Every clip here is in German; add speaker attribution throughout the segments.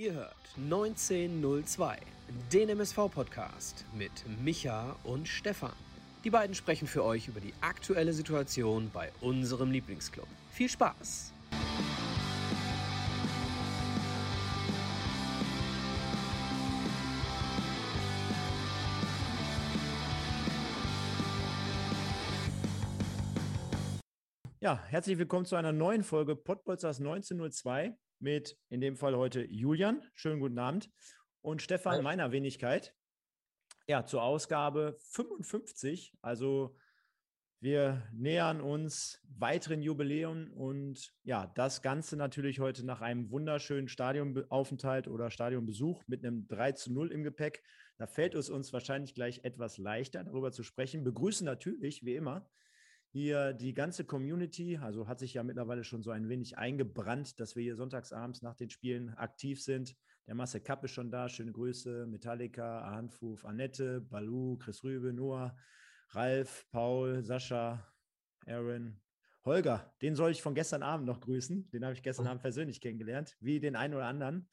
Speaker 1: Ihr hört 1902, den MSV-Podcast mit Micha und Stefan. Die beiden sprechen für euch über die aktuelle Situation bei unserem Lieblingsclub. Viel Spaß!
Speaker 2: Ja, herzlich willkommen zu einer neuen Folge Podbolzers 1902 mit in dem Fall heute Julian. Schönen guten Abend. Und Stefan Hi. meiner Wenigkeit. Ja, zur Ausgabe 55. Also wir nähern uns weiteren Jubiläen und ja, das Ganze natürlich heute nach einem wunderschönen Stadionaufenthalt oder Stadionbesuch mit einem 3 zu 0 im Gepäck. Da fällt es uns wahrscheinlich gleich etwas leichter, darüber zu sprechen. Begrüßen natürlich, wie immer, hier die ganze Community, also hat sich ja mittlerweile schon so ein wenig eingebrannt, dass wir hier sonntagsabends nach den Spielen aktiv sind. Der Masse Kapp ist schon da, schöne Grüße, Metallica, Ahanfuf, Annette, Balu, Chris Rübe, Noah, Ralf, Paul, Sascha, Aaron, Holger, den soll ich von gestern Abend noch grüßen. Den habe ich gestern oh. Abend persönlich kennengelernt, wie den einen oder anderen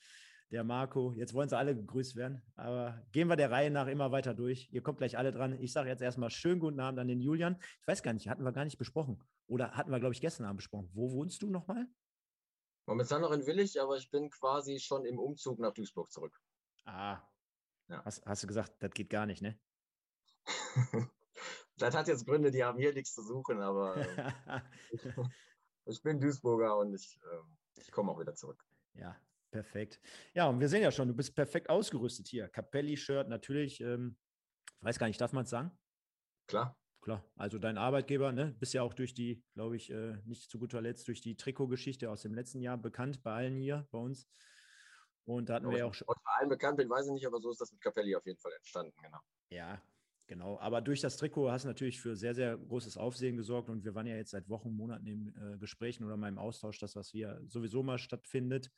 Speaker 2: der Marco. Jetzt wollen sie alle gegrüßt werden. Aber gehen wir der Reihe nach immer weiter durch. Ihr kommt gleich alle dran. Ich sage jetzt erstmal schönen guten Abend an den Julian. Ich weiß gar nicht, hatten wir gar nicht besprochen. Oder hatten wir, glaube ich, gestern Abend besprochen. Wo wohnst du nochmal?
Speaker 3: Momentan noch in Willig, aber ich bin quasi schon im Umzug nach Duisburg zurück.
Speaker 2: Ah. Ja. Hast, hast du gesagt, das geht gar nicht, ne?
Speaker 3: das hat jetzt Gründe, die haben hier nichts zu suchen, aber äh, ich, ich, bin Duisburger und ich, äh, ich komme auch wieder zurück.
Speaker 2: Ja, Perfekt. Ja, und wir sehen ja schon, du bist perfekt ausgerüstet hier. Capelli-Shirt natürlich. Ähm, weiß gar nicht, darf man es sagen?
Speaker 3: Klar.
Speaker 2: Klar, also dein Arbeitgeber, ne, bist ja auch durch die, glaube ich, äh, nicht zu guter Letzt, durch die Trikotgeschichte aus dem letzten Jahr bekannt bei allen hier, bei uns. Und da hatten ja, wir ja auch schon.
Speaker 3: Bei allen bekannt bin, weiß ich nicht, aber so ist das mit Capelli auf jeden Fall entstanden, genau.
Speaker 2: Ja, Genau, aber durch das Trikot hast du natürlich für sehr, sehr großes Aufsehen gesorgt und wir waren ja jetzt seit Wochen, Monaten in äh, Gesprächen oder mal im Austausch, das, was hier sowieso mal stattfindet.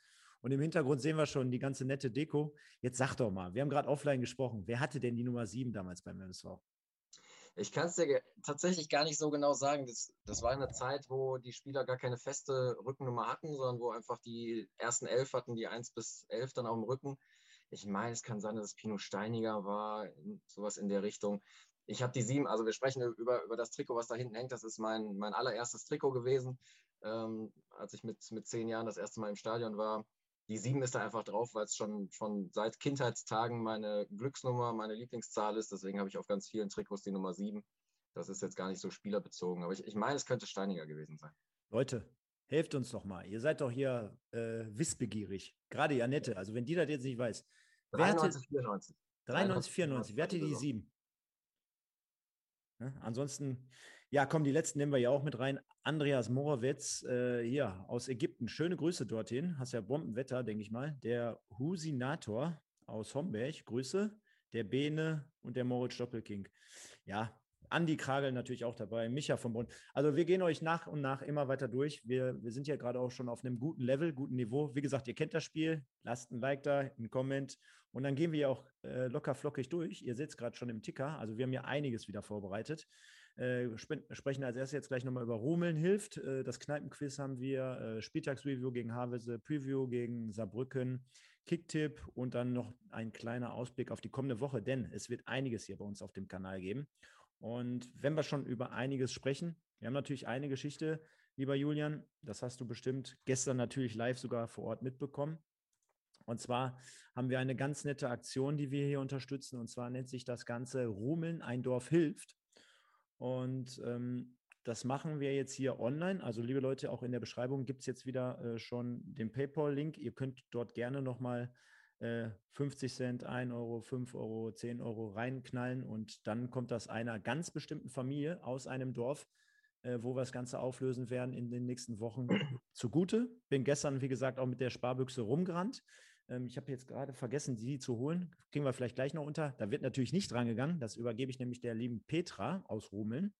Speaker 2: Und im Hintergrund sehen wir schon die ganze nette Deko. Jetzt sag doch mal, wir haben gerade offline gesprochen. Wer hatte denn die Nummer 7 damals beim MSV?
Speaker 3: Ich kann es dir tatsächlich gar nicht so genau sagen. Das, das war eine Zeit, wo die Spieler gar keine feste Rückennummer hatten, sondern wo einfach die ersten elf hatten, die 1 bis 11 dann auf dem Rücken. Ich meine, es kann sein, dass es Pino Steiniger war, sowas in der Richtung. Ich habe die sieben, also wir sprechen über, über das Trikot, was da hinten hängt. Das ist mein, mein allererstes Trikot gewesen, ähm, als ich mit, mit zehn Jahren das erste Mal im Stadion war die 7 ist da einfach drauf, weil es schon, schon seit Kindheitstagen meine Glücksnummer, meine Lieblingszahl ist. Deswegen habe ich auf ganz vielen Trikots die Nummer 7. Das ist jetzt gar nicht so spielerbezogen, aber ich, ich meine, es könnte Steiniger gewesen sein.
Speaker 2: Leute, helft uns doch mal. Ihr seid doch hier äh, wissbegierig. Gerade Janette, also wenn die das jetzt nicht weiß.
Speaker 3: 93, 94.
Speaker 2: 93, 94. Wer hatte die 7? Ja, ansonsten ja, komm, die letzten nehmen wir ja auch mit rein. Andreas Morawetz, äh, hier aus Ägypten. Schöne Grüße dorthin. Hast ja Bombenwetter, denke ich mal. Der Husinator aus Homberg. Grüße. Der Bene und der Moritz Doppelking. Ja, Andi Kragel natürlich auch dabei, Micha vom Bund. Also wir gehen euch nach und nach immer weiter durch. Wir, wir sind ja gerade auch schon auf einem guten Level, guten Niveau. Wie gesagt, ihr kennt das Spiel. Lasst ein Like da, einen Comment. Und dann gehen wir ja auch äh, locker flockig durch. Ihr seht es gerade schon im Ticker. Also wir haben ja einiges wieder vorbereitet. Äh, sprechen als erstes jetzt gleich nochmal über Rumeln hilft. Äh, das Kneipenquiz haben wir, äh, Spieltagsreview gegen Havelse, Preview gegen Saarbrücken, Kicktipp und dann noch ein kleiner Ausblick auf die kommende Woche, denn es wird einiges hier bei uns auf dem Kanal geben. Und wenn wir schon über einiges sprechen, wir haben natürlich eine Geschichte, lieber Julian, das hast du bestimmt gestern natürlich live sogar vor Ort mitbekommen. Und zwar haben wir eine ganz nette Aktion, die wir hier unterstützen. Und zwar nennt sich das Ganze Rumeln, ein Dorf hilft. Und ähm, das machen wir jetzt hier online. Also, liebe Leute, auch in der Beschreibung gibt es jetzt wieder äh, schon den PayPal-Link. Ihr könnt dort gerne nochmal äh, 50 Cent, 1 Euro, 5 Euro, 10 Euro reinknallen und dann kommt das einer ganz bestimmten Familie aus einem Dorf, äh, wo wir das Ganze auflösen werden in den nächsten Wochen zugute. Bin gestern, wie gesagt, auch mit der Sparbüchse rumgerannt. Ähm, ich habe jetzt gerade vergessen, die zu holen. Kriegen wir vielleicht gleich noch unter. Da wird natürlich nicht dran gegangen. Das übergebe ich nämlich der lieben Petra aus Rumeln.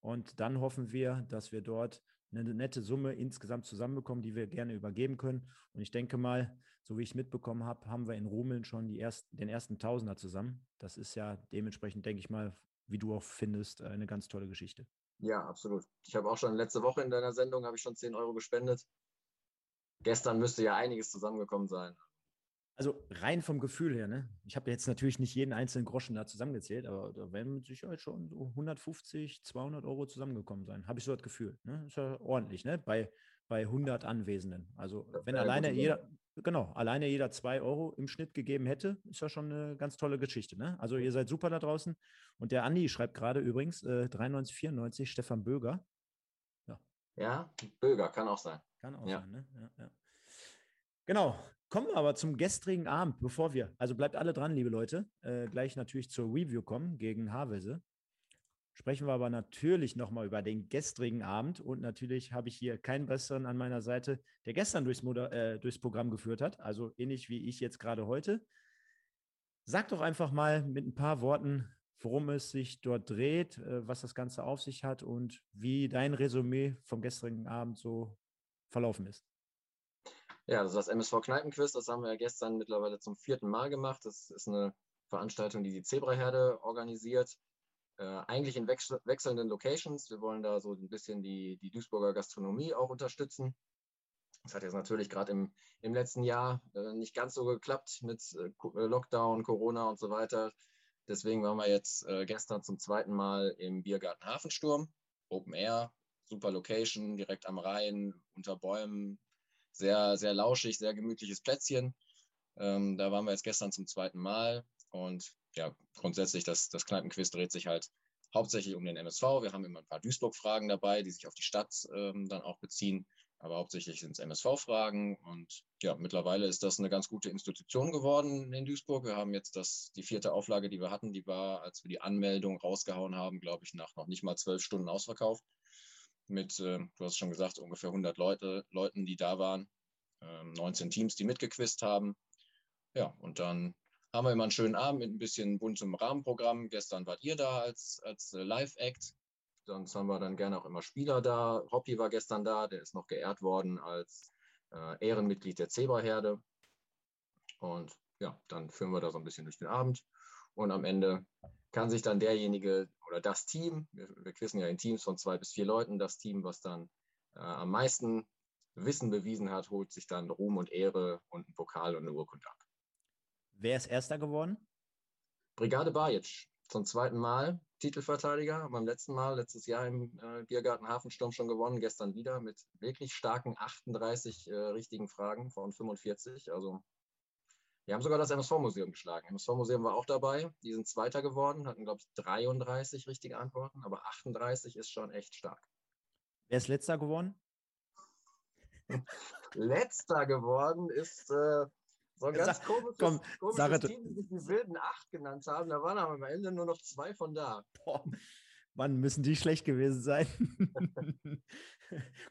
Speaker 2: Und dann hoffen wir, dass wir dort eine nette Summe insgesamt zusammenbekommen, die wir gerne übergeben können. Und ich denke mal, so wie ich mitbekommen habe, haben wir in Rumeln schon die erst, den ersten Tausender zusammen. Das ist ja dementsprechend, denke ich mal, wie du auch findest, eine ganz tolle Geschichte.
Speaker 3: Ja, absolut. Ich habe auch schon letzte Woche in deiner Sendung habe ich schon 10 Euro gespendet. Gestern müsste ja einiges zusammengekommen sein.
Speaker 2: Also rein vom Gefühl her, ne? Ich habe jetzt natürlich nicht jeden einzelnen Groschen da zusammengezählt, aber da werden mit Sicherheit schon so 150, 200 Euro zusammengekommen sein. Habe ich so das Gefühl. Ne? Ist ja ordentlich, ne? Bei, bei 100 Anwesenden. Also wenn alleine jeder, genau, alleine jeder 2 Euro im Schnitt gegeben hätte, ist ja schon eine ganz tolle Geschichte. Ne? Also ihr seid super da draußen. Und der Andi schreibt gerade übrigens äh, 93, 94, Stefan Böger.
Speaker 3: Ja. ja, Böger kann auch sein.
Speaker 2: Kann auch ja. sein, ne? Ja, ja. Genau, Kommen wir aber zum gestrigen Abend, bevor wir, also bleibt alle dran, liebe Leute, äh, gleich natürlich zur Review kommen gegen Havelse. Sprechen wir aber natürlich nochmal über den gestrigen Abend und natürlich habe ich hier keinen besseren an meiner Seite, der gestern durchs, Moder äh, durchs Programm geführt hat, also ähnlich wie ich jetzt gerade heute. Sag doch einfach mal mit ein paar Worten, worum es sich dort dreht, äh, was das Ganze auf sich hat und wie dein Resümee vom gestrigen Abend so verlaufen ist.
Speaker 3: Ja, das ist das MSV Kneipenquiz. Das haben wir gestern mittlerweile zum vierten Mal gemacht. Das ist eine Veranstaltung, die die Zebraherde organisiert. Äh, eigentlich in wechsel wechselnden Locations. Wir wollen da so ein bisschen die, die Duisburger Gastronomie auch unterstützen. Das hat jetzt natürlich gerade im, im letzten Jahr äh, nicht ganz so geklappt mit äh, Lockdown, Corona und so weiter. Deswegen waren wir jetzt äh, gestern zum zweiten Mal im Biergarten Hafensturm. Open Air, super Location, direkt am Rhein, unter Bäumen, sehr, sehr lauschig, sehr gemütliches Plätzchen. Ähm, da waren wir jetzt gestern zum zweiten Mal und ja, grundsätzlich das, das Kneipenquiz dreht sich halt hauptsächlich um den MSV. Wir haben immer ein paar Duisburg-Fragen dabei, die sich auf die Stadt ähm, dann auch beziehen, aber hauptsächlich sind es MSV-Fragen und ja, mittlerweile ist das eine ganz gute Institution geworden in Duisburg. Wir haben jetzt das, die vierte Auflage, die wir hatten, die war, als wir die Anmeldung rausgehauen haben, glaube ich, nach noch nicht mal zwölf Stunden ausverkauft mit, äh, du hast schon gesagt, ungefähr 100 Leute, Leuten, die da waren, äh, 19 Teams, die mitgequizt haben. Ja, und dann haben wir immer einen schönen Abend mit ein bisschen buntem Rahmenprogramm. Gestern wart ihr da als, als äh, Live-Act. Sonst haben wir dann gerne auch immer Spieler da. Hoppy war gestern da, der ist noch geehrt worden als äh, Ehrenmitglied der Zebraherde. Und ja, dann führen wir da so ein bisschen durch den Abend. Und am Ende kann sich dann derjenige oder das Team, wir, wir quizzen ja in Teams von zwei bis vier Leuten, das Team, was dann äh, am meisten Wissen bewiesen hat, holt sich dann Ruhm und Ehre und einen Pokal und eine Urkunde ab.
Speaker 2: Wer ist Erster geworden?
Speaker 3: Brigade Bajic, zum zweiten Mal Titelverteidiger. Beim letzten Mal, letztes Jahr im äh, Biergarten Hafensturm schon gewonnen, gestern wieder mit wirklich starken 38 äh, richtigen Fragen von 45. Also wir haben sogar das MSV-Museum geschlagen. MSV-Museum war auch dabei. Die sind Zweiter geworden, hatten, glaube ich, 33 richtige Antworten, aber 38 ist schon echt stark.
Speaker 2: Wer ist letzter geworden?
Speaker 3: letzter geworden ist äh, so ein ganz Sag, komisches, komm, komisches Team, die sich die Wilden Acht genannt haben. Da waren aber am Ende nur noch zwei von da. Boah.
Speaker 2: Mann, müssen die schlecht gewesen sein.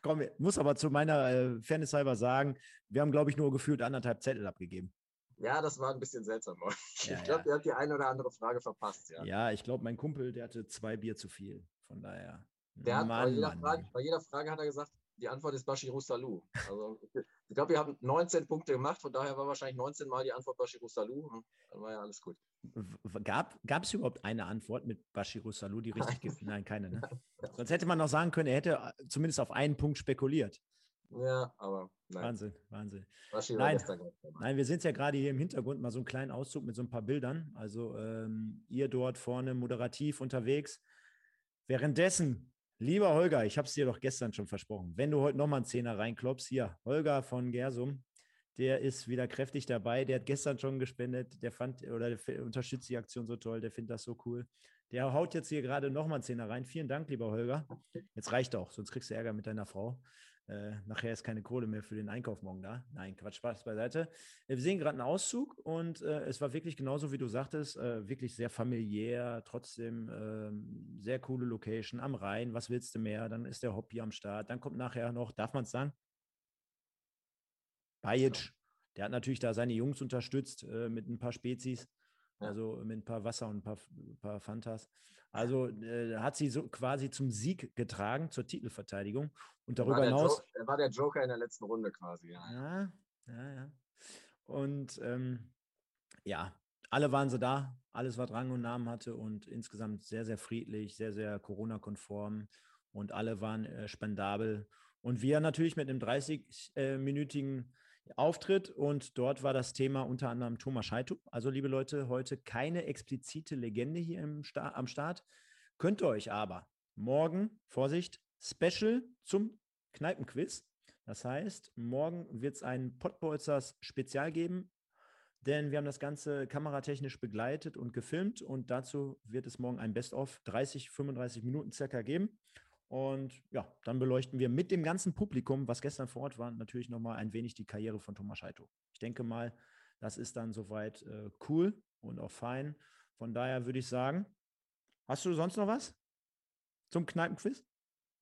Speaker 2: Komm, muss aber zu meiner äh, Fairness halber sagen, wir haben, glaube ich, nur gefühlt anderthalb Zettel abgegeben.
Speaker 3: Ja, das war ein bisschen seltsam. Ja, ich glaube, ja. der hat die eine oder andere Frage verpasst. Ja,
Speaker 2: ja ich glaube, mein Kumpel, der hatte zwei Bier zu viel. Von daher.
Speaker 3: Der hat, bei, jeder Mann, Frage, bei, jeder Frage, hat er gesagt, die Antwort ist Bashiru Salou. Also, ich glaube, wir haben 19 Punkte gemacht, von daher war wahrscheinlich 19 Mal die Antwort Bashiru Salou. Dann war ja alles gut.
Speaker 2: Gab es überhaupt eine Antwort mit Bashiru Salou, die richtig gibt? Nein, keine. Ne? Sonst hätte man noch sagen können, er hätte äh, zumindest auf einen Punkt spekuliert.
Speaker 3: Ja, aber nein.
Speaker 2: Wahnsinn, Wahnsinn. Nein, nein, wir sind ja gerade hier im Hintergrund, mal so einen kleinen Auszug mit so ein paar Bildern. Also ähm, ihr dort vorne moderativ unterwegs. Währenddessen, lieber Holger, ich habe es dir doch gestern schon versprochen, wenn du heute nochmal einen Zehner reinklopfst, hier, Holger von Gersum, der ist wieder kräftig dabei. Der hat gestern schon gespendet. Der fand oder der unterstützt die Aktion so toll. Der findet das so cool. Der haut jetzt hier gerade nochmal einen Zehner rein. Vielen Dank, lieber Holger. Jetzt reicht auch, sonst kriegst du Ärger mit deiner Frau. Äh, nachher ist keine Kohle mehr für den Einkauf morgen da. Nein, Quatsch, Spaß beiseite. Wir sehen gerade einen Auszug und äh, es war wirklich genauso, wie du sagtest, äh, wirklich sehr familiär, trotzdem ähm, sehr coole Location am Rhein. Was willst du mehr? Dann ist der Hobby am Start. Dann kommt nachher noch, darf man es sagen? Bajic. Der hat natürlich da seine Jungs unterstützt äh, mit ein paar Spezies. Also mit ein paar Wasser und ein paar, ein paar Fantas. Also äh, hat sie so quasi zum Sieg getragen, zur Titelverteidigung. Und darüber
Speaker 3: war
Speaker 2: hinaus.
Speaker 3: er war der Joker in der letzten Runde quasi, ja.
Speaker 2: Ja, ja, ja. Und ähm, ja, alle waren sie da, alles, was Rang und Namen hatte und insgesamt sehr, sehr friedlich, sehr, sehr Corona-konform und alle waren äh, spendabel. Und wir natürlich mit einem 30-minütigen Auftritt und dort war das Thema unter anderem Thomas Scheitup. Also, liebe Leute, heute keine explizite Legende hier im Sta am Start. Könnt ihr euch aber morgen, Vorsicht, Special zum Kneipenquiz. Das heißt, morgen wird es ein Pottbolzers Spezial geben, denn wir haben das Ganze kameratechnisch begleitet und gefilmt und dazu wird es morgen ein Best-of 30, 35 Minuten circa geben. Und ja, dann beleuchten wir mit dem ganzen Publikum, was gestern vor Ort war, natürlich nochmal ein wenig die Karriere von Thomas Scheito. Ich denke mal, das ist dann soweit äh, cool und auch fein. Von daher würde ich sagen, hast du sonst noch was zum Kneipenquiz?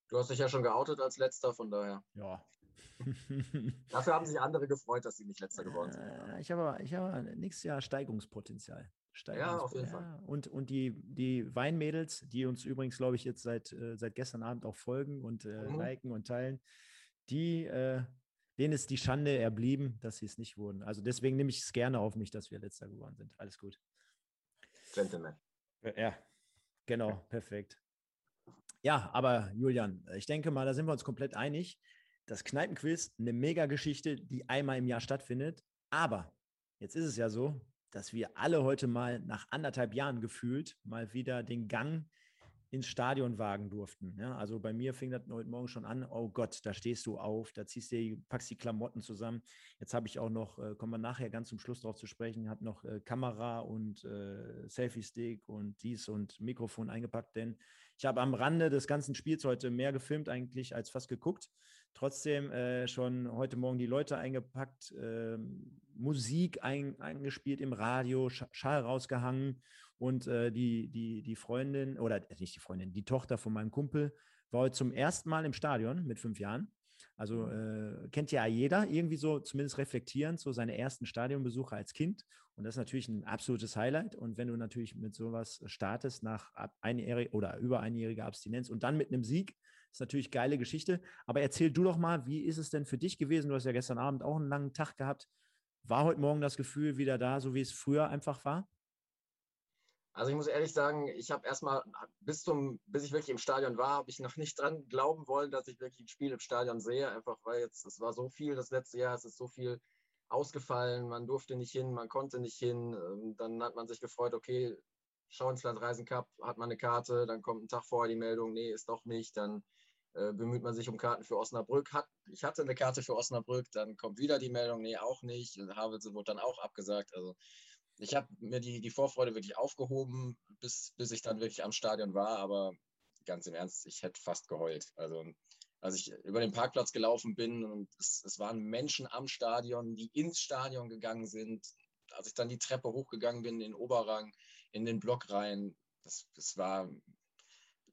Speaker 3: Du hast dich ja schon geoutet als letzter, von daher.
Speaker 2: Ja.
Speaker 3: Dafür haben sich andere gefreut, dass sie nicht letzter geworden sind.
Speaker 2: Äh, ich habe ich hab nächstes Jahr Steigungspotenzial.
Speaker 3: Ja, auf jeden ja. Fall.
Speaker 2: Und, und die, die Weinmädels, die uns übrigens, glaube ich, jetzt seit, äh, seit gestern Abend auch folgen und äh, mhm. liken und teilen, die, äh, denen ist die Schande erblieben, dass sie es nicht wurden. Also deswegen nehme ich es gerne auf mich, dass wir letzter geworden sind. Alles gut.
Speaker 3: Gentleman.
Speaker 2: Ja, genau, perfekt. Ja, aber Julian, ich denke mal, da sind wir uns komplett einig. Das Kneipenquiz, eine Mega-Geschichte, die einmal im Jahr stattfindet. Aber jetzt ist es ja so, dass wir alle heute mal nach anderthalb Jahren gefühlt mal wieder den Gang ins Stadion wagen durften. Ja, also bei mir fing das heute Morgen schon an, oh Gott, da stehst du auf, da ziehst du, packst die Klamotten zusammen. Jetzt habe ich auch noch, äh, kommen wir nachher ganz zum Schluss drauf zu sprechen, habe noch äh, Kamera und äh, Selfie-Stick und dies und Mikrofon eingepackt, denn ich habe am Rande des ganzen Spiels heute mehr gefilmt eigentlich als fast geguckt. Trotzdem äh, schon heute Morgen die Leute eingepackt, äh, Musik ein, eingespielt im Radio, Schall rausgehangen und äh, die, die, die Freundin, oder äh, nicht die Freundin, die Tochter von meinem Kumpel war heute zum ersten Mal im Stadion mit fünf Jahren. Also mhm. äh, kennt ja jeder irgendwie so, zumindest reflektierend, so seine ersten Stadionbesuche als Kind. Und das ist natürlich ein absolutes Highlight. Und wenn du natürlich mit sowas startest nach einjähriger oder über einjähriger Abstinenz und dann mit einem Sieg, ist natürlich geile Geschichte. Aber erzähl du doch mal, wie ist es denn für dich gewesen? Du hast ja gestern Abend auch einen langen Tag gehabt. War heute Morgen das Gefühl wieder da, so wie es früher einfach war?
Speaker 3: Also ich muss ehrlich sagen, ich habe erstmal bis zum, bis ich wirklich im Stadion war, habe ich noch nicht dran glauben wollen, dass ich wirklich ein Spiel im Stadion sehe. Einfach weil jetzt, es war so viel das letzte Jahr, es ist so viel ausgefallen, man durfte nicht hin, man konnte nicht hin. Ähm, dann hat man sich gefreut, okay, schau ins Land Reisen Cup, hat man eine Karte, dann kommt ein Tag vorher die Meldung, nee, ist doch nicht, dann äh, bemüht man sich um Karten für Osnabrück. Hat, ich hatte eine Karte für Osnabrück, dann kommt wieder die Meldung, nee, auch nicht. Havelse wurde dann auch abgesagt. Also ich habe mir die, die Vorfreude wirklich aufgehoben, bis, bis ich dann wirklich am Stadion war, aber ganz im Ernst, ich hätte fast geheult. Also als ich über den Parkplatz gelaufen bin und es, es waren Menschen am Stadion, die ins Stadion gegangen sind. Als ich dann die Treppe hochgegangen bin, in den Oberrang, in den Block rein, das, das war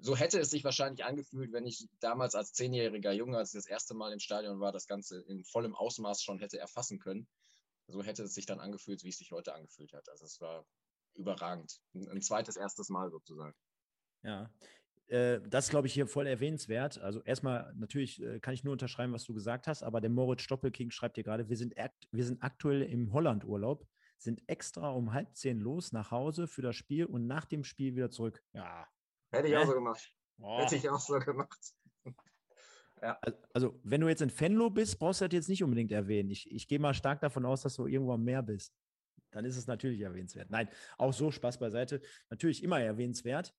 Speaker 3: so hätte es sich wahrscheinlich angefühlt, wenn ich damals als zehnjähriger Junge, als ich das erste Mal im Stadion war, das Ganze in vollem Ausmaß schon hätte erfassen können. So hätte es sich dann angefühlt, wie es sich heute angefühlt hat. Also es war überragend. Ein, zweites, erstes Mal sozusagen.
Speaker 2: Ja, äh, das glaube ich hier voll erwähnenswert. Also erstmal natürlich äh, kann ich nur unterschreiben, was du gesagt hast, aber der Moritz Stoppelking schreibt dir gerade, wir sind, wir sind aktuell im Holland-Urlaub, sind extra um halb zehn los nach Hause für das Spiel und nach dem Spiel wieder zurück. Ja,
Speaker 3: Hätte ich auch so gemacht. Oh. Hätte ich auch so gemacht.
Speaker 2: ja. Also, wenn du jetzt in Fenlo bist, brauchst du das jetzt nicht unbedingt erwähnen. Ich, ich gehe mal stark davon aus, dass du irgendwo am Meer bist. Dann ist es natürlich erwähnenswert. Nein, auch so Spaß beiseite. Natürlich immer erwähnenswert.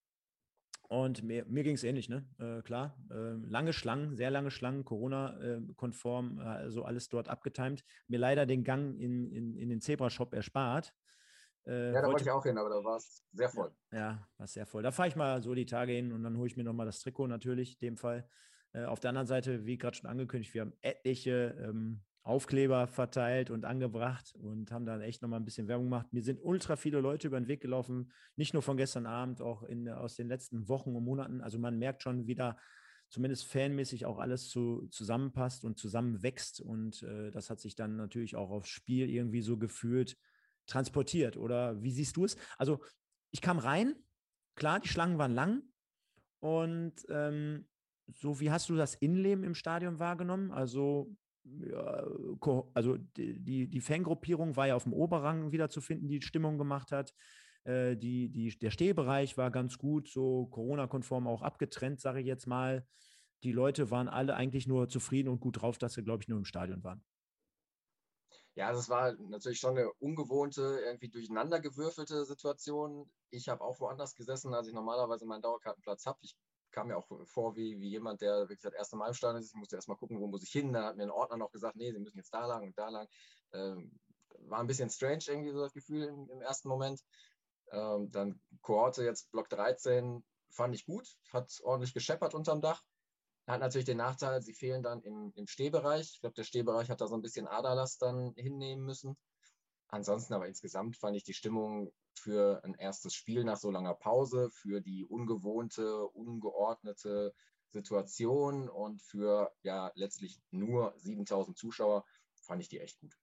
Speaker 2: Und mir, mir ging es ähnlich, ne? Äh, klar, äh, lange Schlangen, sehr lange Schlangen, Corona-konform, äh, also alles dort abgetimt. Mir leider den Gang in, in, in den Zebra-Shop erspart.
Speaker 3: Äh, ja, da wollte ich auch hin, aber da war es sehr voll.
Speaker 2: Ja, ja war sehr voll. Da fahre ich mal so die Tage hin und dann hole ich mir nochmal das Trikot natürlich, in dem Fall. Äh, auf der anderen Seite, wie gerade schon angekündigt, wir haben etliche ähm, Aufkleber verteilt und angebracht und haben dann echt nochmal ein bisschen Werbung gemacht. Mir sind ultra viele Leute über den Weg gelaufen, nicht nur von gestern Abend, auch in, aus den letzten Wochen und Monaten. Also man merkt schon wieder, zumindest fanmäßig auch alles zu, zusammenpasst und zusammenwächst. Und äh, das hat sich dann natürlich auch aufs Spiel irgendwie so gefühlt transportiert. Oder wie siehst du es? Also ich kam rein, klar, die Schlangen waren lang. Und ähm, so, wie hast du das Innenleben im Stadion wahrgenommen? Also, ja, also die, die Fangruppierung war ja auf dem Oberrang wieder zu finden, die Stimmung gemacht hat. Äh, die, die, der Stehbereich war ganz gut, so Corona-konform auch abgetrennt, sage ich jetzt mal. Die Leute waren alle eigentlich nur zufrieden und gut drauf, dass sie, glaube ich, nur im Stadion waren.
Speaker 3: Ja, das war natürlich schon eine ungewohnte, irgendwie durcheinandergewürfelte Situation. Ich habe auch woanders gesessen, als ich normalerweise meinen Dauerkartenplatz habe. Ich kam mir auch vor wie, wie jemand, der wirklich das erste Mal im Stadion ist. Ich musste erst mal gucken, wo muss ich hin. Da hat mir ein Ordner noch gesagt, nee, Sie müssen jetzt da lang und da lang. Ähm, war ein bisschen strange irgendwie so das Gefühl im, im ersten Moment. Ähm, dann Kohorte jetzt Block 13 fand ich gut, hat ordentlich gescheppert unterm Dach. Hat natürlich den Nachteil, sie fehlen dann im, im Stehbereich. Ich glaube, der Stehbereich hat da so ein bisschen Aderlass dann hinnehmen müssen. Ansonsten aber insgesamt fand ich die Stimmung für ein erstes Spiel nach so langer Pause, für die ungewohnte, ungeordnete Situation und für ja letztlich nur 7000 Zuschauer, fand ich die echt gut.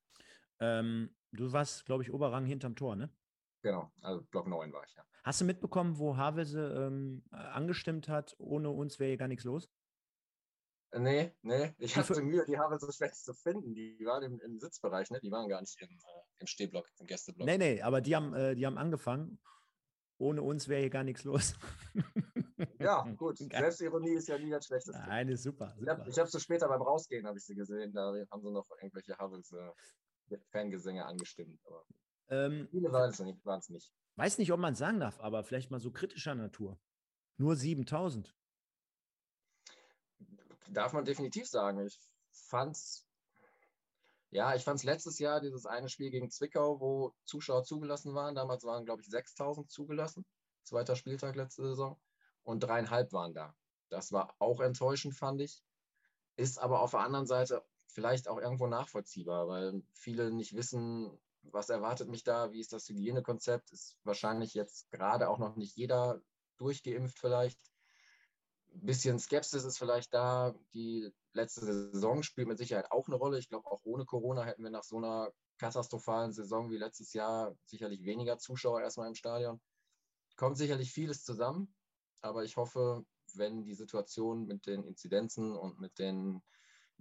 Speaker 2: Ähm, du warst, glaube ich, Oberrang hinterm Tor, ne?
Speaker 3: Genau, also Block 9 war ich, ja.
Speaker 2: Hast du mitbekommen, wo Havelse ähm, angestimmt hat, ohne uns wäre hier gar nichts los?
Speaker 3: Nee, nee. Ich hatte Mühe, die Haare so schlecht zu finden. Die waren im, im Sitzbereich, ne? Die waren gar nicht im, äh, im Stehblock, im Gästeblock.
Speaker 2: Nee, nee, aber die haben, äh, die haben angefangen. Ohne uns wäre hier gar nichts los.
Speaker 3: ja, gut. Selbstironie ist ja nie das Schlechteste.
Speaker 2: Nein, ist super.
Speaker 3: super. Ich habe hab sie später beim Rausgehen, habe ich sie gesehen. Da haben sie noch irgendwelche Havels äh, Fangesänge angestimmt. Aber ähm, viele waren es nicht, nicht.
Speaker 2: Weiß nicht, ob man es sagen darf, aber vielleicht mal so kritischer Natur. Nur 7000
Speaker 3: darf man definitiv sagen. Ich fand's, ja, ich fand es letztes Jahr dieses eine Spiel gegen Zwickau, wo Zuschauer zugelassen waren. Damals waren, glaube ich, 6000 zugelassen. Zweiter Spieltag letzte Saison. Und dreieinhalb waren da. Das war auch enttäuschend, fand ich. Ist aber auf der anderen Seite vielleicht auch irgendwo nachvollziehbar, weil viele nicht wissen, was erwartet mich da, wie ist das Hygienekonzept, ist wahrscheinlich jetzt gerade auch noch nicht jeder durchgeimpft vielleicht bisschen Skepsis ist vielleicht da. Die letzte Saison spielt mit Sicherheit auch eine Rolle. Ich glaube, auch ohne Corona hätten wir nach so einer katastrophalen Saison wie letztes Jahr sicherlich weniger Zuschauer erstmal im Stadion. Kommt sicherlich vieles zusammen, aber ich hoffe, wenn die Situation mit den Inzidenzen und mit den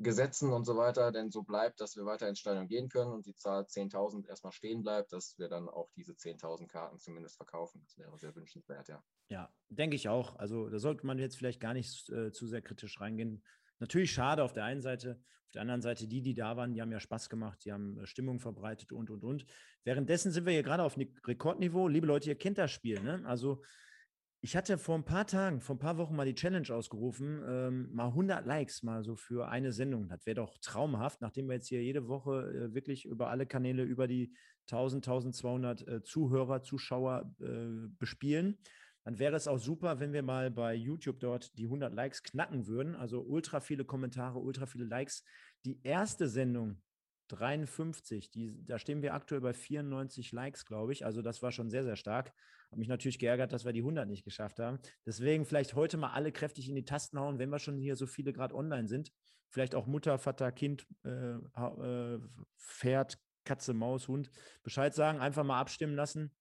Speaker 3: Gesetzen und so weiter denn so bleibt, dass wir weiter ins Stadion gehen können und die Zahl 10.000 erstmal stehen bleibt, dass wir dann auch diese 10.000 Karten zumindest verkaufen. Das wäre sehr wünschenswert, ja.
Speaker 2: Ja, denke ich auch. Also da sollte man jetzt vielleicht gar nicht äh, zu sehr kritisch reingehen. Natürlich schade auf der einen Seite, auf der anderen Seite die, die da waren, die haben ja Spaß gemacht, die haben äh, Stimmung verbreitet und, und, und. Währenddessen sind wir hier gerade auf Rekordniveau. Liebe Leute, ihr kennt das Spiel, ne? Also ich hatte vor ein paar Tagen, vor ein paar Wochen mal die Challenge ausgerufen, ähm, mal 100 Likes mal so für eine Sendung. Das wäre doch traumhaft, nachdem wir jetzt hier jede Woche äh, wirklich über alle Kanäle über die 1000, 1200 äh, Zuhörer, Zuschauer äh, bespielen. Dann wäre es auch super, wenn wir mal bei YouTube dort die 100 Likes knacken würden. Also ultra viele Kommentare, ultra viele Likes. Die erste Sendung 53. Die, da stehen wir aktuell bei 94 Likes, glaube ich. Also das war schon sehr, sehr stark. Habe mich natürlich geärgert, dass wir die 100 nicht geschafft haben. Deswegen vielleicht heute mal alle kräftig in die Tasten hauen, wenn wir schon hier so viele gerade online sind. Vielleicht auch Mutter, Vater, Kind, äh, äh, Pferd, Katze, Maus, Hund Bescheid sagen, einfach mal abstimmen lassen.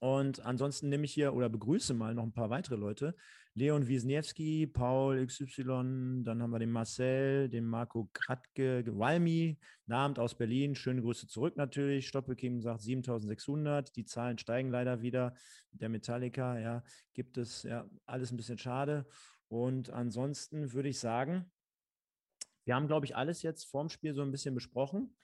Speaker 2: Und ansonsten nehme ich hier oder begrüße mal noch ein paar weitere Leute. Leon Wisniewski, Paul XY, dann haben wir den Marcel, den Marco Kratke, Walmi, Namt aus Berlin. Schöne Grüße zurück natürlich. Stoppelkim sagt 7600. Die Zahlen steigen leider wieder. Der Metallica, ja, gibt es ja alles ein bisschen schade. Und ansonsten würde ich sagen, wir haben, glaube ich, alles jetzt vorm Spiel so ein bisschen besprochen.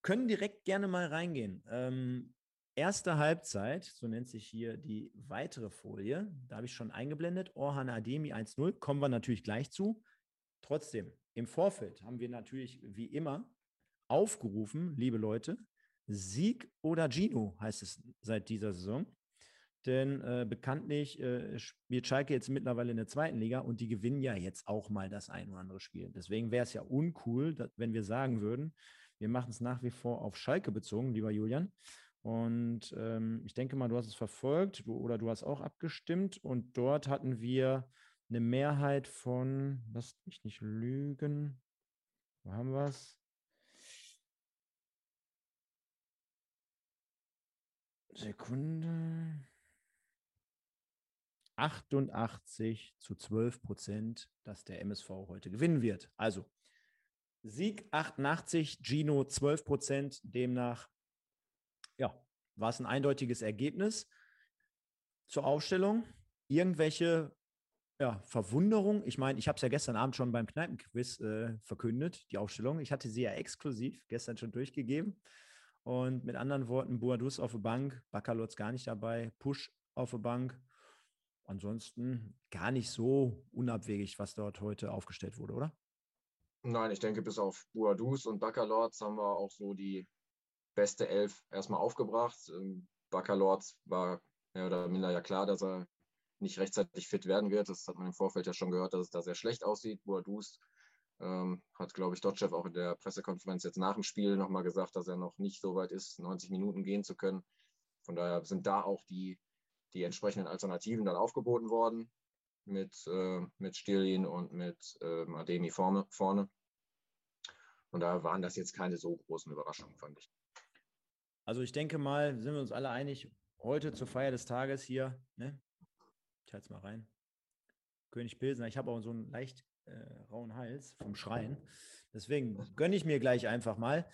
Speaker 2: Können direkt gerne mal reingehen. Ähm, Erste Halbzeit, so nennt sich hier die weitere Folie, da habe ich schon eingeblendet, Orhan Ademi 1-0, kommen wir natürlich gleich zu. Trotzdem, im Vorfeld haben wir natürlich wie immer aufgerufen, liebe Leute, Sieg oder Gino heißt es seit dieser Saison. Denn äh, bekanntlich äh, spielt Schalke jetzt mittlerweile in der zweiten Liga und die gewinnen ja jetzt auch mal das ein oder andere Spiel. Deswegen wäre es ja uncool, dass, wenn wir sagen würden, wir machen es nach wie vor auf Schalke bezogen, lieber Julian. Und ähm, ich denke mal, du hast es verfolgt oder du hast auch abgestimmt. Und dort hatten wir eine Mehrheit von, lass mich nicht lügen, wo haben wir es? Sekunde. 88 zu 12 Prozent, dass der MSV heute gewinnen wird. Also Sieg 88, Gino 12 Prozent, demnach war es ein eindeutiges Ergebnis zur Aufstellung. Irgendwelche ja, Verwunderung. Ich meine, ich habe es ja gestern Abend schon beim Kneipenquiz äh, verkündet, die Aufstellung. Ich hatte sie ja exklusiv gestern schon durchgegeben. Und mit anderen Worten, Boadus auf der Bank, Bakalotz gar nicht dabei, Push auf der Bank. Ansonsten gar nicht so unabwegig, was dort heute aufgestellt wurde, oder?
Speaker 3: Nein, ich denke, bis auf Boadus und Baccalords haben wir auch so die beste Elf erstmal aufgebracht. Ähm, war mehr oder minder ja klar, dass er nicht rechtzeitig fit werden wird. Das hat man im Vorfeld ja schon gehört, dass es da sehr schlecht aussieht. Boadus ähm, hat, glaube ich, Dotchev auch in der Pressekonferenz jetzt nach dem Spiel nochmal gesagt, dass er noch nicht so weit ist, 90 Minuten gehen zu können. Von daher sind da auch die, die entsprechenden Alternativen dann aufgeboten worden mit, äh, mit Stilin und mit äh, Ademi vorne, vorne. Und da waren das jetzt keine so großen Überraschungen, fand ich.
Speaker 2: Also ich denke mal, sind wir uns alle einig, heute zur Feier des Tages hier, ne? Ich halte es mal rein. König Pilsner, ich habe auch so einen leicht äh, rauen Hals vom Schreien. Deswegen gönne ich mir gleich einfach mal.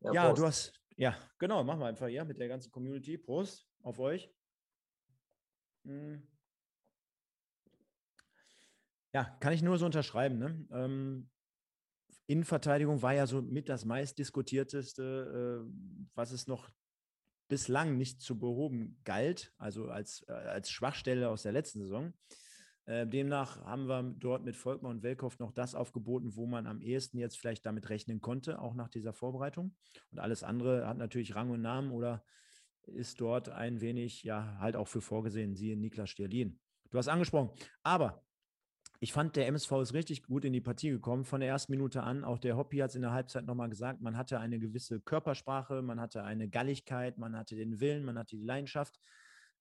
Speaker 2: Ja, ja du hast, ja, genau, machen wir einfach hier mit der ganzen Community. Prost auf euch. Hm. Ja, kann ich nur so unterschreiben. Ne? Ähm, Innenverteidigung war ja so mit das meistdiskutierteste, äh, was es noch bislang nicht zu behoben galt, also als, äh, als Schwachstelle aus der letzten Saison. Äh, demnach haben wir dort mit Volkmar und Welkow noch das aufgeboten, wo man am ehesten jetzt vielleicht damit rechnen konnte, auch nach dieser Vorbereitung. Und alles andere hat natürlich Rang und Namen oder ist dort ein wenig, ja, halt auch für vorgesehen, siehe Niklas Stierlin. Du hast angesprochen. Aber ich fand, der MSV ist richtig gut in die Partie gekommen, von der ersten Minute an. Auch der Hoppi hat es in der Halbzeit nochmal gesagt. Man hatte eine gewisse Körpersprache, man hatte eine Galligkeit, man hatte den Willen, man hatte die Leidenschaft.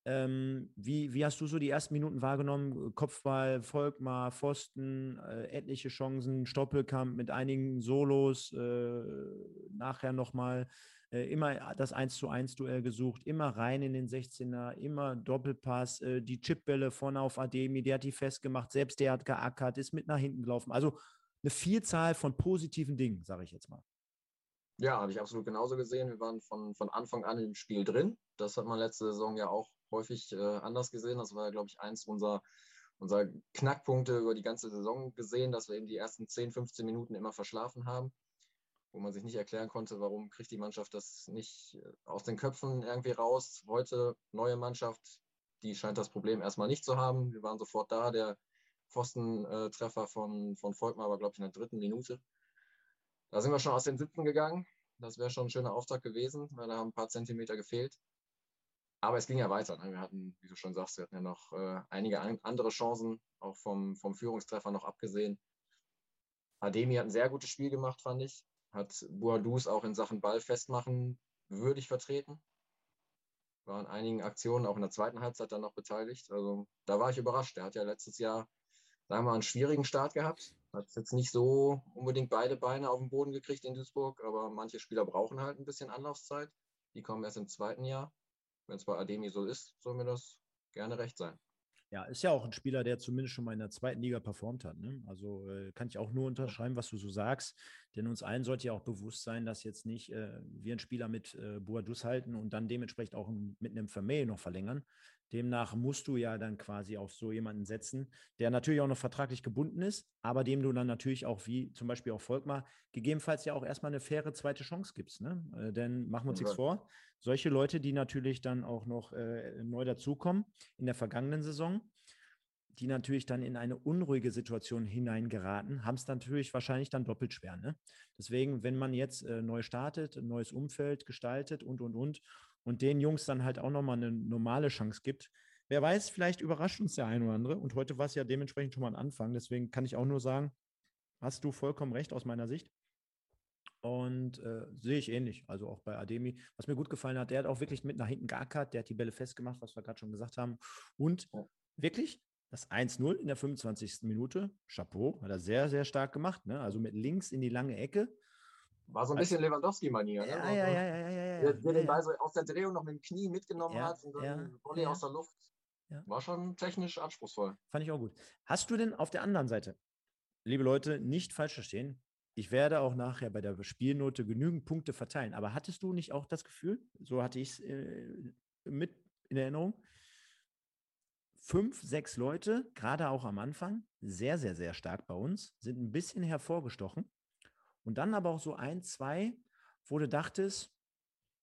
Speaker 2: Ähm, wie, wie hast du so die ersten Minuten wahrgenommen? Kopfball, Volkmar, Pfosten, äh, etliche Chancen, Stoppelkamp mit einigen Solos, äh, nachher nochmal immer das 1 zu 1 Duell gesucht, immer rein in den 16er, immer Doppelpass, äh, die Chipbälle vorne auf Ademi, der hat die festgemacht, selbst der hat geackert, ist mit nach hinten gelaufen. Also eine Vielzahl von positiven Dingen, sage ich jetzt mal.
Speaker 3: Ja, habe ich absolut genauso gesehen. Wir waren von, von Anfang an im Spiel drin. Das hat man letzte Saison ja auch häufig äh, anders gesehen. Das war, glaube ich, eins unserer, unserer Knackpunkte über die ganze Saison gesehen, dass wir eben die ersten 10, 15 Minuten immer verschlafen haben, wo man sich nicht erklären konnte, warum kriegt die Mannschaft das nicht äh, aus den Köpfen irgendwie raus. Heute neue Mannschaft, die scheint das Problem erstmal nicht zu haben. Wir waren sofort da. Der Pfostentreffer von, von Volkmar war, glaube ich, in der dritten Minute. Da sind wir schon aus den Sitzen gegangen. Das wäre schon ein schöner Auftrag gewesen, weil da haben ein paar Zentimeter gefehlt. Aber es ging ja weiter. Ne? Wir hatten, wie du schon sagst, wir hatten ja noch äh, einige an, andere Chancen, auch vom, vom Führungstreffer noch abgesehen. Ademi hat ein sehr gutes Spiel gemacht, fand ich. Hat Boadus auch in Sachen Ball festmachen würdig vertreten. War an einigen Aktionen auch in der zweiten Halbzeit dann noch beteiligt. Also da war ich überrascht. Er hat ja letztes Jahr, sagen wir mal, einen schwierigen Start gehabt. Hat jetzt nicht so unbedingt beide Beine auf den Boden gekriegt in Duisburg, aber manche Spieler brauchen halt ein bisschen Anlaufzeit. Die kommen erst im zweiten Jahr. Wenn es bei Ademi so ist, soll mir das gerne recht sein.
Speaker 2: Ja, ist ja auch ein Spieler, der zumindest schon mal in der zweiten Liga performt hat. Ne? Also äh, kann ich auch nur unterschreiben, was du so sagst. Denn uns allen sollte ja auch bewusst sein, dass jetzt nicht äh, wir einen Spieler mit äh, Boadus halten und dann dementsprechend auch mit einem Vermeil noch verlängern. Demnach musst du ja dann quasi auf so jemanden setzen, der natürlich auch noch vertraglich gebunden ist, aber dem du dann natürlich auch, wie zum Beispiel auch Volkmar, gegebenenfalls ja auch erstmal eine faire zweite Chance gibst. Ne? Äh, denn machen wir uns nichts vor, solche Leute, die natürlich dann auch noch äh, neu dazukommen in der vergangenen Saison, die natürlich dann in eine unruhige Situation hineingeraten, haben es natürlich wahrscheinlich dann doppelt schwer. Ne? Deswegen, wenn man jetzt äh, neu startet, ein neues Umfeld gestaltet und, und, und, und den Jungs dann halt auch nochmal eine normale Chance gibt, wer weiß, vielleicht überrascht uns der eine oder andere. Und heute war es ja dementsprechend schon mal ein Anfang. Deswegen kann ich auch nur sagen, hast du vollkommen recht aus meiner Sicht. Und äh, sehe ich ähnlich. Also auch bei Ademi. Was mir gut gefallen hat, der hat auch wirklich mit nach hinten geackert, der hat die Bälle festgemacht, was wir gerade schon gesagt haben. Und wirklich das 1-0 in der 25. Minute, Chapeau, hat er sehr, sehr stark gemacht. Ne? Also mit links in die lange Ecke.
Speaker 3: War so ein bisschen Lewandowski-Manier.
Speaker 2: Ne? Ja, ja, ja, ja, ja,
Speaker 3: Der, der den Ball so aus der Drehung noch mit dem Knie mitgenommen hat und dann Volley aus der Luft. War schon technisch anspruchsvoll.
Speaker 2: Fand ich auch gut. Hast du denn auf der anderen Seite, liebe Leute, nicht falsch verstehen, ich werde auch nachher bei der Spielnote genügend Punkte verteilen. Aber hattest du nicht auch das Gefühl, so hatte ich es äh, mit in Erinnerung, fünf, sechs Leute, gerade auch am Anfang, sehr, sehr, sehr stark bei uns, sind ein bisschen hervorgestochen. Und dann aber auch so ein, zwei, wo du dachtest,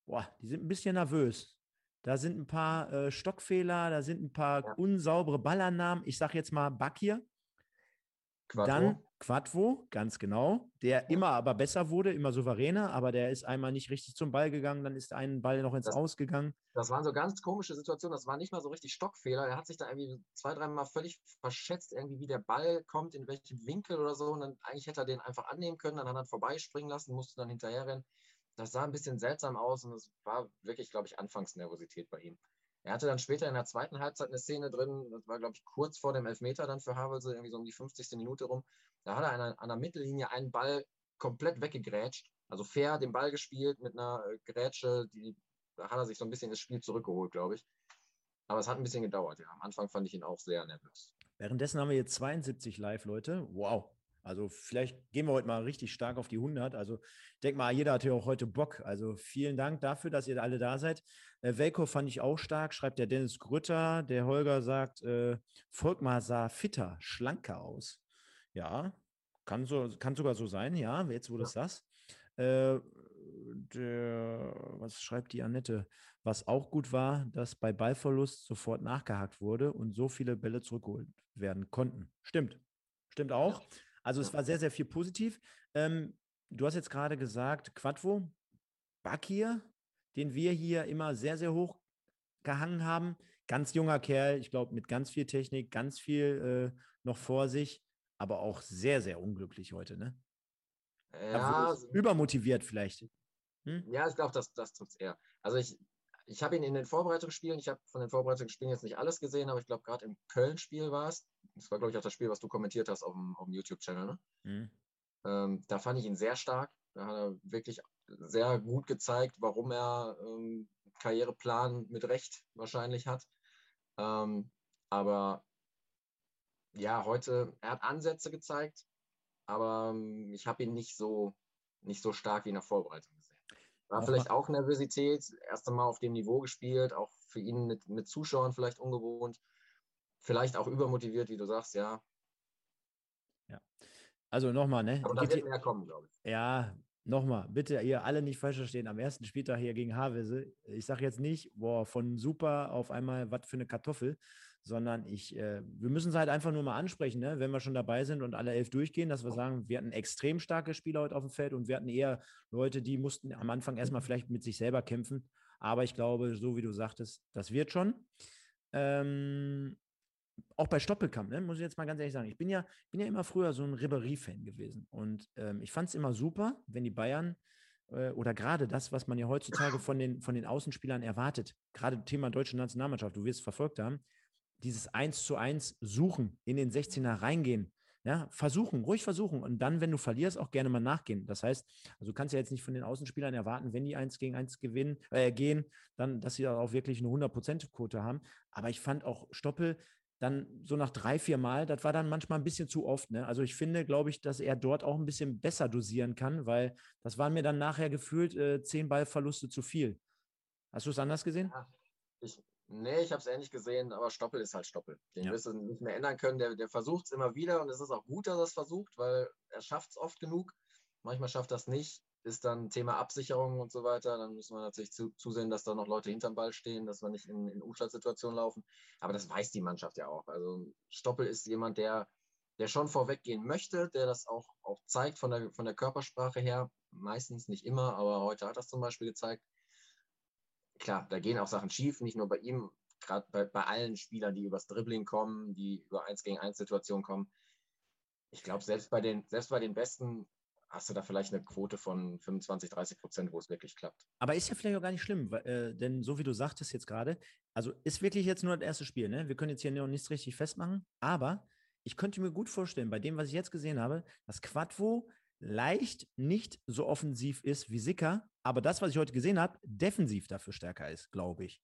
Speaker 2: boah, die sind ein bisschen nervös. Da sind ein paar äh, Stockfehler, da sind ein paar ja. unsaubere Ballannahmen. Ich sage jetzt mal Bakir. Quattro. Dann Quadvo, ganz genau, der immer aber besser wurde, immer souveräner, aber der ist einmal nicht richtig zum Ball gegangen, dann ist ein Ball noch ins das, Ausgegangen.
Speaker 3: Das waren so ganz komische Situationen, das war nicht mal so richtig Stockfehler. Er hat sich da irgendwie zwei, dreimal völlig verschätzt, irgendwie wie der Ball kommt, in welchem Winkel oder so. Und dann eigentlich hätte er den einfach annehmen können, dann hat er vorbeispringen lassen, musste dann hinterher rennen. Das sah ein bisschen seltsam aus und es war wirklich, glaube ich, Anfangsnervosität bei ihm. Er hatte dann später in der zweiten Halbzeit eine Szene drin, das war, glaube ich, kurz vor dem Elfmeter dann für Havelse, irgendwie so um die 50. Minute rum. Da hat er an, an der Mittellinie einen Ball komplett weggegrätscht, also fair den Ball gespielt mit einer äh, Grätsche, die, da hat er sich so ein bisschen das Spiel zurückgeholt, glaube ich. Aber es hat ein bisschen gedauert, ja. Am Anfang fand ich ihn auch sehr nervös.
Speaker 2: Währenddessen haben wir jetzt 72 Live-Leute. Wow. Also vielleicht gehen wir heute mal richtig stark auf die 100. Also ich denke mal, jeder hat ja auch heute Bock. Also vielen Dank dafür, dass ihr alle da seid. Äh, Velko fand ich auch stark, schreibt der Dennis Grütter. Der Holger sagt, äh, Volkmar sah fitter, schlanker aus. Ja, kann, so, kann sogar so sein, ja, jetzt wo du es sagst. Äh, der, was schreibt die Annette? Was auch gut war, dass bei Ballverlust sofort nachgehakt wurde und so viele Bälle zurückgeholt werden konnten. Stimmt. Stimmt auch. Ja. Also es war sehr, sehr viel positiv. Ähm, du hast jetzt gerade gesagt, Quadvo, Bakir, den wir hier immer sehr, sehr hoch gehangen haben. Ganz junger Kerl, ich glaube, mit ganz viel Technik, ganz viel äh, noch vor sich, aber auch sehr, sehr unglücklich heute, ne? Ja, übermotiviert vielleicht.
Speaker 3: Hm? Ja, ich glaube, das, das tut es eher. Also ich, ich habe ihn in den Vorbereitungsspielen, ich habe von den Vorbereitungsspielen jetzt nicht alles gesehen, aber ich glaube, gerade im Köln-Spiel war es. Das war, glaube ich, auch das Spiel, was du kommentiert hast auf dem, dem YouTube-Channel. Ne? Mhm. Ähm, da fand ich ihn sehr stark. Da hat er wirklich sehr gut gezeigt, warum er ähm, Karriereplan mit Recht wahrscheinlich hat. Ähm, aber ja, heute, er hat Ansätze gezeigt, aber ähm, ich habe ihn nicht so, nicht so stark wie in der Vorbereitung. War vielleicht auch Nervosität, erst einmal auf dem Niveau gespielt, auch für ihn mit, mit Zuschauern vielleicht ungewohnt. Vielleicht auch übermotiviert, wie du sagst, ja.
Speaker 2: Ja. Also nochmal, ne?
Speaker 3: Aber da wird mehr kommen, glaube ich.
Speaker 2: Ja, nochmal, bitte ihr alle nicht falsch verstehen. Am ersten Spieltag hier gegen Havese, ich sage jetzt nicht, boah, von super auf einmal was für eine Kartoffel, sondern ich, äh, wir müssen es halt einfach nur mal ansprechen, ne? wenn wir schon dabei sind und alle elf durchgehen, dass wir sagen, wir hatten extrem starke Spieler heute auf dem Feld und wir hatten eher Leute, die mussten am Anfang erstmal vielleicht mit sich selber kämpfen. Aber ich glaube, so wie du sagtest, das wird schon. Ähm, auch bei Stoppelkamp, ne, muss ich jetzt mal ganz ehrlich sagen, ich bin ja, bin ja immer früher so ein Ribéry-Fan gewesen. Und ähm, ich fand es immer super, wenn die Bayern äh, oder gerade das, was man ja heutzutage von den, von den Außenspielern erwartet, gerade Thema deutsche Nationalmannschaft, du wirst es verfolgt haben, dieses Eins zu eins suchen, in den 16er reingehen, ja, versuchen, ruhig versuchen und dann, wenn du verlierst, auch gerne mal nachgehen. Das heißt, also du kannst ja jetzt nicht von den Außenspielern erwarten, wenn die eins gegen eins gewinnen, äh, gehen, dann, dass sie auch wirklich eine 100%-Quote haben. Aber ich fand auch Stoppel dann so nach drei, vier Mal, das war dann manchmal ein bisschen zu oft. Ne? Also ich finde, glaube ich, dass er dort auch ein bisschen besser dosieren kann, weil das waren mir dann nachher gefühlt äh, zehn Ballverluste zu viel. Hast du es anders gesehen? Ja,
Speaker 3: ich, Nee, ich habe es ähnlich gesehen, aber Stoppel ist halt Stoppel. Den ja. wirst du nicht mehr ändern können. Der, der versucht es immer wieder und es ist auch gut, dass er es versucht, weil er schafft es oft genug. Manchmal schafft er es nicht. Ist dann Thema Absicherung und so weiter. Dann müssen wir natürlich zu, zusehen, dass da noch Leute hinterm Ball stehen, dass wir nicht in, in Umschaltsituationen laufen. Aber das weiß die Mannschaft ja auch. Also Stoppel ist jemand, der, der schon vorweggehen möchte, der das auch, auch zeigt von der, von der Körpersprache her. Meistens nicht immer, aber heute hat er es zum Beispiel gezeigt klar, da gehen auch Sachen schief, nicht nur bei ihm, gerade bei, bei allen Spielern, die übers Dribbling kommen, die über 1 gegen 1 Situationen kommen. Ich glaube, selbst bei den, selbst bei den Besten hast du da vielleicht eine Quote von 25, 30 Prozent, wo es wirklich klappt.
Speaker 2: Aber ist ja vielleicht auch gar nicht schlimm, weil, äh, denn so wie du sagtest jetzt gerade, also ist wirklich jetzt nur das erste Spiel, ne? Wir können jetzt hier noch nichts richtig festmachen, aber ich könnte mir gut vorstellen, bei dem, was ich jetzt gesehen habe, dass Quadvo leicht nicht so offensiv ist wie Sicker, aber das, was ich heute gesehen habe, defensiv dafür stärker ist, glaube ich.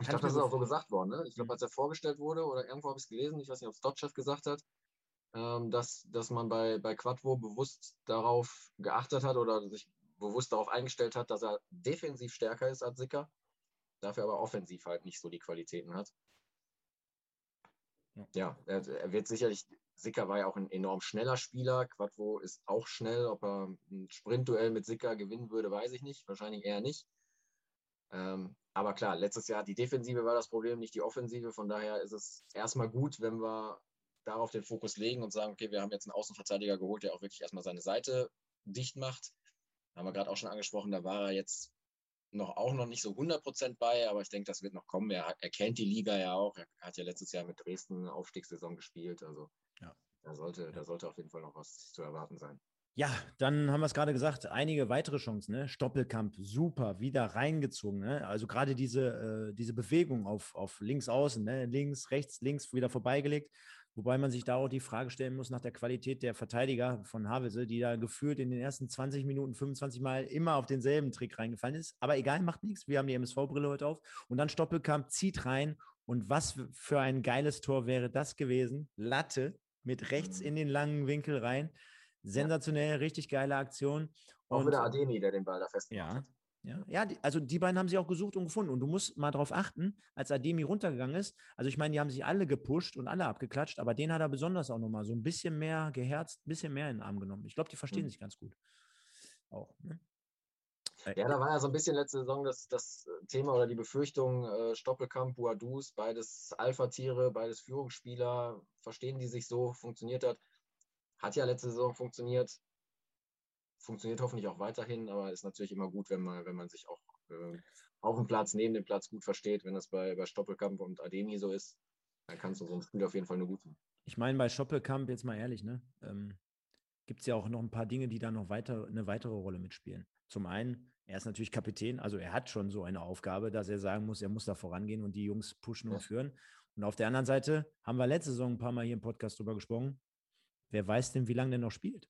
Speaker 3: Ich glaube, das ist auch so gesagt worden. Ne? Ich glaube, mhm. als er vorgestellt wurde, oder irgendwo habe ich es gelesen, ich weiß nicht, ob es Dotchef gesagt hat, ähm, dass, dass man bei, bei Quadvo bewusst darauf geachtet hat oder sich bewusst darauf eingestellt hat, dass er defensiv stärker ist als Sicker, dafür aber offensiv halt nicht so die Qualitäten hat. Ja, er, er, wird sicherlich, Sicker war ja auch ein enorm schneller Spieler. Quadvo ist auch schnell. Ob er ein Sprintduell mit Sicker gewinnen würde, weiß ich nicht. Wahrscheinlich eher nicht. Ähm, aber klar, letztes Jahr die Defensive war das Problem, nicht die Offensive. Von daher ist es erstmal gut, wenn wir darauf den Fokus legen und sagen, okay, wir haben jetzt einen Außenverteidiger geholt, der auch wirklich erstmal seine Seite dicht macht. Haben wir gerade auch schon angesprochen, da war er jetzt noch auch noch nicht so 100% bei, aber ich denke, das wird noch kommen. Er, er, kennt die Liga ja auch. Er hat ja letztes Jahr mit Dresden eine Aufstiegssaison gespielt. Also. Da, sollte, ja. da sollte auf jeden Fall noch was zu erwarten sein.
Speaker 2: Ja, dann haben wir es gerade gesagt, einige weitere Chancen. Ne? Stoppelkamp, super, wieder reingezogen. Ne? Also gerade diese, äh, diese Bewegung auf, auf links außen, ne? links, rechts, links, wieder vorbeigelegt. Wobei man sich da auch die Frage stellen muss nach der Qualität der Verteidiger von Havelse, die da gefühlt in den ersten 20 Minuten, 25 Mal immer auf denselben Trick reingefallen ist. Aber egal, macht nichts. Wir haben die MSV-Brille heute auf. Und dann Stoppelkamp zieht rein. Und was für ein geiles Tor wäre das gewesen? Latte mit rechts in den langen Winkel rein. Sensationell, richtig geile Aktion.
Speaker 3: Auch wieder Ademi, der den Ball da festmacht.
Speaker 2: Ja, ja, ja die, also die beiden haben sie auch gesucht und gefunden. Und du musst mal darauf achten, als Ademi runtergegangen ist. Also ich meine, die haben sich alle gepusht und alle abgeklatscht, aber den hat er besonders auch nochmal so ein bisschen mehr geherzt, ein bisschen mehr in den Arm genommen. Ich glaube, die verstehen mhm. sich ganz gut. Auch. Ne?
Speaker 3: Äh, ja, da war ja so ein bisschen letzte Saison das, das Thema oder die Befürchtung, äh, Stoppelkamp, Boadus, beides Alpha-Tiere, beides Führungsspieler, verstehen die sich so, funktioniert das. Hat ja letzte Saison funktioniert funktioniert hoffentlich auch weiterhin, aber ist natürlich immer gut, wenn man, wenn man sich auch äh, auf dem Platz, neben dem Platz gut versteht. Wenn das bei, bei Stoppelkamp und Ademi so ist, dann kannst du so ein Spiel auf jeden Fall nur gut tun.
Speaker 2: Ich meine, bei Stoppelkamp, jetzt mal ehrlich, ne, ähm, gibt es ja auch noch ein paar Dinge, die da noch weiter, eine weitere Rolle mitspielen. Zum einen, er ist natürlich Kapitän, also er hat schon so eine Aufgabe, dass er sagen muss, er muss da vorangehen und die Jungs pushen und ja. führen. Und auf der anderen Seite haben wir letzte Saison ein paar Mal hier im Podcast drüber gesprochen. Wer weiß denn, wie lange der noch spielt?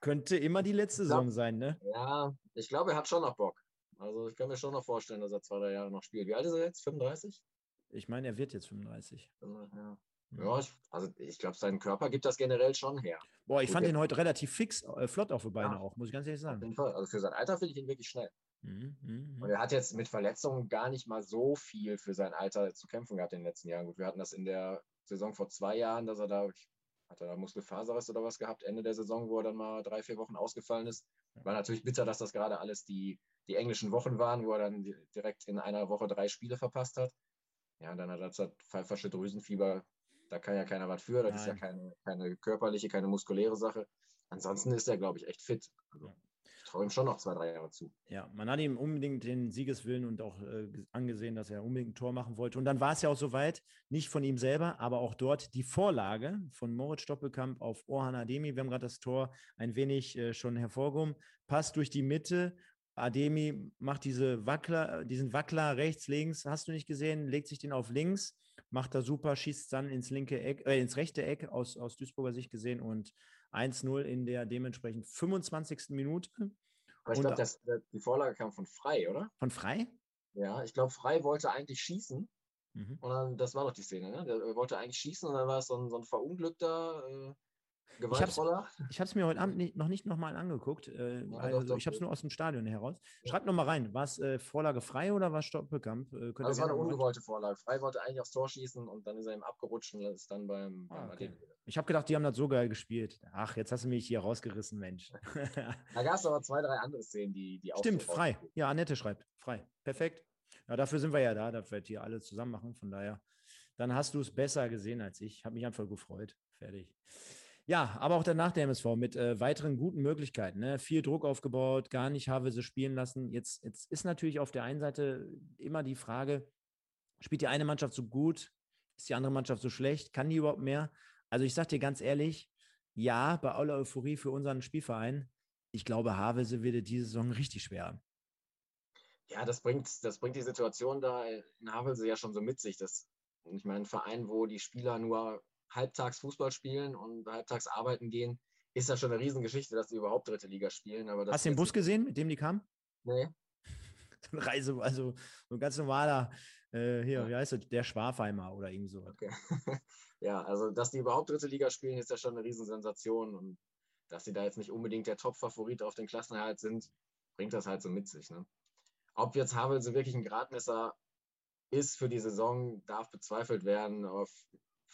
Speaker 2: Könnte immer die letzte glaub, Saison sein, ne?
Speaker 3: Ja, ich glaube, er hat schon noch Bock. Also ich kann mir schon noch vorstellen, dass er zwei, drei Jahre noch spielt. Wie alt ist er jetzt? 35?
Speaker 2: Ich meine, er wird jetzt 35.
Speaker 3: Ja, ja ich, also ich glaube, sein Körper gibt das generell schon her.
Speaker 2: Boah, ich fand ihn heute relativ fix, äh, flott auf die Beine ja, auch, muss ich ganz ehrlich sagen. Auf
Speaker 3: jeden Fall. Also für sein Alter finde ich ihn wirklich schnell. Mhm, mh, mh. Und er hat jetzt mit Verletzungen gar nicht mal so viel für sein Alter zu kämpfen gehabt in den letzten Jahren. Gut, wir hatten das in der Saison vor zwei Jahren, dass er da, hat er da Muskelfaserriss oder was gehabt, Ende der Saison, wo er dann mal drei, vier Wochen ausgefallen ist. War natürlich bitter, dass das gerade alles die, die englischen Wochen waren, wo er dann direkt in einer Woche drei Spiele verpasst hat. Ja, und dann hat er das pfeifersche Drüsenfieber. Da kann ja keiner was für. Das Nein. ist ja keine, keine körperliche, keine muskuläre Sache. Ansonsten ist er, glaube ich, echt fit. Also, traue ihm schon noch zwei, drei Jahre zu.
Speaker 2: Ja, man hat ihm unbedingt den Siegeswillen und auch äh, angesehen, dass er unbedingt ein Tor machen wollte. Und dann war es ja auch soweit, nicht von ihm selber, aber auch dort die Vorlage von Moritz Stoppelkamp auf Orhan Ademi. Wir haben gerade das Tor ein wenig äh, schon hervorgehoben. Passt durch die Mitte. Ademi macht diese Wackler, diesen Wackler rechts, links, hast du nicht gesehen, legt sich den auf links, macht da super, schießt dann ins linke Eck, äh, ins rechte Eck aus, aus Duisburger Sicht gesehen und 1-0 in der dementsprechend 25. Minute.
Speaker 3: Aber ich glaube, die Vorlage kam von Frei, oder?
Speaker 2: Von Frei?
Speaker 3: Ja, ich glaube, Frei wollte eigentlich schießen. Mhm. Und dann, das war doch die Szene, ne? Der wollte eigentlich schießen und dann war es so ein, so ein verunglückter äh,
Speaker 2: Gewaltroller. Ich habe es mir heute Abend nicht, noch nicht nochmal angeguckt. Äh, ja, also, doch, ich habe es nur aus dem Stadion heraus. Ja. Schreibt nochmal rein. War es äh, Vorlage frei oder war es Stoppelkamp?
Speaker 3: Äh, also es war eine ungewollte Vorlage. Frei wollte eigentlich aufs Tor schießen und dann ist er ihm abgerutscht und ist dann beim, ah,
Speaker 2: okay. Ich habe gedacht, die haben das so geil gespielt. Ach, jetzt hast du mich hier rausgerissen, Mensch.
Speaker 3: da gab es aber zwei, drei andere Szenen, die, die
Speaker 2: auch. Stimmt, frei. Ja, Annette schreibt. Frei. Perfekt. Ja, dafür sind wir ja da, dass wir hier alle zusammen machen. Von daher, dann hast du es besser gesehen als ich. Habe mich einfach gefreut. Fertig. Ja, aber auch danach der MSV mit äh, weiteren guten Möglichkeiten. Ne? Viel Druck aufgebaut, gar nicht Havelse spielen lassen. Jetzt, jetzt ist natürlich auf der einen Seite immer die Frage, spielt die eine Mannschaft so gut, ist die andere Mannschaft so schlecht, kann die überhaupt mehr? Also ich sage dir ganz ehrlich, ja, bei aller Euphorie für unseren Spielverein, ich glaube, Havelse wird diese Saison richtig schwer.
Speaker 3: Ja, das bringt, das bringt die Situation da in Havelse ja schon so mit sich. Dass, ich meine, ein Verein, wo die Spieler nur halbtags Fußball spielen und halbtags arbeiten gehen, ist das schon eine Riesengeschichte, dass sie überhaupt dritte Liga spielen. Aber
Speaker 2: Hast du den Bus gesehen, mit dem die kamen?
Speaker 3: Nee.
Speaker 2: Reise, also so ein ganz normaler, äh, hier, ja. wie heißt es, der Schwafheimer oder irgend so.
Speaker 3: Okay. ja, also dass die überhaupt dritte Liga spielen, ist ja schon eine Riesensensation und dass sie da jetzt nicht unbedingt der Top-Favorit auf den Klassenerhalt sind, bringt das halt so mit sich. Ne? Ob jetzt Havelse wirklich ein Gradmesser ist für die Saison, darf bezweifelt werden. Auf,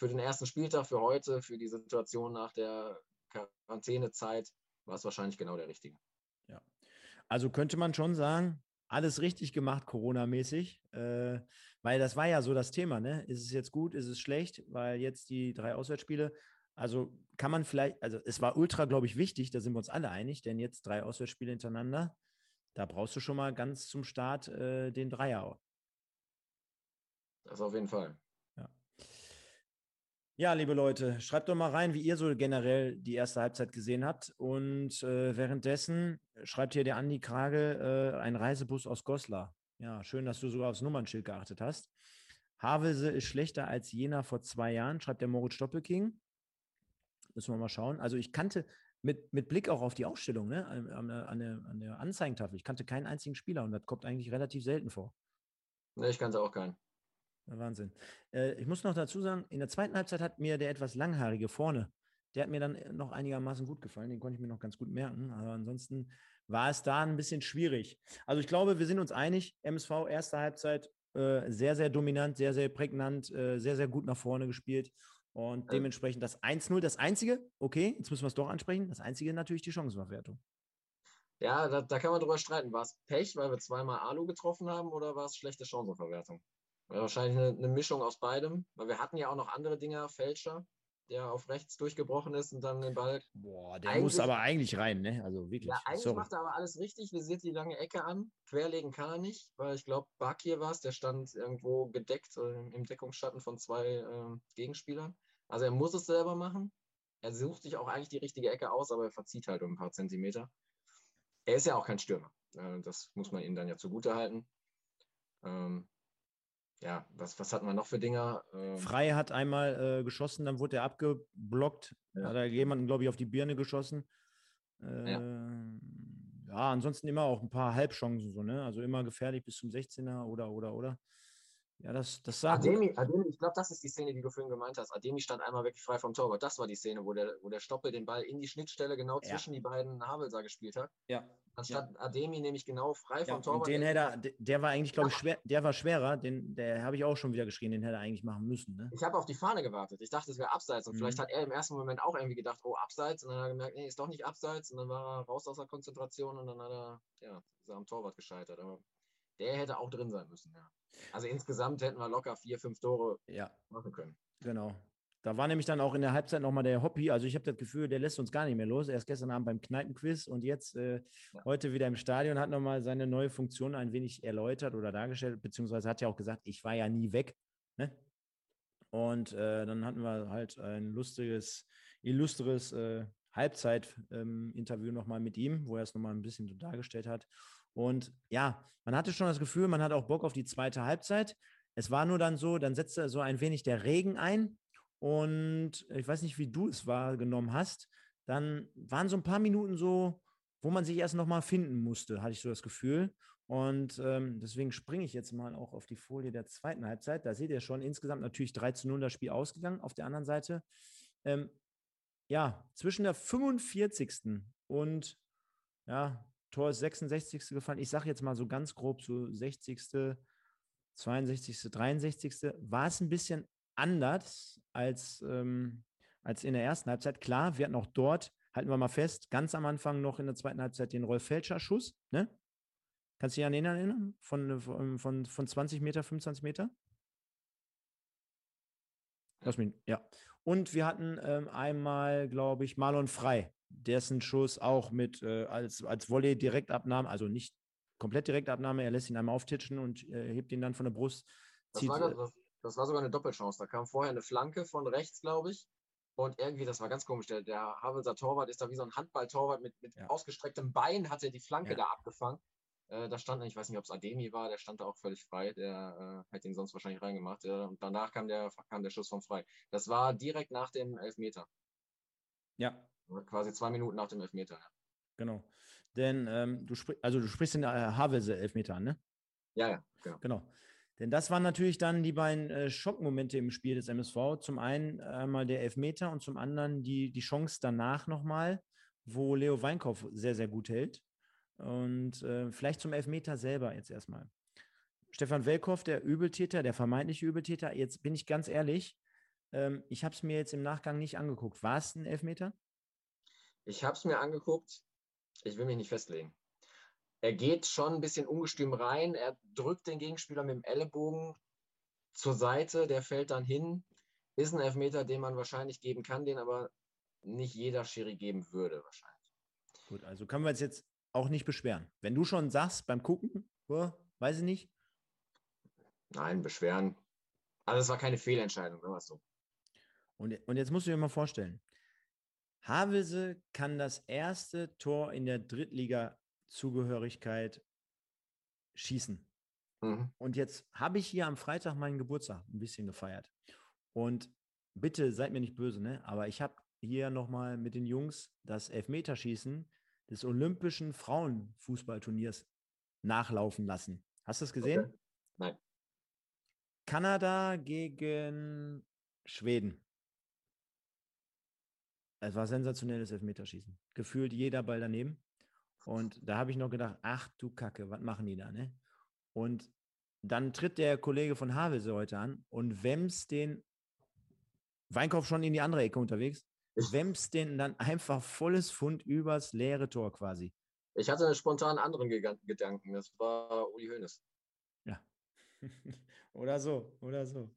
Speaker 3: für den ersten Spieltag, für heute, für die Situation nach der Quarantänezeit war es wahrscheinlich genau der richtige.
Speaker 2: Ja. Also könnte man schon sagen, alles richtig gemacht, Corona-mäßig. Äh, weil das war ja so das Thema, ne? Ist es jetzt gut, ist es schlecht? Weil jetzt die drei Auswärtsspiele, also kann man vielleicht, also es war ultra, glaube ich, wichtig, da sind wir uns alle einig, denn jetzt drei Auswärtsspiele hintereinander, da brauchst du schon mal ganz zum Start äh, den Dreier.
Speaker 3: Das auf jeden Fall.
Speaker 2: Ja. Liebe Leute, schreibt doch mal rein, wie ihr so generell die erste Halbzeit gesehen habt. Und äh, währenddessen schreibt hier der Andi Krage äh, ein Reisebus aus Goslar. Ja, schön, dass du sogar aufs Nummernschild geachtet hast. Havelse ist schlechter als jener vor zwei Jahren, schreibt der Moritz Stoppelking. Müssen wir mal schauen. Also ich kannte mit, mit Blick auch auf die Ausstellung, ne, an, an, an, der, an der Anzeigentafel, ich kannte keinen einzigen Spieler und das kommt eigentlich relativ selten vor.
Speaker 3: Ne, ich kannte auch keinen.
Speaker 2: Wahnsinn. Äh, ich muss noch dazu sagen, in der zweiten Halbzeit hat mir der etwas langhaarige vorne, der hat mir dann noch einigermaßen gut gefallen. Den konnte ich mir noch ganz gut merken. Aber ansonsten war es da ein bisschen schwierig. Also ich glaube, wir sind uns einig, MSV erste Halbzeit äh, sehr, sehr dominant, sehr, sehr prägnant, äh, sehr, sehr gut nach vorne gespielt. Und dementsprechend das 1-0, das Einzige, okay, jetzt müssen wir es doch ansprechen, das Einzige natürlich die Chancenverwertung.
Speaker 3: Ja, da, da kann man drüber streiten. War es Pech, weil wir zweimal Alu getroffen haben oder war es schlechte Chancenverwertung? Wahrscheinlich eine, eine, Mischung aus beidem, weil wir hatten ja auch noch andere Dinger, Fälscher, der auf rechts durchgebrochen ist und dann den Ball.
Speaker 2: Boah, der muss aber eigentlich rein, ne? Also wirklich.
Speaker 3: Ja, eigentlich Sorry. macht er aber alles richtig. Wir sehen die lange Ecke an. Querlegen kann er nicht, weil ich glaube, Bakir war es, der stand irgendwo gedeckt im Deckungsschatten von zwei äh, Gegenspielern. Also er muss es selber machen. Er sucht sich auch eigentlich die richtige Ecke aus, aber er verzieht halt um ein paar Zentimeter. Er ist ja auch kein Stürmer. Äh, das muss man ihm dann ja zugute halten. Ähm, ja, was, was hatten wir noch für Dinger?
Speaker 2: Ähm, Frei hat einmal äh, geschossen, dann wurde er abgeblockt. Ja. Hat er jemanden, glaube ich, auf die Birne geschossen. Äh, ja. ja. ansonsten immer auch ein paar Halbchancen, so, ne? Also immer gefährlich bis zum 16er oder, oder, oder. Ja, das, das
Speaker 3: sagt. Ademi, Ademi, ich glaube, das ist die Szene, die du vorhin gemeint hast. Ademi stand einmal wirklich frei vom Torwart. Das war die Szene, wo der, wo der Stoppel den Ball in die Schnittstelle genau ja. zwischen die beiden Havelser gespielt hat.
Speaker 2: Ja.
Speaker 3: Anstatt ja. Ademi nämlich genau frei vom Torwart.
Speaker 2: Den hätte er, der war eigentlich, glaube ich, schwer, der war schwerer. Den, der habe ich auch schon wieder geschrien, den hätte er eigentlich machen müssen. Ne?
Speaker 3: Ich habe auf die Fahne gewartet. Ich dachte, es wäre abseits. Und mhm. vielleicht hat er im ersten Moment auch irgendwie gedacht, oh, abseits. Und dann hat er gemerkt, nee, ist doch nicht abseits. Und dann war er raus aus der Konzentration und dann hat er, ja, ist er am Torwart gescheitert. Aber der hätte auch drin sein müssen, ja. Also insgesamt hätten wir locker vier, fünf Tore
Speaker 2: ja.
Speaker 3: machen können.
Speaker 2: Genau. Da war nämlich dann auch in der Halbzeit nochmal der Hobby. Also ich habe das Gefühl, der lässt uns gar nicht mehr los. Er ist gestern Abend beim Kneipenquiz und jetzt äh, ja. heute wieder im Stadion, hat nochmal seine neue Funktion ein wenig erläutert oder dargestellt, beziehungsweise hat ja auch gesagt, ich war ja nie weg. Ne? Und äh, dann hatten wir halt ein lustiges, illustres äh, Halbzeit-Interview ähm, nochmal mit ihm, wo er es nochmal ein bisschen so dargestellt hat. Und ja, man hatte schon das Gefühl, man hat auch Bock auf die zweite Halbzeit. Es war nur dann so, dann setzte so ein wenig der Regen ein. Und ich weiß nicht, wie du es wahrgenommen hast. Dann waren so ein paar Minuten so, wo man sich erst nochmal finden musste, hatte ich so das Gefühl. Und ähm, deswegen springe ich jetzt mal auch auf die Folie der zweiten Halbzeit. Da seht ihr schon insgesamt natürlich 3 zu 0 das Spiel ausgegangen. Auf der anderen Seite, ähm, ja, zwischen der 45. und ja, Tor ist 66. gefallen. Ich sage jetzt mal so ganz grob so 60., 62., 63. War es ein bisschen anders als, ähm, als in der ersten Halbzeit. Klar, wir hatten auch dort, halten wir mal fest, ganz am Anfang noch in der zweiten Halbzeit den Rolf Felscher-Schuss. Ne? Kannst du dich an den erinnern? Von, von, von, von 20 Meter, 25 Meter? Lass mich, ja. Und wir hatten ähm, einmal, glaube ich, Marlon Frei, dessen Schuss auch mit äh, als, als Volley Direktabnahme, also nicht komplett Direktabnahme, er lässt ihn einmal auftitschen und äh, hebt ihn dann von der Brust.
Speaker 3: Das war, das, das, war, sogar eine Doppelchance. Da kam vorher eine Flanke von rechts, glaube ich. Und irgendwie, das war ganz komisch. Der, der Havelser Torwart ist da wie so ein Handballtorwart mit, mit ja. ausgestrecktem Bein, hatte die Flanke ja. da abgefangen. Äh, da stand, ich weiß nicht, ob es Ademi war, der stand da auch völlig frei. Der äh, hätte ihn sonst wahrscheinlich reingemacht. Äh, und danach kam der, kam der Schuss von frei. Das war direkt nach dem Elfmeter.
Speaker 2: Ja,
Speaker 3: Quasi zwei Minuten nach dem Elfmeter. Ja.
Speaker 2: Genau. Denn ähm, du, sprich, also du sprichst den äh, Havelse Elfmeter an, ne?
Speaker 3: Ja, ja,
Speaker 2: genau. genau. Denn das waren natürlich dann die beiden äh, Schockmomente im Spiel des MSV. Zum einen einmal der Elfmeter und zum anderen die, die Chance danach nochmal, wo Leo Weinkauf sehr, sehr gut hält. Und äh, vielleicht zum Elfmeter selber jetzt erstmal. Stefan Welkow, der Übeltäter, der vermeintliche Übeltäter, jetzt bin ich ganz ehrlich, ähm, ich habe es mir jetzt im Nachgang nicht angeguckt. War es ein Elfmeter?
Speaker 3: Ich habe es mir angeguckt. Ich will mich nicht festlegen. Er geht schon ein bisschen ungestüm rein. Er drückt den Gegenspieler mit dem Ellenbogen zur Seite. Der fällt dann hin. Ist ein Elfmeter, den man wahrscheinlich geben kann, den aber nicht jeder Schiri geben würde, wahrscheinlich.
Speaker 2: Gut, also können wir uns jetzt auch nicht beschweren. Wenn du schon sagst beim Gucken, weiß ich nicht.
Speaker 3: Nein, beschweren. Also es war keine Fehlentscheidung, ne, was so.
Speaker 2: Und, und jetzt musst du dir mal vorstellen, Havelse kann das erste Tor in der Drittliga-Zugehörigkeit schießen. Mhm. Und jetzt habe ich hier am Freitag meinen Geburtstag ein bisschen gefeiert. Und bitte seid mir nicht böse, ne? aber ich habe hier nochmal mit den Jungs das Elfmeterschießen des Olympischen Frauenfußballturniers nachlaufen lassen. Hast du es gesehen? Okay.
Speaker 3: Nein.
Speaker 2: Kanada gegen Schweden. Es war sensationelles Elfmeterschießen. Gefühlt jeder Ball daneben. Und da habe ich noch gedacht, ach du Kacke, was machen die da, ne? Und dann tritt der Kollege von Havelse heute an und wemst den Weinkauf schon in die andere Ecke unterwegs, wemst den dann einfach volles Fund übers leere Tor quasi.
Speaker 3: Ich hatte einen spontan anderen Gedanken, das war Uli Hoeneß.
Speaker 2: Ja. oder so, oder so.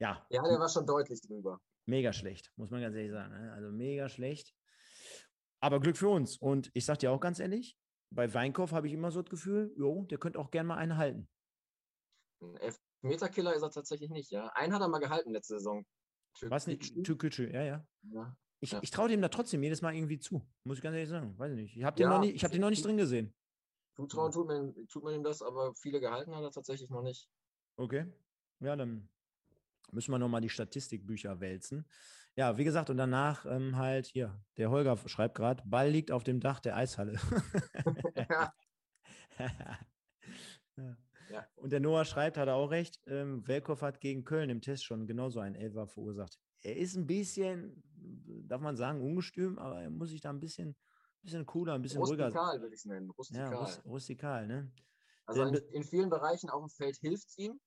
Speaker 2: Ja.
Speaker 3: Ja, der war schon deutlich drüber.
Speaker 2: Mega schlecht, muss man ganz ehrlich sagen. Ne? Also mega schlecht. Aber Glück für uns. Und ich sage dir auch ganz ehrlich, bei Weinkauf habe ich immer so das Gefühl, jo, der könnte auch gerne mal einen halten.
Speaker 3: Ein Elfmeterkiller ist er tatsächlich nicht, ja. Einen hat er mal gehalten letzte Saison.
Speaker 2: Was nicht? Türkücü, ja, ja. ja. Ich, ja. ich traue dem da trotzdem jedes Mal irgendwie zu. Muss ich ganz ehrlich sagen. Weiß ich nicht. Ich habe den, ja, noch nicht, hab den noch nicht drin gesehen.
Speaker 3: Zutrauen tut man, tut man ihm das, aber viele gehalten hat er tatsächlich noch nicht.
Speaker 2: Okay. Ja, dann müssen wir nochmal die Statistikbücher wälzen. Ja, wie gesagt, und danach ähm, halt hier, der Holger schreibt gerade, Ball liegt auf dem Dach der Eishalle. ja. ja. Und der Noah schreibt, hat er auch recht, ähm, Welkow hat gegen Köln im Test schon genauso einen Elfer verursacht. Er ist ein bisschen, darf man sagen, ungestüm, aber er muss sich da ein bisschen, bisschen cooler, ein bisschen
Speaker 3: rustikal,
Speaker 2: ruhiger.
Speaker 3: Rustikal würde ich es nennen.
Speaker 2: Rustikal. Ja, rustikal, ne?
Speaker 3: Also in, in vielen Bereichen auf dem Feld hilft es ihm,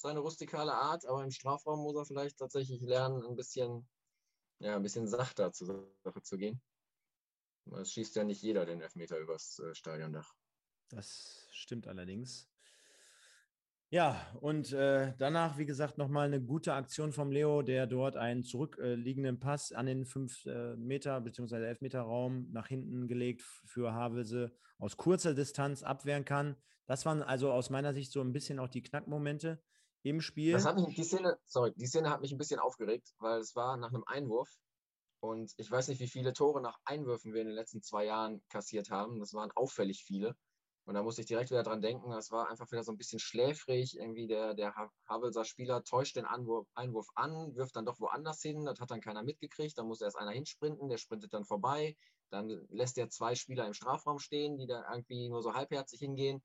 Speaker 3: seine rustikale Art, aber im Strafraum muss er vielleicht tatsächlich lernen, ein bisschen, ja, ein bisschen sachter zur Sache zu gehen. Es schießt ja nicht jeder den Elfmeter übers äh, Stadiondach.
Speaker 2: Das stimmt allerdings. Ja, und äh, danach, wie gesagt, nochmal eine gute Aktion vom Leo, der dort einen zurückliegenden Pass an den 5 äh, Meter bzw. 11 Meter Raum nach hinten gelegt für Havelse aus kurzer Distanz abwehren kann. Das waren also aus meiner Sicht so ein bisschen auch die Knackmomente im Spiel.
Speaker 3: Das hat mich, die Szene, sorry, die Szene hat mich ein bisschen aufgeregt, weil es war nach einem Einwurf und ich weiß nicht, wie viele Tore nach Einwürfen wir in den letzten zwei Jahren kassiert haben. Das waren auffällig viele. Und da musste ich direkt wieder dran denken, das war einfach wieder so ein bisschen schläfrig. Irgendwie der, der Havelser Spieler täuscht den Anwurf, Einwurf an, wirft dann doch woanders hin. Das hat dann keiner mitgekriegt. Da muss erst einer hinsprinten, der sprintet dann vorbei. Dann lässt er zwei Spieler im Strafraum stehen, die da irgendwie nur so halbherzig hingehen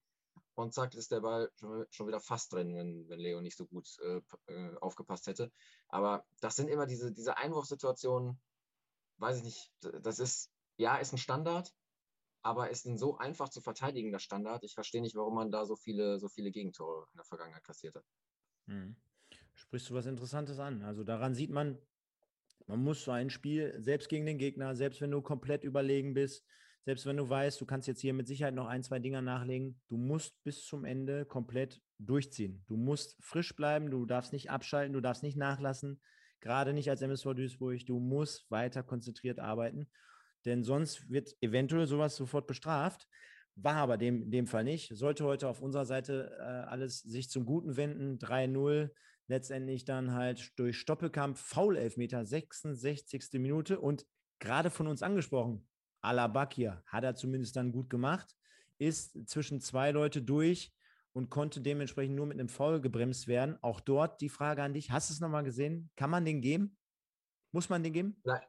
Speaker 3: und zack, ist der Ball schon, schon wieder fast drin, wenn, wenn Leo nicht so gut äh, äh, aufgepasst hätte. Aber das sind immer diese, diese Einwurfsituationen, weiß ich nicht, das ist, ja, ist ein Standard, aber ist ein so einfach zu verteidigender Standard. Ich verstehe nicht, warum man da so viele, so viele Gegentore in der Vergangenheit kassiert hat.
Speaker 2: Hm. Sprichst du was Interessantes an? Also daran sieht man, man muss so ein Spiel, selbst gegen den Gegner, selbst wenn du komplett überlegen bist, selbst wenn du weißt, du kannst jetzt hier mit Sicherheit noch ein, zwei Dinger nachlegen, du musst bis zum Ende komplett durchziehen. Du musst frisch bleiben, du darfst nicht abschalten, du darfst nicht nachlassen, gerade nicht als MSV Duisburg. Du musst weiter konzentriert arbeiten, denn sonst wird eventuell sowas sofort bestraft. War aber dem, dem Fall nicht. Sollte heute auf unserer Seite äh, alles sich zum Guten wenden. 3-0, letztendlich dann halt durch Stoppelkampf, Foul-Elfmeter, 66. Minute und gerade von uns angesprochen, Alabakir hat er zumindest dann gut gemacht, ist zwischen zwei Leute durch und konnte dementsprechend nur mit einem Foul gebremst werden. Auch dort die Frage an dich: Hast du es nochmal gesehen? Kann man den geben? Muss man den geben?
Speaker 3: Nein,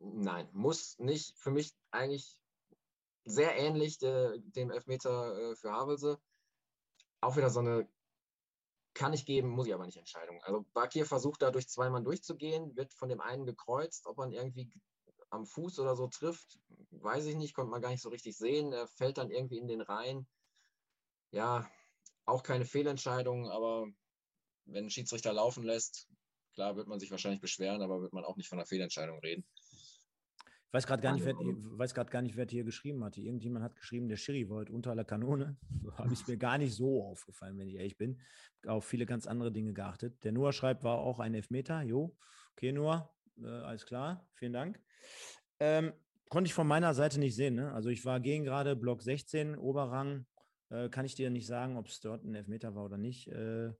Speaker 3: nein muss nicht. Für mich eigentlich sehr ähnlich der, dem Elfmeter äh, für Havelse. Auch wieder so eine kann ich geben, muss ich aber nicht Entscheidung. Also Bakir versucht dadurch zweimal durchzugehen, wird von dem einen gekreuzt, ob man irgendwie am Fuß oder so trifft, weiß ich nicht, konnte man gar nicht so richtig sehen. Er fällt dann irgendwie in den Rhein. Ja, auch keine Fehlentscheidung, aber wenn ein Schiedsrichter laufen lässt, klar wird man sich wahrscheinlich beschweren, aber wird man auch nicht von einer Fehlentscheidung reden.
Speaker 2: Ich weiß gerade gar, nicht, wer, weiß gar nicht, wer hier geschrieben hatte. Irgendjemand hat geschrieben, der Schiri heute unter aller Kanone. So habe ich mir gar nicht so aufgefallen, wenn ich ehrlich bin. Auf viele ganz andere Dinge geachtet. Der Noah schreibt, war auch ein Elfmeter. Jo, okay, Noah, äh, alles klar. Vielen Dank. Ähm, konnte ich von meiner Seite nicht sehen. Ne? Also ich war gegen gerade Block 16, Oberrang. Äh, kann ich dir nicht sagen, ob es dort ein Elfmeter war oder nicht. Äh,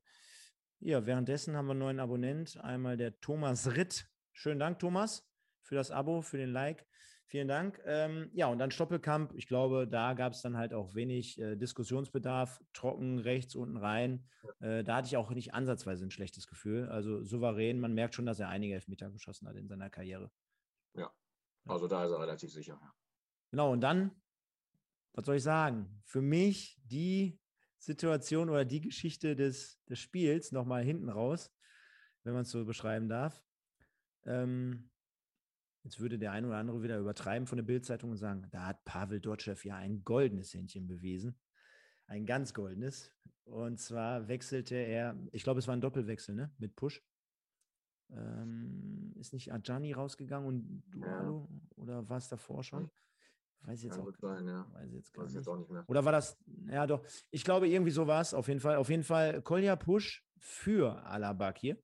Speaker 2: ja, währenddessen haben wir einen neuen Abonnent. Einmal der Thomas Ritt. Schönen Dank, Thomas für das Abo, für den Like. Vielen Dank. Ähm, ja, und dann Stoppelkamp. Ich glaube, da gab es dann halt auch wenig äh, Diskussionsbedarf. Trocken rechts unten rein. Äh, da hatte ich auch nicht ansatzweise ein schlechtes Gefühl. Also souverän. Man merkt schon, dass er einige Elfmeter geschossen hat in seiner Karriere.
Speaker 3: Ja, also da ist er relativ sicher.
Speaker 2: Genau, und dann, was soll ich sagen? Für mich die Situation oder die Geschichte des, des Spiels nochmal hinten raus, wenn man es so beschreiben darf. Ähm, Jetzt würde der eine oder andere wieder übertreiben von der Bildzeitung und sagen, da hat Pavel Dotschew ja ein goldenes Händchen bewiesen. Ein ganz goldenes. Und zwar wechselte er, ich glaube, es war ein Doppelwechsel, ne? Mit Push. Ähm, ist nicht Ajani rausgegangen und Dualo? Ja. Oder war es davor schon? Weiß ich jetzt, auch, sein, ja. weiß jetzt gar weiß nicht. Jetzt nicht mehr. Oder war das, ja doch, ich glaube irgendwie so war es auf jeden Fall. Auf jeden Fall Kolja Push für Alabak hier.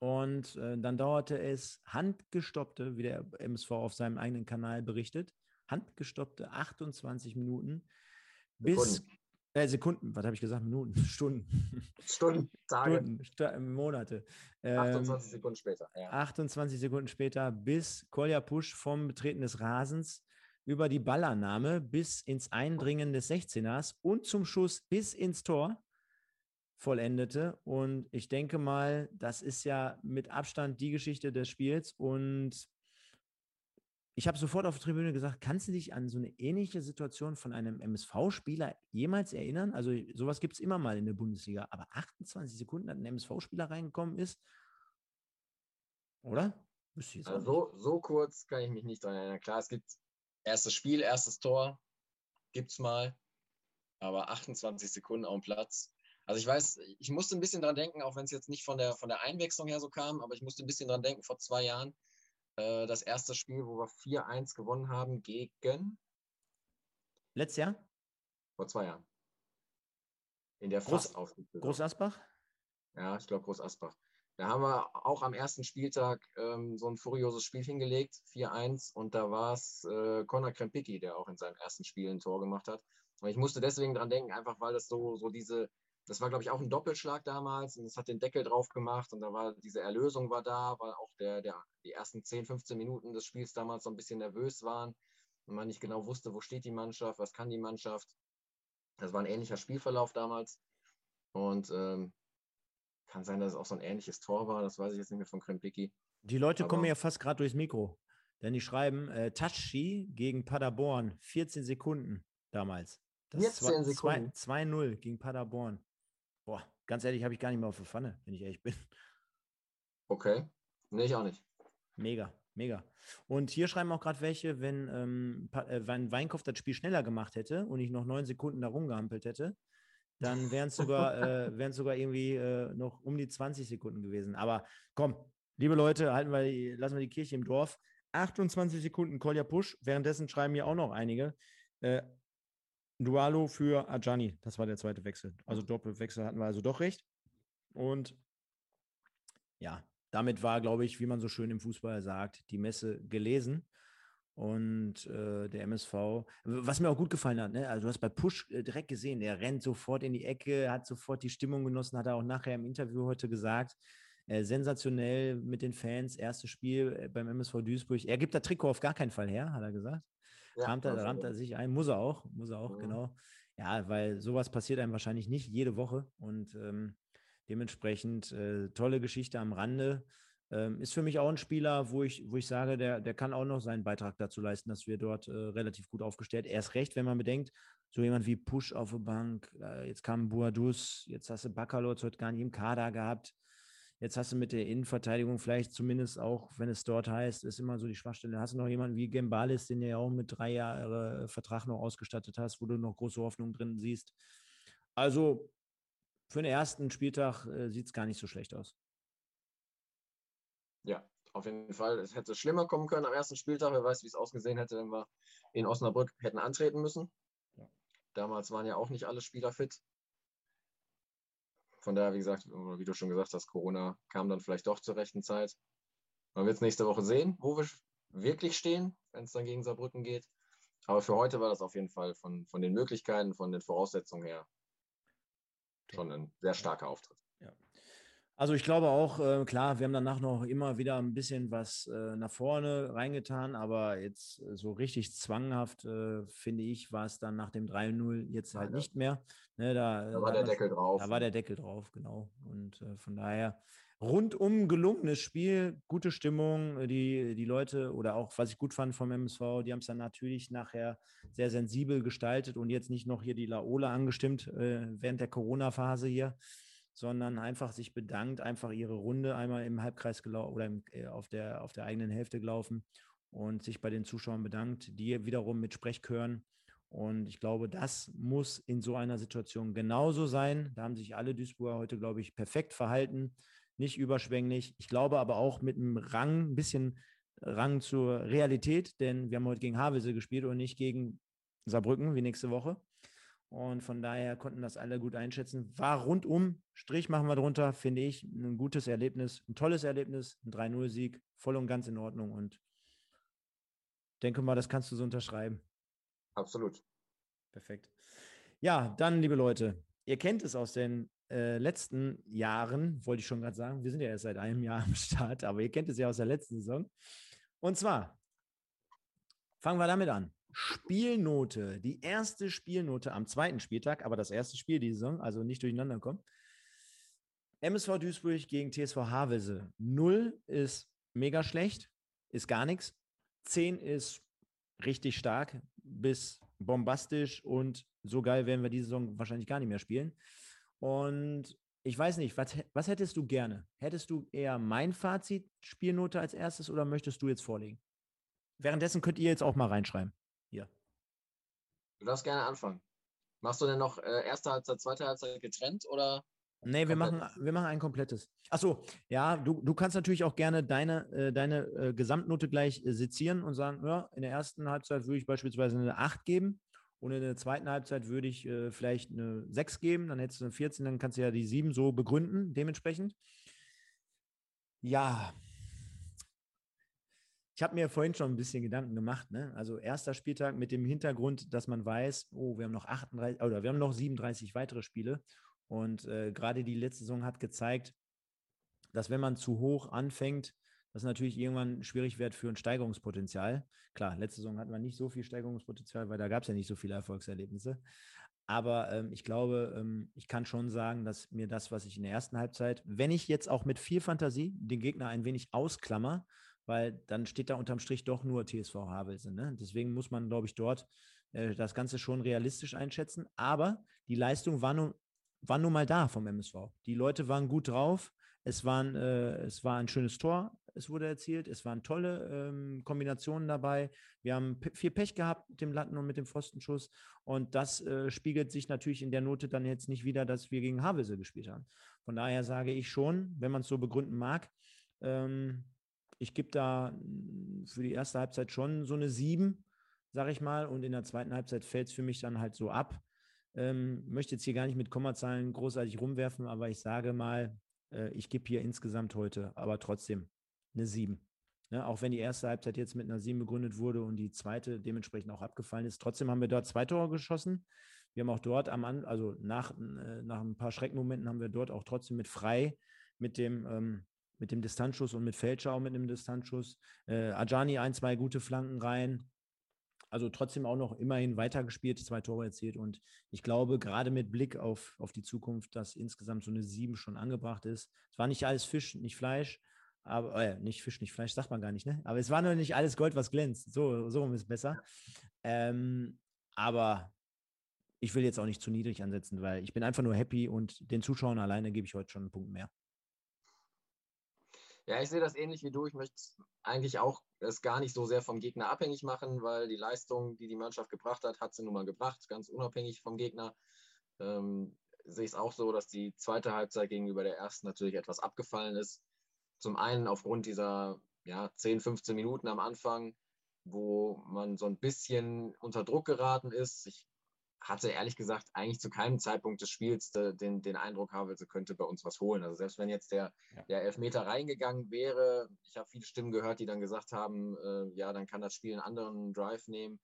Speaker 2: Und äh, dann dauerte es handgestoppte, wie der MSV auf seinem eigenen Kanal berichtet, handgestoppte 28 Minuten bis Sekunden, äh, Sekunden was habe ich gesagt? Minuten, Stunden.
Speaker 3: Stunden, Tage. Stunden,
Speaker 2: St Monate.
Speaker 3: Ähm, 28 Sekunden später.
Speaker 2: Ja. 28 Sekunden später, bis Kolja Pusch vom Betreten des Rasens über die Ballannahme bis ins Eindringen des 16ers und zum Schuss bis ins Tor vollendete. Und ich denke mal, das ist ja mit Abstand die Geschichte des Spiels. Und ich habe sofort auf der Tribüne gesagt, kannst du dich an so eine ähnliche Situation von einem MSV-Spieler jemals erinnern? Also sowas gibt es immer mal in der Bundesliga, aber 28 Sekunden, dass ein MSV-Spieler reingekommen ist, oder?
Speaker 3: Also so, so kurz kann ich mich nicht dran erinnern. Klar, es gibt erstes Spiel, erstes Tor, gibt es mal, aber 28 Sekunden auf dem Platz also ich weiß, ich musste ein bisschen dran denken, auch wenn es jetzt nicht von der, von der Einwechslung her so kam, aber ich musste ein bisschen dran denken, vor zwei Jahren, äh, das erste Spiel, wo wir 4-1 gewonnen haben gegen.
Speaker 2: Letztes Jahr?
Speaker 3: Vor zwei Jahren. In der
Speaker 2: Groß, Groß Asbach?
Speaker 3: Ja, ich glaube Groß Asbach. Da haben wir auch am ersten Spieltag ähm, so ein furioses Spiel hingelegt, 4-1, und da war es äh, Conor Krempicki, der auch in seinem ersten Spiel ein Tor gemacht hat. Und ich musste deswegen dran denken, einfach weil das so, so diese, das war, glaube ich, auch ein Doppelschlag damals und es hat den Deckel drauf gemacht und da war diese Erlösung war da, weil auch der, der, die ersten 10, 15 Minuten des Spiels damals so ein bisschen nervös waren und man nicht genau wusste, wo steht die Mannschaft, was kann die Mannschaft. Das war ein ähnlicher Spielverlauf damals und ähm, kann sein, dass es auch so ein ähnliches Tor war, das weiß ich jetzt nicht mehr von Krempicki.
Speaker 2: Die Leute Aber, kommen ja fast gerade durchs Mikro, denn die schreiben äh, Tachi gegen Paderborn, 14 Sekunden damals.
Speaker 3: Das 14 Sekunden. 2-0
Speaker 2: gegen Paderborn. Ganz ehrlich, habe ich gar nicht mehr auf der Pfanne, wenn ich ehrlich bin.
Speaker 3: Okay. Nee, ich auch nicht.
Speaker 2: Mega, mega. Und hier schreiben auch gerade welche, wenn, ähm, äh, wenn Weinkopf das Spiel schneller gemacht hätte und ich noch neun Sekunden da rumgehampelt hätte, dann wären es sogar, äh, sogar irgendwie äh, noch um die 20 Sekunden gewesen. Aber komm, liebe Leute, halten wir, lassen wir die Kirche im Dorf. 28 Sekunden Kolja Push. Währenddessen schreiben hier auch noch einige. Äh, Dualo für Ajani, das war der zweite Wechsel. Also Doppelwechsel hatten wir also doch recht. Und ja, damit war, glaube ich, wie man so schön im Fußball sagt, die Messe gelesen. Und äh, der MSV, was mir auch gut gefallen hat, ne? also du hast bei Push äh, direkt gesehen, der rennt sofort in die Ecke, hat sofort die Stimmung genossen, hat er auch nachher im Interview heute gesagt. Äh, sensationell mit den Fans, erstes Spiel äh, beim MSV Duisburg. Er gibt das Trikot auf gar keinen Fall her, hat er gesagt. Ja, rammt, er, rammt er sich ein, muss er auch, muss er auch, ja. genau. Ja, weil sowas passiert einem wahrscheinlich nicht jede Woche und ähm, dementsprechend äh, tolle Geschichte am Rande. Ähm, ist für mich auch ein Spieler, wo ich, wo ich sage, der, der kann auch noch seinen Beitrag dazu leisten, dass wir dort äh, relativ gut aufgestellt. Erst recht, wenn man bedenkt, so jemand wie Push auf der Bank, äh, jetzt kam Boadus, jetzt hast du Bakalotz heute gar nicht im Kader gehabt. Jetzt hast du mit der Innenverteidigung vielleicht zumindest auch, wenn es dort heißt, ist immer so die Schwachstelle. Hast du noch jemanden wie Gembalis, den du ja auch mit drei Jahre Vertrag noch ausgestattet hast, wo du noch große Hoffnung drin siehst. Also für den ersten Spieltag äh, sieht es gar nicht so schlecht aus.
Speaker 3: Ja, auf jeden Fall. Es hätte schlimmer kommen können am ersten Spieltag. Wer weiß, wie es ausgesehen hätte, wenn wir in Osnabrück hätten antreten müssen. Ja. Damals waren ja auch nicht alle Spieler fit. Von daher, wie gesagt, wie du schon gesagt hast, Corona kam dann vielleicht doch zur rechten Zeit. Man wird es nächste Woche sehen, wo wir wirklich stehen, wenn es dann gegen Saarbrücken geht. Aber für heute war das auf jeden Fall von, von den Möglichkeiten, von den Voraussetzungen her schon ein sehr starker Auftritt.
Speaker 2: Also ich glaube auch, äh, klar, wir haben danach noch immer wieder ein bisschen was äh, nach vorne reingetan, aber jetzt äh, so richtig zwanghaft, äh, finde ich, war es dann nach dem 3-0 jetzt halt ja, nicht mehr. Ne,
Speaker 3: da, da, war der Deckel drauf.
Speaker 2: Da war der Deckel drauf, genau. Und äh, von daher rundum gelungenes Spiel, gute Stimmung. Die, die Leute oder auch, was ich gut fand vom MSV, die haben es dann natürlich nachher sehr sensibel gestaltet und jetzt nicht noch hier die Laola angestimmt äh, während der Corona-Phase hier, sondern einfach sich bedankt, einfach ihre Runde einmal im Halbkreis gelaufen oder im, äh, auf, der, auf der eigenen Hälfte gelaufen und sich bei den Zuschauern bedankt, die wiederum mit Sprechchören und ich glaube, das muss in so einer Situation genauso sein. Da haben sich alle Duisburger heute, glaube ich, perfekt verhalten nicht überschwänglich. Ich glaube aber auch mit einem Rang, ein bisschen Rang zur Realität, denn wir haben heute gegen Havelse gespielt und nicht gegen Saarbrücken wie nächste Woche. Und von daher konnten das alle gut einschätzen. War rundum, Strich machen wir drunter, finde ich, ein gutes Erlebnis, ein tolles Erlebnis, ein 3-0-Sieg, voll und ganz in Ordnung. Und denke mal, das kannst du so unterschreiben.
Speaker 3: Absolut.
Speaker 2: Perfekt. Ja, dann, liebe Leute, ihr kennt es aus den äh, letzten Jahren, wollte ich schon gerade sagen, wir sind ja erst seit einem Jahr am Start, aber ihr kennt es ja aus der letzten Saison. Und zwar fangen wir damit an. Spielnote, die erste Spielnote am zweiten Spieltag, aber das erste Spiel die Saison, also nicht durcheinander kommen. MSV Duisburg gegen TSV Havelse. Null ist mega schlecht, ist gar nichts. Zehn ist richtig stark bis bombastisch und so geil werden wir diese Saison wahrscheinlich gar nicht mehr spielen. Und ich weiß nicht, was, was hättest du gerne? Hättest du eher mein Fazit, Spielnote als erstes oder möchtest du jetzt vorlegen? Währenddessen könnt ihr jetzt auch mal reinschreiben.
Speaker 3: Du darfst gerne anfangen. Machst du denn noch äh, erste Halbzeit, zweite Halbzeit getrennt oder?
Speaker 2: Nee, wir machen, wir machen ein komplettes. Achso, ja, du, du kannst natürlich auch gerne deine, äh, deine äh, Gesamtnote gleich äh, sezieren und sagen, ja, in der ersten Halbzeit würde ich beispielsweise eine 8 geben und in der zweiten Halbzeit würde ich äh, vielleicht eine 6 geben, dann hättest du eine 14, dann kannst du ja die 7 so begründen, dementsprechend. Ja. Ich habe mir vorhin schon ein bisschen Gedanken gemacht. Ne? Also erster Spieltag mit dem Hintergrund, dass man weiß, oh, wir haben noch 38 oder wir haben noch 37 weitere Spiele. Und äh, gerade die letzte Saison hat gezeigt, dass wenn man zu hoch anfängt, das natürlich irgendwann schwierig wird für ein Steigerungspotenzial. Klar, letzte Saison hatten wir nicht so viel Steigerungspotenzial, weil da gab es ja nicht so viele Erfolgserlebnisse. Aber ähm, ich glaube, ähm, ich kann schon sagen, dass mir das, was ich in der ersten Halbzeit, wenn ich jetzt auch mit viel Fantasie den Gegner ein wenig ausklammer, weil dann steht da unterm Strich doch nur TSV Havelse. Ne? Deswegen muss man, glaube ich, dort äh, das Ganze schon realistisch einschätzen. Aber die Leistung war nun, war nun mal da vom MSV. Die Leute waren gut drauf. Es, waren, äh, es war ein schönes Tor, es wurde erzielt. Es waren tolle ähm, Kombinationen dabei. Wir haben viel Pech gehabt mit dem Latten und mit dem Pfostenschuss. Und das äh, spiegelt sich natürlich in der Note dann jetzt nicht wieder, dass wir gegen Havelse gespielt haben. Von daher sage ich schon, wenn man es so begründen mag, ähm, ich gebe da mm, für die erste Halbzeit schon so eine 7, sage ich mal. Und in der zweiten Halbzeit fällt es für mich dann halt so ab. Ähm, möchte jetzt hier gar nicht mit Kommazahlen großartig rumwerfen, aber ich sage mal, äh, ich gebe hier insgesamt heute aber trotzdem eine 7. Ne, auch wenn die erste Halbzeit jetzt mit einer 7 begründet wurde und die zweite dementsprechend auch abgefallen ist. Trotzdem haben wir dort zwei Tore geschossen. Wir haben auch dort am also nach, äh, nach ein paar Schreckmomenten haben wir dort auch trotzdem mit frei, mit dem, ähm, mit dem Distanzschuss und mit Fälscher auch mit dem Distanzschuss. Äh, Ajani ein, zwei gute Flanken rein. Also trotzdem auch noch immerhin weitergespielt, zwei Tore erzielt. Und ich glaube, gerade mit Blick auf, auf die Zukunft, dass insgesamt so eine 7 schon angebracht ist. Es war nicht alles Fisch, nicht Fleisch, aber äh, nicht Fisch, nicht Fleisch, sagt man gar nicht, ne? Aber es war noch nicht alles Gold, was glänzt. So, so ist besser. Ähm, aber ich will jetzt auch nicht zu niedrig ansetzen, weil ich bin einfach nur happy und den Zuschauern alleine gebe ich heute schon einen Punkt mehr.
Speaker 3: Ja, ich sehe das ähnlich wie du. Ich möchte eigentlich auch es gar nicht so sehr vom Gegner abhängig machen, weil die Leistung, die die Mannschaft gebracht hat, hat sie nun mal gebracht, ganz unabhängig vom Gegner. Ähm, sehe ich es auch so, dass die zweite Halbzeit gegenüber der ersten natürlich etwas abgefallen ist. Zum einen aufgrund dieser ja, 10, 15 Minuten am Anfang, wo man so ein bisschen unter Druck geraten ist. Ich hatte ehrlich gesagt eigentlich zu keinem Zeitpunkt des Spiels den, den Eindruck, Havelse könnte bei uns was holen. Also selbst wenn jetzt der, ja. der Elfmeter reingegangen wäre, ich habe viele Stimmen gehört, die dann gesagt haben, äh, ja, dann kann das Spiel einen anderen Drive nehmen.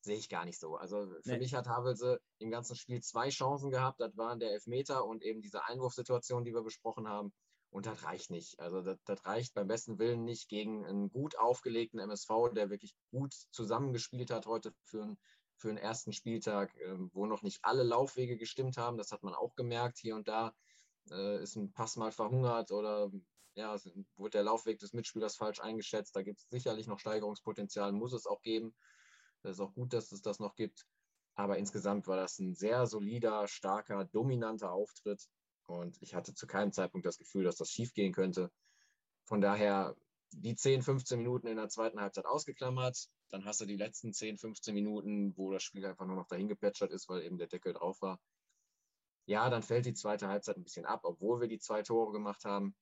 Speaker 3: Sehe ich gar nicht so. Also für nee. mich hat Havelse im ganzen Spiel zwei Chancen gehabt. Das waren der Elfmeter und eben diese Einwurfsituation, die wir besprochen haben. Und das reicht nicht. Also das, das, reicht beim besten Willen nicht gegen einen gut aufgelegten MSV, der wirklich gut zusammengespielt hat heute für, ein, für einen ersten Spieltag, äh, wo noch nicht alle Laufwege gestimmt haben. Das hat man auch gemerkt. Hier und da äh, ist ein Pass mal verhungert oder ja, wurde der Laufweg des Mitspielers falsch eingeschätzt. Da gibt es sicherlich noch Steigerungspotenzial, muss es auch geben. Das ist auch gut, dass es das noch gibt. Aber insgesamt war das ein sehr solider, starker, dominanter Auftritt und ich hatte zu keinem Zeitpunkt das Gefühl, dass das schiefgehen könnte. Von daher die 10, 15 Minuten in der zweiten Halbzeit ausgeklammert. Dann hast du die letzten 10, 15 Minuten, wo das Spiel einfach nur noch dahin geplätschert ist, weil eben der Deckel drauf war. Ja, dann fällt die zweite Halbzeit ein bisschen ab, obwohl wir die zwei Tore gemacht haben.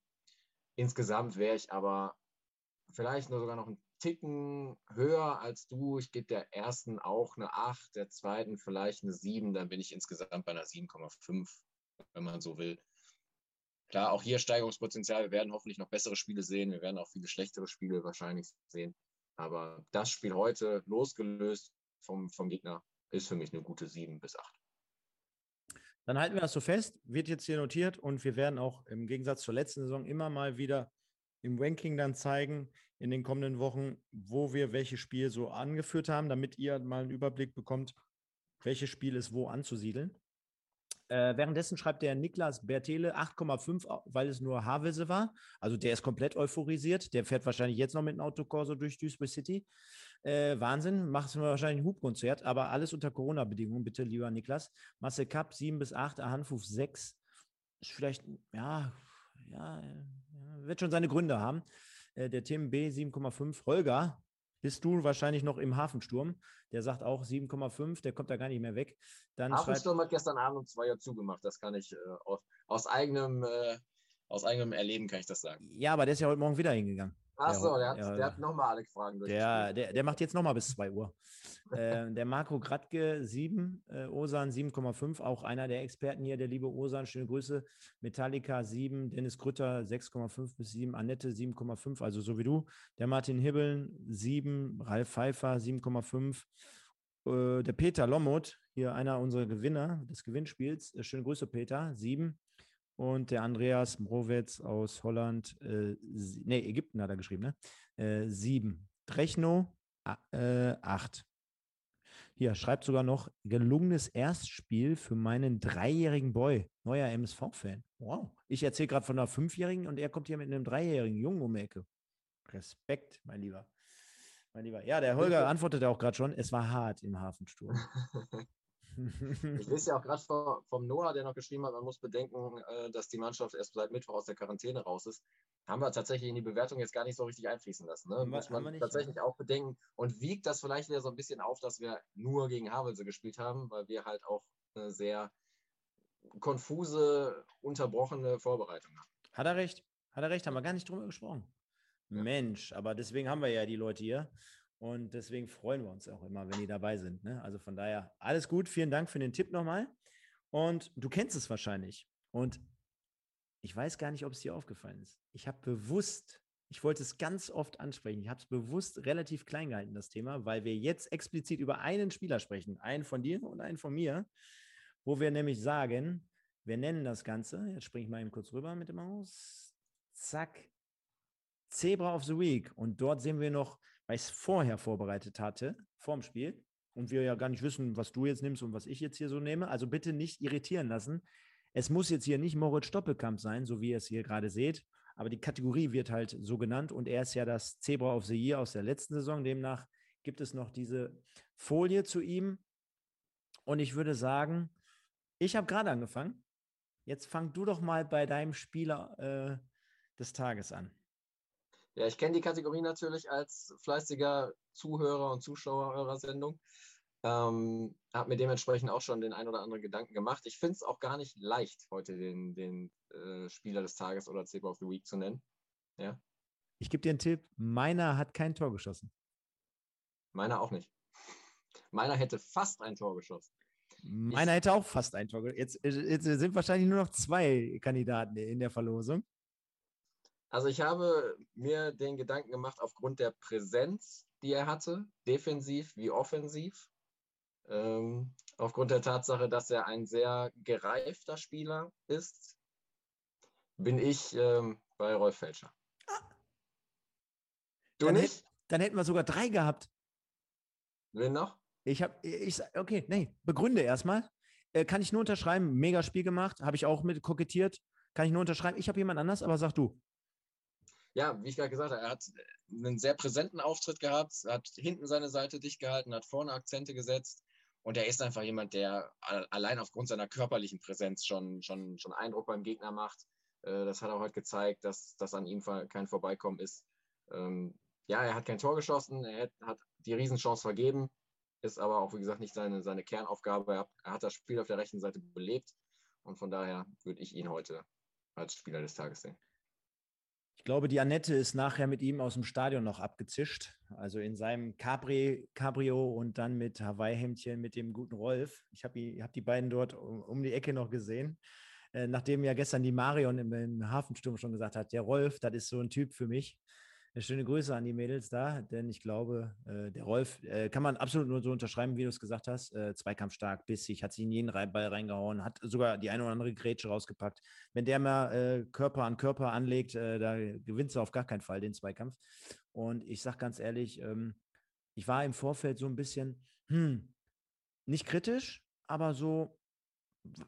Speaker 3: Insgesamt wäre ich aber vielleicht nur sogar noch einen Ticken höher als du. Ich gebe der ersten auch eine 8, der zweiten vielleicht eine 7, dann bin ich insgesamt bei einer 7,5 wenn man so will. Klar, auch hier Steigerungspotenzial. Wir werden hoffentlich noch bessere Spiele sehen. Wir werden auch viele schlechtere Spiele wahrscheinlich sehen. Aber das Spiel heute, losgelöst vom, vom Gegner, ist für mich eine gute 7 bis 8.
Speaker 2: Dann halten wir das so fest, wird jetzt hier notiert und wir werden auch im Gegensatz zur letzten Saison immer mal wieder im Ranking dann zeigen in den kommenden Wochen, wo wir welches Spiel so angeführt haben, damit ihr mal einen Überblick bekommt, welches Spiel ist wo anzusiedeln. Äh, währenddessen schreibt der Niklas Bertele 8,5, weil es nur Havelse war. Also der ist komplett euphorisiert. Der fährt wahrscheinlich jetzt noch mit einem Autokorso durch Duisburg City. Äh, Wahnsinn, macht wir wahrscheinlich ein Hubkonzert, aber alles unter Corona-Bedingungen, bitte, lieber Niklas. Marcel Kapp 7 bis 8, Ahanfuf 6. Ist vielleicht, ja, ja, wird schon seine Gründe haben. Äh, der Tim B 7,5, Holger bist du wahrscheinlich noch im Hafensturm. Der sagt auch 7,5, der kommt da gar nicht mehr weg.
Speaker 3: Dann Hafensturm hat gestern Abend um zwei Uhr zugemacht. Das kann ich äh, aus, aus, eigenem, äh, aus eigenem Erleben kann ich das sagen.
Speaker 2: Ja, aber der ist ja heute Morgen wieder hingegangen.
Speaker 3: Ach so, der hat, ja, hat nochmal alle Fragen
Speaker 2: der, der, der, macht jetzt nochmal bis 2 Uhr. äh, der Marco Gradke 7, äh, Osan 7,5, auch einer der Experten hier, der liebe Osan, schöne Grüße. Metallica 7, Dennis Grütter 6,5 bis 7, Annette 7,5, also so wie du. Der Martin Hibbeln 7, Ralf Pfeiffer 7,5. Äh, der Peter Lommut, hier einer unserer Gewinner des Gewinnspiels, äh, schöne Grüße Peter, 7. Und der Andreas Mrowetz aus Holland, äh, nee, Ägypten hat er geschrieben, ne? Äh, sieben. Drechno, äh, acht. Hier schreibt sogar noch gelungenes Erstspiel für meinen dreijährigen Boy, neuer MSV-Fan. Wow. Ich erzähle gerade von einer Fünfjährigen und er kommt hier mit einem dreijährigen Jungen um die Ecke. Respekt, mein Lieber. Mein Lieber. Ja, der Holger antwortete auch gerade schon, es war hart im Hafensturm.
Speaker 3: ich lese ja auch gerade vom Noah, der noch geschrieben hat, man muss bedenken, äh, dass die Mannschaft erst seit Mittwoch aus der Quarantäne raus ist. Haben wir tatsächlich in die Bewertung jetzt gar nicht so richtig einfließen lassen. Ne? Muss man nicht, tatsächlich ne? auch bedenken. Und wiegt das vielleicht wieder so ein bisschen auf, dass wir nur gegen Havelse gespielt haben, weil wir halt auch eine sehr konfuse, unterbrochene Vorbereitung haben.
Speaker 2: Hat er recht. Hat er recht, haben wir gar nicht drüber gesprochen. Ja. Mensch, aber deswegen haben wir ja die Leute hier. Und deswegen freuen wir uns auch immer, wenn die dabei sind. Ne? Also von daher, alles gut. Vielen Dank für den Tipp nochmal. Und du kennst es wahrscheinlich. Und ich weiß gar nicht, ob es dir aufgefallen ist. Ich habe bewusst, ich wollte es ganz oft ansprechen, ich habe es bewusst relativ klein gehalten, das Thema, weil wir jetzt explizit über einen Spieler sprechen. Einen von dir und einen von mir, wo wir nämlich sagen, wir nennen das Ganze, jetzt springe ich mal eben kurz rüber mit dem Maus, zack, Zebra of the Week. Und dort sehen wir noch weil ich es vorher vorbereitet hatte, vorm Spiel. Und wir ja gar nicht wissen, was du jetzt nimmst und was ich jetzt hier so nehme. Also bitte nicht irritieren lassen. Es muss jetzt hier nicht Moritz Doppelkamp sein, so wie ihr es hier gerade seht. Aber die Kategorie wird halt so genannt und er ist ja das Zebra of the Year aus der letzten Saison. Demnach gibt es noch diese Folie zu ihm. Und ich würde sagen, ich habe gerade angefangen. Jetzt fang du doch mal bei deinem Spieler äh, des Tages an.
Speaker 3: Ja, ich kenne die Kategorie natürlich als fleißiger Zuhörer und Zuschauer eurer Sendung. Ähm, habe mir dementsprechend auch schon den ein oder anderen Gedanken gemacht. Ich finde es auch gar nicht leicht, heute den, den äh, Spieler des Tages oder Zebra of the Week zu nennen. Ja.
Speaker 2: Ich gebe dir einen Tipp: Meiner hat kein Tor geschossen.
Speaker 3: Meiner auch nicht. Meiner hätte fast ein Tor geschossen.
Speaker 2: Meiner ich, hätte auch fast ein Tor geschossen. Jetzt, jetzt sind wahrscheinlich nur noch zwei Kandidaten in der Verlosung.
Speaker 3: Also ich habe mir den Gedanken gemacht, aufgrund der Präsenz, die er hatte, defensiv wie offensiv, ähm, aufgrund der Tatsache, dass er ein sehr gereifter Spieler ist, bin ich ähm, bei Rolf Felscher.
Speaker 2: Du dann nicht? Hätt, dann hätten wir sogar drei gehabt.
Speaker 3: Wen noch?
Speaker 2: Ich habe, ich, okay, nee, begründe erstmal. Äh, kann ich nur unterschreiben, mega Spiel gemacht, habe ich auch mit kokettiert, kann ich nur unterschreiben. Ich habe jemand anders, aber sag du.
Speaker 3: Ja, wie ich gerade gesagt habe, er hat einen sehr präsenten Auftritt gehabt, hat hinten seine Seite dicht gehalten, hat vorne Akzente gesetzt und er ist einfach jemand, der allein aufgrund seiner körperlichen Präsenz schon, schon, schon Eindruck beim Gegner macht. Äh, das hat er heute gezeigt, dass, dass an ihm kein Vorbeikommen ist. Ähm, ja, er hat kein Tor geschossen, er hat die Riesenchance vergeben, ist aber auch, wie gesagt, nicht seine, seine Kernaufgabe. Er er hat das Spiel auf der rechten Seite belebt und von daher würde ich ihn heute als Spieler des Tages sehen.
Speaker 2: Ich glaube, die Annette ist nachher mit ihm aus dem Stadion noch abgezischt. Also in seinem Cabri, Cabrio und dann mit Hawaii-Hemdchen mit dem guten Rolf. Ich habe hab die beiden dort um, die Ecke noch gesehen. Äh, nachdem ja gestern die Marion im, im Hafensturm schon gesagt hat, der Rolf, das ist so ein Typ für mich. Schöne Grüße an die Mädels da, denn ich glaube, äh, der Rolf äh, kann man absolut nur so unterschreiben, wie du es gesagt hast. Äh, zweikampfstark, bissig, hat sich in jeden Ball reingehauen, hat sogar die eine oder andere Grätsche rausgepackt. Wenn der mal äh, Körper an Körper anlegt, äh, da gewinnt du auf gar keinen Fall den Zweikampf. Und ich sage ganz ehrlich, ähm, ich war im Vorfeld so ein bisschen, hm, nicht kritisch, aber so,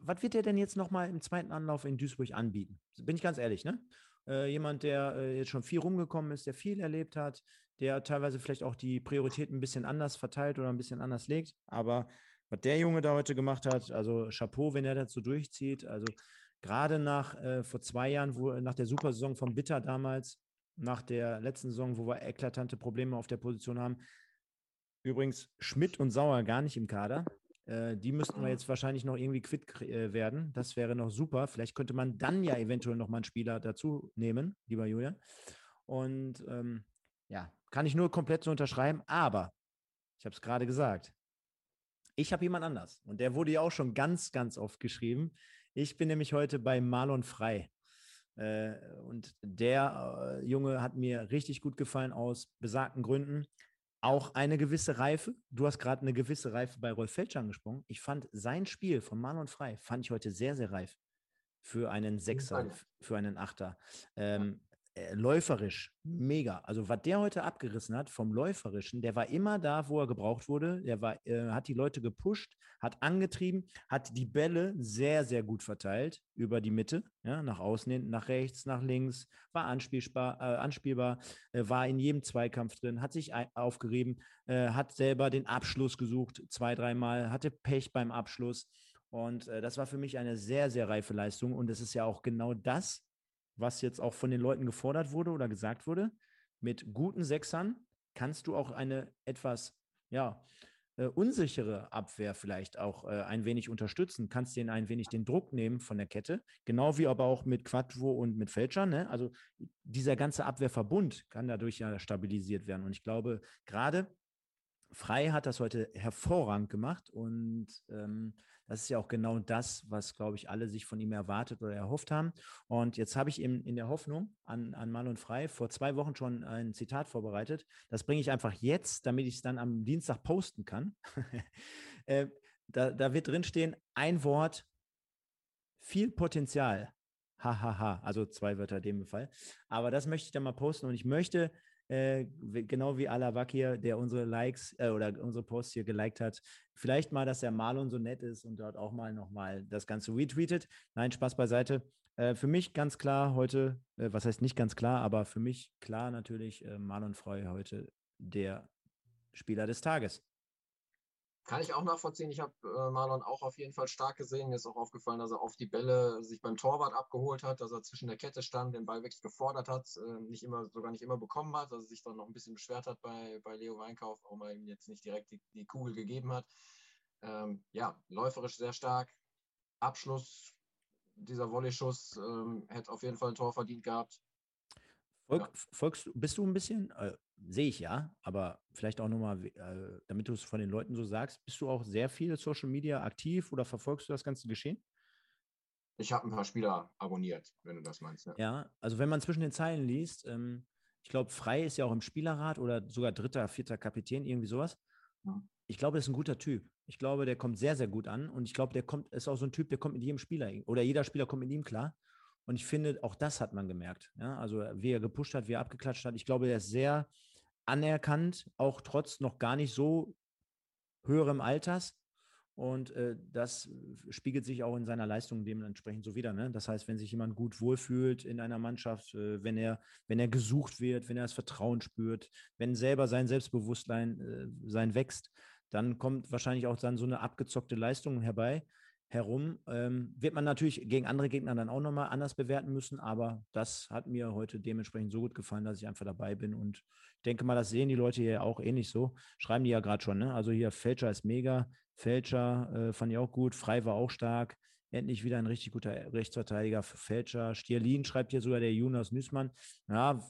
Speaker 2: was wird der denn jetzt nochmal im zweiten Anlauf in Duisburg anbieten? Bin ich ganz ehrlich, ne? Äh, jemand, der äh, jetzt schon viel rumgekommen ist, der viel erlebt hat, der teilweise vielleicht auch die Prioritäten ein bisschen anders verteilt oder ein bisschen anders legt. Aber was der Junge da heute gemacht hat, also Chapeau, wenn er so durchzieht. Also gerade nach äh, vor zwei Jahren, wo nach der Supersaison von Bitter damals, nach der letzten Saison, wo wir eklatante Probleme auf der Position haben. Übrigens Schmidt und Sauer gar nicht im Kader. Äh, die müssten wir jetzt wahrscheinlich noch irgendwie quitt äh, werden. Das wäre noch super. Vielleicht könnte man dann ja eventuell noch mal einen Spieler dazu nehmen, lieber Julian. Und ähm, ja, kann ich nur komplett so unterschreiben. Aber ich habe es gerade gesagt. Ich habe jemand anders. Und der wurde ja auch schon ganz, ganz oft geschrieben. Ich bin nämlich heute bei Marlon Frei. Äh, und der äh, Junge hat mir richtig gut gefallen aus besagten Gründen auch eine gewisse Reife. Du hast gerade eine gewisse Reife bei Rolf Felsch angesprochen. Ich fand sein Spiel von Marlon Frei, fand ich heute sehr, sehr reif für einen Sechser, für einen Achter. Ähm, äh, läuferisch, mega. Also was der heute abgerissen hat vom Läuferischen, der war immer da, wo er gebraucht wurde. Der war, äh, hat die Leute gepusht, hat angetrieben, hat die Bälle sehr, sehr gut verteilt über die Mitte, ja, nach außen hin, nach rechts, nach links, war anspielbar, äh, anspielbar äh, war in jedem Zweikampf drin, hat sich aufgerieben, äh, hat selber den Abschluss gesucht, zwei, dreimal, hatte Pech beim Abschluss. Und das war für mich eine sehr, sehr reife Leistung. Und es ist ja auch genau das, was jetzt auch von den Leuten gefordert wurde oder gesagt wurde. Mit guten Sechsern kannst du auch eine etwas, ja, äh, unsichere Abwehr vielleicht auch äh, ein wenig unterstützen, kannst denen ein wenig den Druck nehmen von der Kette, genau wie aber auch mit Quattro und mit Fälscher. Ne? Also dieser ganze Abwehrverbund kann dadurch ja stabilisiert werden. Und ich glaube, gerade Frei hat das heute hervorragend gemacht und ähm, das ist ja auch genau das, was, glaube ich, alle sich von ihm erwartet oder erhofft haben. Und jetzt habe ich ihm in der Hoffnung an, an Mal und Frei vor zwei Wochen schon ein Zitat vorbereitet. Das bringe ich einfach jetzt, damit ich es dann am Dienstag posten kann. äh, da, da wird drinstehen, ein Wort, viel Potenzial. Hahaha, ha, ha. also zwei Wörter in dem Fall. Aber das möchte ich dann mal posten und ich möchte äh, genau wie Alawakir, der unsere Likes äh, oder unsere Posts hier geliked hat. Vielleicht mal, dass der Marlon so nett ist und dort auch mal nochmal das Ganze retweetet. Nein, Spaß beiseite. Äh, für mich ganz klar heute, äh, was heißt nicht ganz klar, aber für mich klar natürlich äh, Marlon Freu heute der Spieler des Tages.
Speaker 3: Kann ich auch nachvollziehen. Ich habe äh, Marlon auch auf jeden Fall stark gesehen. Mir ist auch aufgefallen, dass er oft die Bälle sich beim Torwart abgeholt hat, dass er zwischen der Kette stand, den Ball wirklich gefordert hat, äh, nicht immer, sogar nicht immer bekommen hat, dass er sich dann noch ein bisschen beschwert hat bei, bei Leo Weinkauf, auch mal ihm jetzt nicht direkt die, die Kugel gegeben hat. Ähm, ja, läuferisch sehr stark. Abschluss, dieser Volley-Schuss ähm, hätte auf jeden Fall ein Tor verdient gehabt.
Speaker 2: Folg, ja. Folgst bist du ein bisschen, äh, sehe ich ja, aber vielleicht auch nochmal, äh, damit du es von den Leuten so sagst, bist du auch sehr viel Social Media aktiv oder verfolgst du das ganze Geschehen?
Speaker 3: Ich habe ein paar Spieler abonniert, wenn du das meinst.
Speaker 2: Ja, ja also wenn man zwischen den Zeilen liest, ähm, ich glaube, Frei ist ja auch im Spielerrat oder sogar dritter, vierter Kapitän, irgendwie sowas. Mhm. Ich glaube, das ist ein guter Typ. Ich glaube, der kommt sehr, sehr gut an und ich glaube, der kommt, ist auch so ein Typ, der kommt mit jedem Spieler oder jeder Spieler kommt mit ihm klar. Und ich finde, auch das hat man gemerkt. Ja? Also wie er gepusht hat, wie er abgeklatscht hat. Ich glaube, er ist sehr anerkannt, auch trotz noch gar nicht so höherem Alters. Und äh, das spiegelt sich auch in seiner Leistung dementsprechend so wieder. Ne? Das heißt, wenn sich jemand gut wohlfühlt in einer Mannschaft, äh, wenn, er, wenn er gesucht wird, wenn er das Vertrauen spürt, wenn selber sein Selbstbewusstsein äh, sein wächst, dann kommt wahrscheinlich auch dann so eine abgezockte Leistung herbei herum. Ähm, wird man natürlich gegen andere Gegner dann auch nochmal anders bewerten müssen, aber das hat mir heute dementsprechend so gut gefallen, dass ich einfach dabei bin und denke mal, das sehen die Leute hier auch ähnlich so. Schreiben die ja gerade schon, ne? Also hier Fälscher ist mega, Fälscher äh, fand ich auch gut, Frei war auch stark. Endlich wieder ein richtig guter Rechtsverteidiger für Fälscher. Stierlin schreibt hier sogar der Jonas Nüßmann. Ja,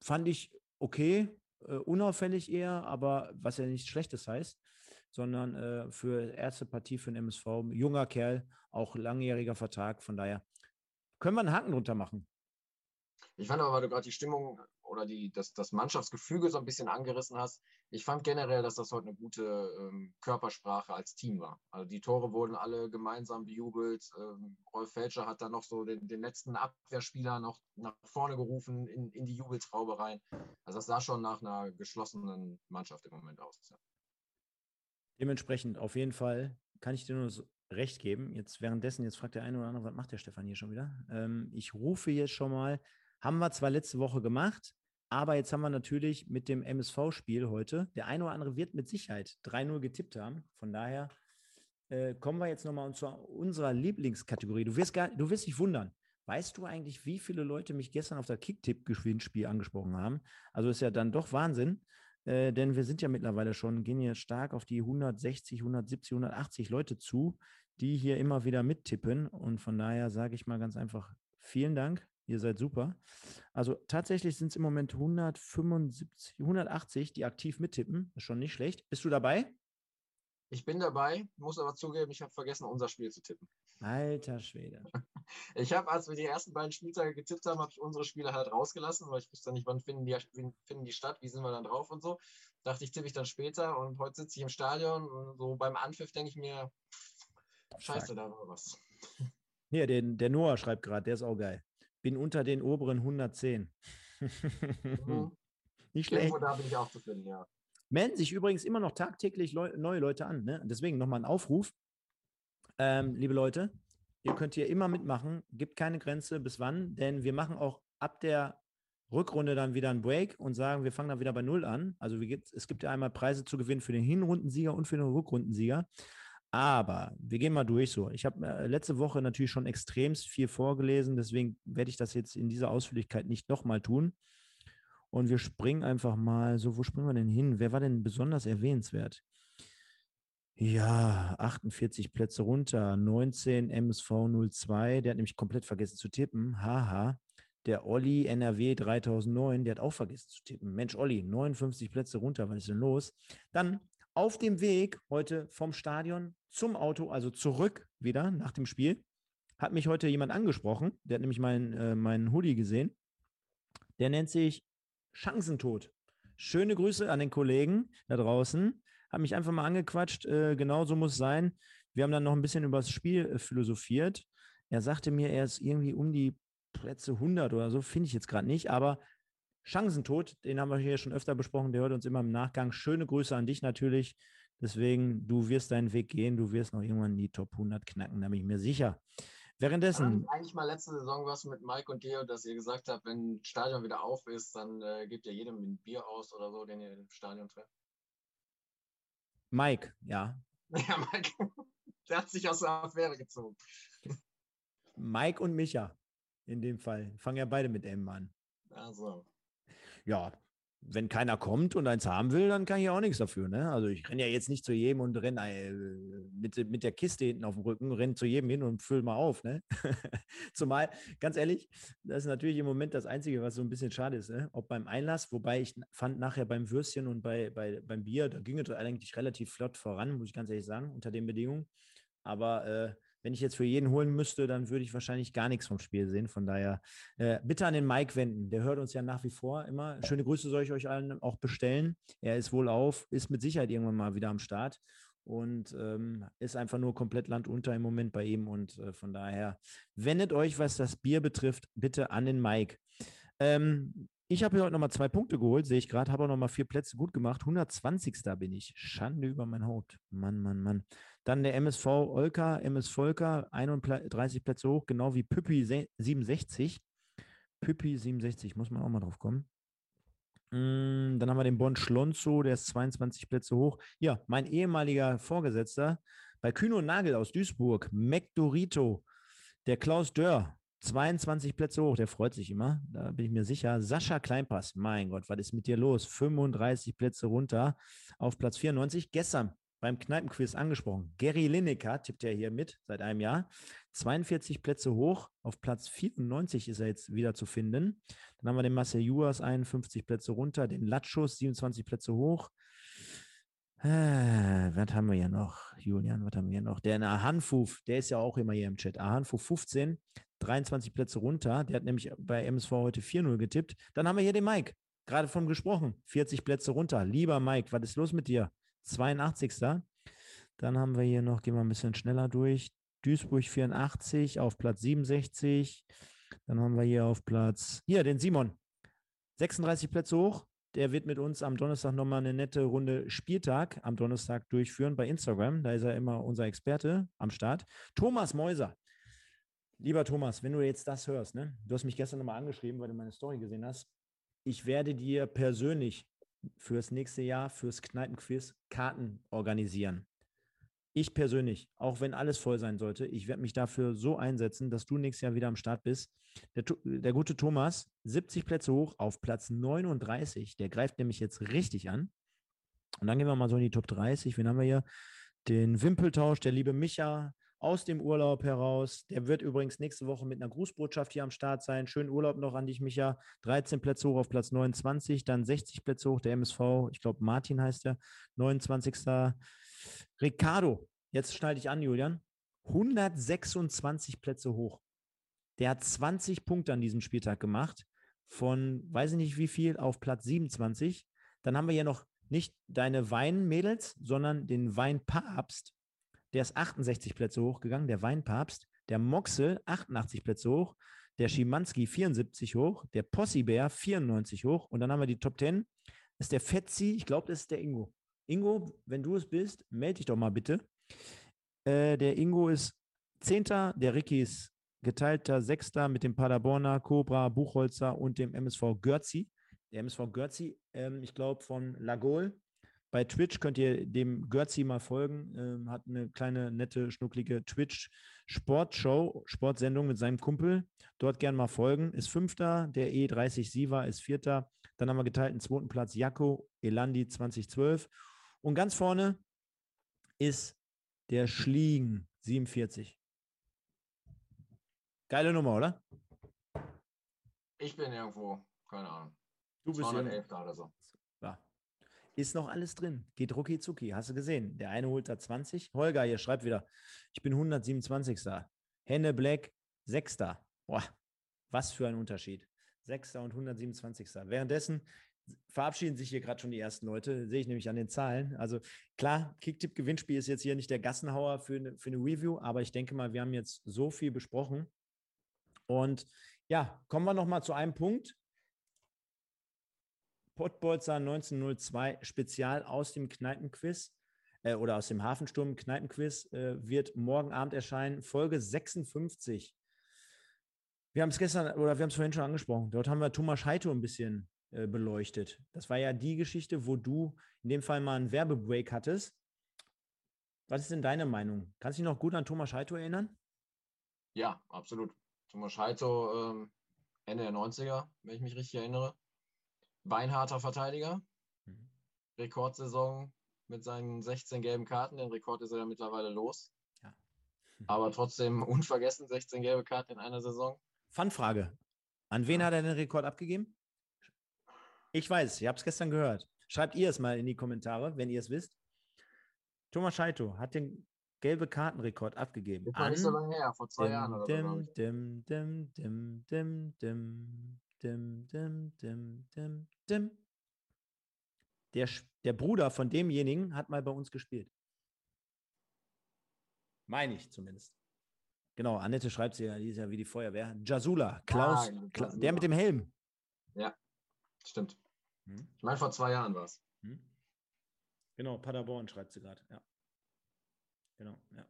Speaker 2: fand ich okay, äh, unauffällig eher, aber was ja nichts Schlechtes heißt sondern äh, für erste Partie für den MSV, junger Kerl, auch langjähriger Vertrag. Von daher können wir einen Haken drunter machen.
Speaker 3: Ich fand aber, weil du gerade die Stimmung oder die, das, das Mannschaftsgefüge so ein bisschen angerissen hast, ich fand generell, dass das heute eine gute ähm, Körpersprache als Team war. Also die Tore wurden alle gemeinsam bejubelt. Ähm, Rolf Felscher hat dann noch so den, den letzten Abwehrspieler noch nach vorne gerufen in, in die Jubeltraube rein. Also das sah schon nach einer geschlossenen Mannschaft im Moment aus. Ja.
Speaker 2: Dementsprechend auf jeden Fall kann ich dir nur so recht geben. Jetzt währenddessen, jetzt fragt der eine oder andere, was macht der Stefan hier schon wieder? Ähm, ich rufe jetzt schon mal, haben wir zwar letzte Woche gemacht, aber jetzt haben wir natürlich mit dem MSV-Spiel heute, der eine oder andere wird mit Sicherheit 3-0 getippt haben. Von daher äh, kommen wir jetzt nochmal zu unserer Lieblingskategorie. Du wirst, gar, du wirst dich wundern. Weißt du eigentlich, wie viele Leute mich gestern auf der Kicktipp-Gewinnspiel angesprochen haben? Also ist ja dann doch Wahnsinn. Äh, denn wir sind ja mittlerweile schon, gehen hier stark auf die 160, 170, 180 Leute zu, die hier immer wieder mittippen. Und von daher sage ich mal ganz einfach, vielen Dank, ihr seid super. Also tatsächlich sind es im Moment 175, 180, die aktiv mittippen. Ist schon nicht schlecht. Bist du dabei?
Speaker 3: Ich bin dabei, muss aber zugeben, ich habe vergessen, unser Spiel zu tippen.
Speaker 2: Alter Schwede.
Speaker 3: Ich habe, als wir die ersten beiden Spieltage getippt haben, habe ich unsere Spiele halt rausgelassen, weil ich wusste nicht, wann finden die, finden die statt, wie sind wir dann drauf und so. Dachte ich, tippe ich dann später und heute sitze ich im Stadion und so beim Anpfiff denke ich mir, scheiße, da war was.
Speaker 2: Ja, den, der Noah schreibt gerade, der ist auch geil. Bin unter den oberen 110. mhm. Nicht schlecht. Irgendwo
Speaker 3: da bin ich auch zu finden, ja.
Speaker 2: Melden sich übrigens immer noch tagtäglich Leu neue Leute an. Ne? Deswegen nochmal ein Aufruf. Ähm, liebe Leute, ihr könnt hier immer mitmachen. Gibt keine Grenze bis wann, denn wir machen auch ab der Rückrunde dann wieder einen Break und sagen, wir fangen dann wieder bei Null an. Also es gibt ja einmal Preise zu gewinnen für den Hinrundensieger und für den Rückrundensieger. Aber wir gehen mal durch so. Ich habe äh, letzte Woche natürlich schon extremst viel vorgelesen, deswegen werde ich das jetzt in dieser Ausführlichkeit nicht nochmal tun. Und wir springen einfach mal, so, wo springen wir denn hin? Wer war denn besonders erwähnenswert? Ja, 48 Plätze runter, 19 MSV 02, der hat nämlich komplett vergessen zu tippen. Haha. Der Olli NRW 3009, der hat auch vergessen zu tippen. Mensch, Olli, 59 Plätze runter, was ist denn los? Dann auf dem Weg heute vom Stadion zum Auto, also zurück wieder nach dem Spiel, hat mich heute jemand angesprochen. Der hat nämlich meinen, äh, meinen Hoodie gesehen. Der nennt sich Chancentod. Schöne Grüße an den Kollegen da draußen. Hat mich einfach mal angequatscht. Äh, genau so muss es sein. Wir haben dann noch ein bisschen über das Spiel äh, philosophiert. Er sagte mir, er ist irgendwie um die Plätze 100 oder so, finde ich jetzt gerade nicht, aber Chancentod, den haben wir hier schon öfter besprochen, der hört uns immer im Nachgang. Schöne Grüße an dich natürlich. Deswegen, du wirst deinen Weg gehen, du wirst noch irgendwann die Top 100 knacken, da bin ich mir sicher. Währenddessen.
Speaker 3: eigentlich mal letzte Saison was mit Mike und Theo, dass ihr gesagt habt, wenn das Stadion wieder auf ist, dann äh, gebt ihr jedem ein Bier aus oder so, den ihr im Stadion trefft?
Speaker 2: Mike, ja.
Speaker 3: Ja, Mike, der hat sich aus der Affäre gezogen.
Speaker 2: Mike und Micha in dem Fall. Fangen ja beide mit M an.
Speaker 3: Also.
Speaker 2: Ja, wenn keiner kommt und eins haben will, dann kann ich auch nichts dafür. Ne? Also ich renne ja jetzt nicht zu jedem und renne äh, mit, mit der Kiste hinten auf dem Rücken, renne zu jedem hin und fülle mal auf. Ne? Zumal, ganz ehrlich, das ist natürlich im Moment das Einzige, was so ein bisschen schade ist. Ne? Ob beim Einlass, wobei ich fand nachher beim Würstchen und bei, bei, beim Bier, da ging es eigentlich relativ flott voran, muss ich ganz ehrlich sagen, unter den Bedingungen. Aber äh, wenn ich jetzt für jeden holen müsste, dann würde ich wahrscheinlich gar nichts vom Spiel sehen. Von daher äh, bitte an den Mike wenden. Der hört uns ja nach wie vor immer. Schöne Grüße soll ich euch allen auch bestellen. Er ist wohl auf, ist mit Sicherheit irgendwann mal wieder am Start und ähm, ist einfach nur komplett landunter im Moment bei ihm. Und äh, von daher wendet euch, was das Bier betrifft, bitte an den Mike. Ähm, ich habe heute nochmal zwei Punkte geholt, sehe ich gerade, habe auch nochmal vier Plätze gut gemacht. 120. bin ich. Schande über mein Haupt. Mann, Mann, Mann. Dann der MSV Olka, MS Volker, 31 Plätze hoch, genau wie Püppi 67. Püppi 67, muss man auch mal drauf kommen. Mm, dann haben wir den Bon Schlonzo, der ist 22 Plätze hoch. Ja, mein ehemaliger Vorgesetzter bei Kühn und Nagel aus Duisburg, McDorito, der Klaus Dörr, 22 Plätze hoch, der freut sich immer, da bin ich mir sicher. Sascha Kleinpass, mein Gott, was ist mit dir los? 35 Plätze runter auf Platz 94. Gestern beim Kneipenquiz angesprochen. Gary Lineker tippt ja hier mit seit einem Jahr. 42 Plätze hoch. Auf Platz 94 ist er jetzt wieder zu finden. Dann haben wir den Marcel Juas 51 Plätze runter, den Latschus 27 Plätze hoch. Äh, was haben wir hier noch? Julian, was haben wir hier noch? Der Ahanfuf, der ist ja auch immer hier im Chat. Ahanfuf 15, 23 Plätze runter. Der hat nämlich bei MSV heute 4-0 getippt. Dann haben wir hier den Mike, gerade von gesprochen. 40 Plätze runter. Lieber Mike, was ist los mit dir? 82. Dann haben wir hier noch, gehen wir ein bisschen schneller durch. Duisburg 84 auf Platz 67. Dann haben wir hier auf Platz, hier den Simon. 36 Plätze hoch. Der wird mit uns am Donnerstag nochmal eine nette Runde Spieltag am Donnerstag durchführen bei Instagram. Da ist er immer unser Experte am Start. Thomas Mäuser. Lieber Thomas, wenn du jetzt das hörst, ne? du hast mich gestern nochmal angeschrieben, weil du meine Story gesehen hast. Ich werde dir persönlich fürs nächste Jahr, fürs Kneipenquiz Karten organisieren. Ich persönlich, auch wenn alles voll sein sollte, ich werde mich dafür so einsetzen, dass du nächstes Jahr wieder am Start bist. Der, der gute Thomas, 70 Plätze hoch auf Platz 39, der greift nämlich jetzt richtig an. Und dann gehen wir mal so in die Top 30. Wen haben wir hier? Den Wimpeltausch, der liebe Micha, aus dem Urlaub heraus. Der wird übrigens nächste Woche mit einer Grußbotschaft hier am Start sein. Schönen Urlaub noch an dich, Micha. 13 Plätze hoch auf Platz 29, dann 60 Plätze hoch der MSV. Ich glaube, Martin heißt der. 29. Ricardo, jetzt schneide ich an, Julian. 126 Plätze hoch. Der hat 20 Punkte an diesem Spieltag gemacht. Von weiß ich nicht wie viel auf Platz 27. Dann haben wir hier noch nicht deine Weinmädels, sondern den Weinpapst der ist 68 Plätze hochgegangen, der Weinpapst. Der Moxel 88 Plätze hoch. Der Schimanski 74 hoch. Der Possibär 94 hoch. Und dann haben wir die Top 10. Das ist der Fetzi, ich glaube, das ist der Ingo. Ingo, wenn du es bist, melde dich doch mal bitte. Äh, der Ingo ist Zehnter, der Ricky ist geteilter Sechster mit dem Paderborner, Cobra, Buchholzer und dem MSV Görzi. Der MSV Görzi, ähm, ich glaube, von Lagol bei Twitch könnt ihr dem Görzi mal folgen. Ähm, hat eine kleine, nette, schnucklige Twitch-Sportshow, Sportsendung mit seinem Kumpel. Dort gern mal folgen. Ist Fünfter. Der E30 Siva ist Vierter. Dann haben wir geteilten zweiten Platz Jakko Elandi 2012. Und ganz vorne ist der Schliegen 47. Geile Nummer, oder?
Speaker 3: Ich bin irgendwo, keine Ahnung.
Speaker 2: Du bist
Speaker 3: 211 oder so.
Speaker 2: Ist noch alles drin. Geht rucki zucki. Hast du gesehen? Der eine holt da 20. Holger hier schreibt wieder, ich bin 127. Henne Black, 6. Boah, was für ein Unterschied. 6. und 127. Währenddessen verabschieden sich hier gerade schon die ersten Leute, sehe ich nämlich an den Zahlen. Also klar, Kicktipp-Gewinnspiel ist jetzt hier nicht der Gassenhauer für eine, für eine Review, aber ich denke mal, wir haben jetzt so viel besprochen. Und ja, kommen wir noch mal zu einem Punkt, Pottbolzer 1902 Spezial aus dem Kneipenquiz äh, oder aus dem Hafensturm Kneipenquiz äh, wird morgen Abend erscheinen. Folge 56. Wir haben es gestern oder wir haben es vorhin schon angesprochen. Dort haben wir Thomas Heito ein bisschen äh, beleuchtet. Das war ja die Geschichte, wo du in dem Fall mal einen Werbebreak hattest. Was ist denn deine Meinung? Kannst du dich noch gut an Thomas Scheito erinnern?
Speaker 3: Ja, absolut. Thomas Scheito, ähm, Ende der 90er, wenn ich mich richtig erinnere. Beinharter Verteidiger. Mhm. Rekordsaison mit seinen 16 gelben Karten. Den Rekord ist er ja mittlerweile los. Ja. Aber trotzdem unvergessen 16 gelbe Karten in einer Saison.
Speaker 2: Fanfrage. An wen hat er den Rekord abgegeben? Ich weiß, ihr habt es gestern gehört. Schreibt ihr es mal in die Kommentare, wenn ihr es wisst. Thomas Scheito hat den gelbe Kartenrekord abgegeben.
Speaker 3: Das war nicht so lange her, vor zwei dim, Jahren oder
Speaker 2: dim, so. Dim, dim, dim, dim, dim, dim, dim, dim, dim, dim. Der, der Bruder von demjenigen hat mal bei uns gespielt. Meine ich zumindest. Genau, Annette schreibt sie ja, die ist ja wie die Feuerwehr. Jasula, Klaus, ah, Klaus der mit dem Helm.
Speaker 3: Ja, stimmt. Hm? Ich meine, vor zwei Jahren war es. Hm?
Speaker 2: Genau, Paderborn schreibt sie gerade, ja. Genau, ja.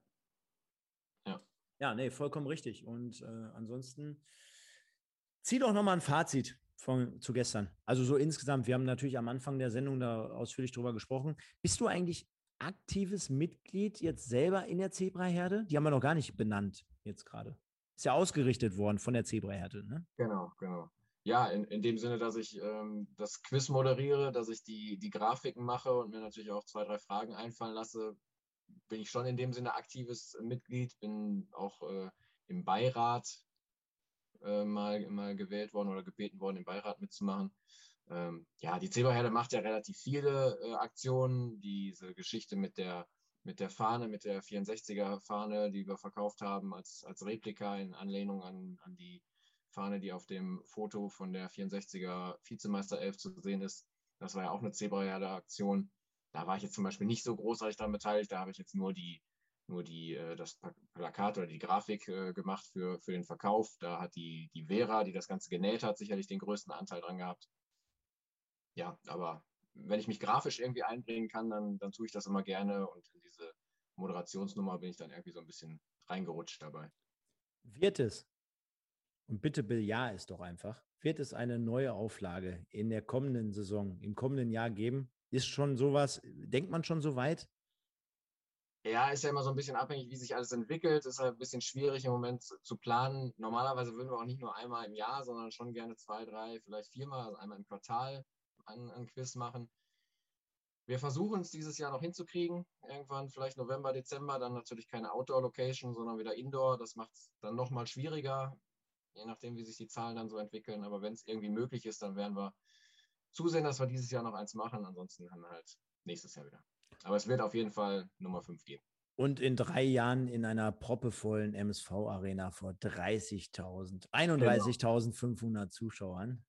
Speaker 3: Ja.
Speaker 2: Ja, nee, vollkommen richtig. Und äh, ansonsten zieh doch nochmal ein Fazit von, zu gestern. Also so insgesamt, wir haben natürlich am Anfang der Sendung da ausführlich drüber gesprochen. Bist du eigentlich aktives Mitglied jetzt selber in der Zebraherde? Die haben wir noch gar nicht benannt jetzt gerade. Ist ja ausgerichtet worden von der Zebraherde, ne?
Speaker 3: Genau, genau. Ja, in, in dem Sinne, dass ich ähm, das Quiz moderiere, dass ich die, die Grafiken mache und mir natürlich auch zwei, drei Fragen einfallen lasse, bin ich schon in dem Sinne aktives Mitglied, bin auch äh, im Beirat äh, mal, mal gewählt worden oder gebeten worden, im Beirat mitzumachen. Ähm, ja, die Zebraherde macht ja relativ viele äh, Aktionen. Diese Geschichte mit der, mit der Fahne, mit der 64er Fahne, die wir verkauft haben als, als Replika in Anlehnung an, an die Fahne, die auf dem Foto von der 64er Vizemeister 11 zu sehen ist. Das war ja auch eine Zebraherde-Aktion. Da war ich jetzt zum Beispiel nicht so großartig daran beteiligt. Da habe ich jetzt nur die, nur die, äh, das Plakat oder die Grafik äh, gemacht für, für den Verkauf. Da hat die, die Vera, die das Ganze genäht hat, sicherlich den größten Anteil dran gehabt. Ja, aber wenn ich mich grafisch irgendwie einbringen kann, dann, dann tue ich das immer gerne und in diese Moderationsnummer bin ich dann irgendwie so ein bisschen reingerutscht dabei.
Speaker 2: Wird es, und bitte bejahe es doch einfach, wird es eine neue Auflage in der kommenden Saison, im kommenden Jahr geben? Ist schon sowas, denkt man schon so weit?
Speaker 3: Ja, ist ja immer so ein bisschen abhängig, wie sich alles entwickelt. Ist halt ein bisschen schwierig im Moment zu planen. Normalerweise würden wir auch nicht nur einmal im Jahr, sondern schon gerne zwei, drei, vielleicht viermal, also einmal im Quartal ein, ein Quiz machen. Wir versuchen es dieses Jahr noch hinzukriegen. Irgendwann vielleicht November, Dezember, dann natürlich keine Outdoor-Location, sondern wieder Indoor. Das macht es dann nochmal schwieriger, je nachdem, wie sich die Zahlen dann so entwickeln. Aber wenn es irgendwie möglich ist, dann werden wir zusehen, dass wir dieses Jahr noch eins machen. Ansonsten dann halt nächstes Jahr wieder. Aber es wird auf jeden Fall Nummer 5 geben.
Speaker 2: Und in drei Jahren in einer proppevollen MSV-Arena vor 30.000, 31.500 genau. Zuschauern.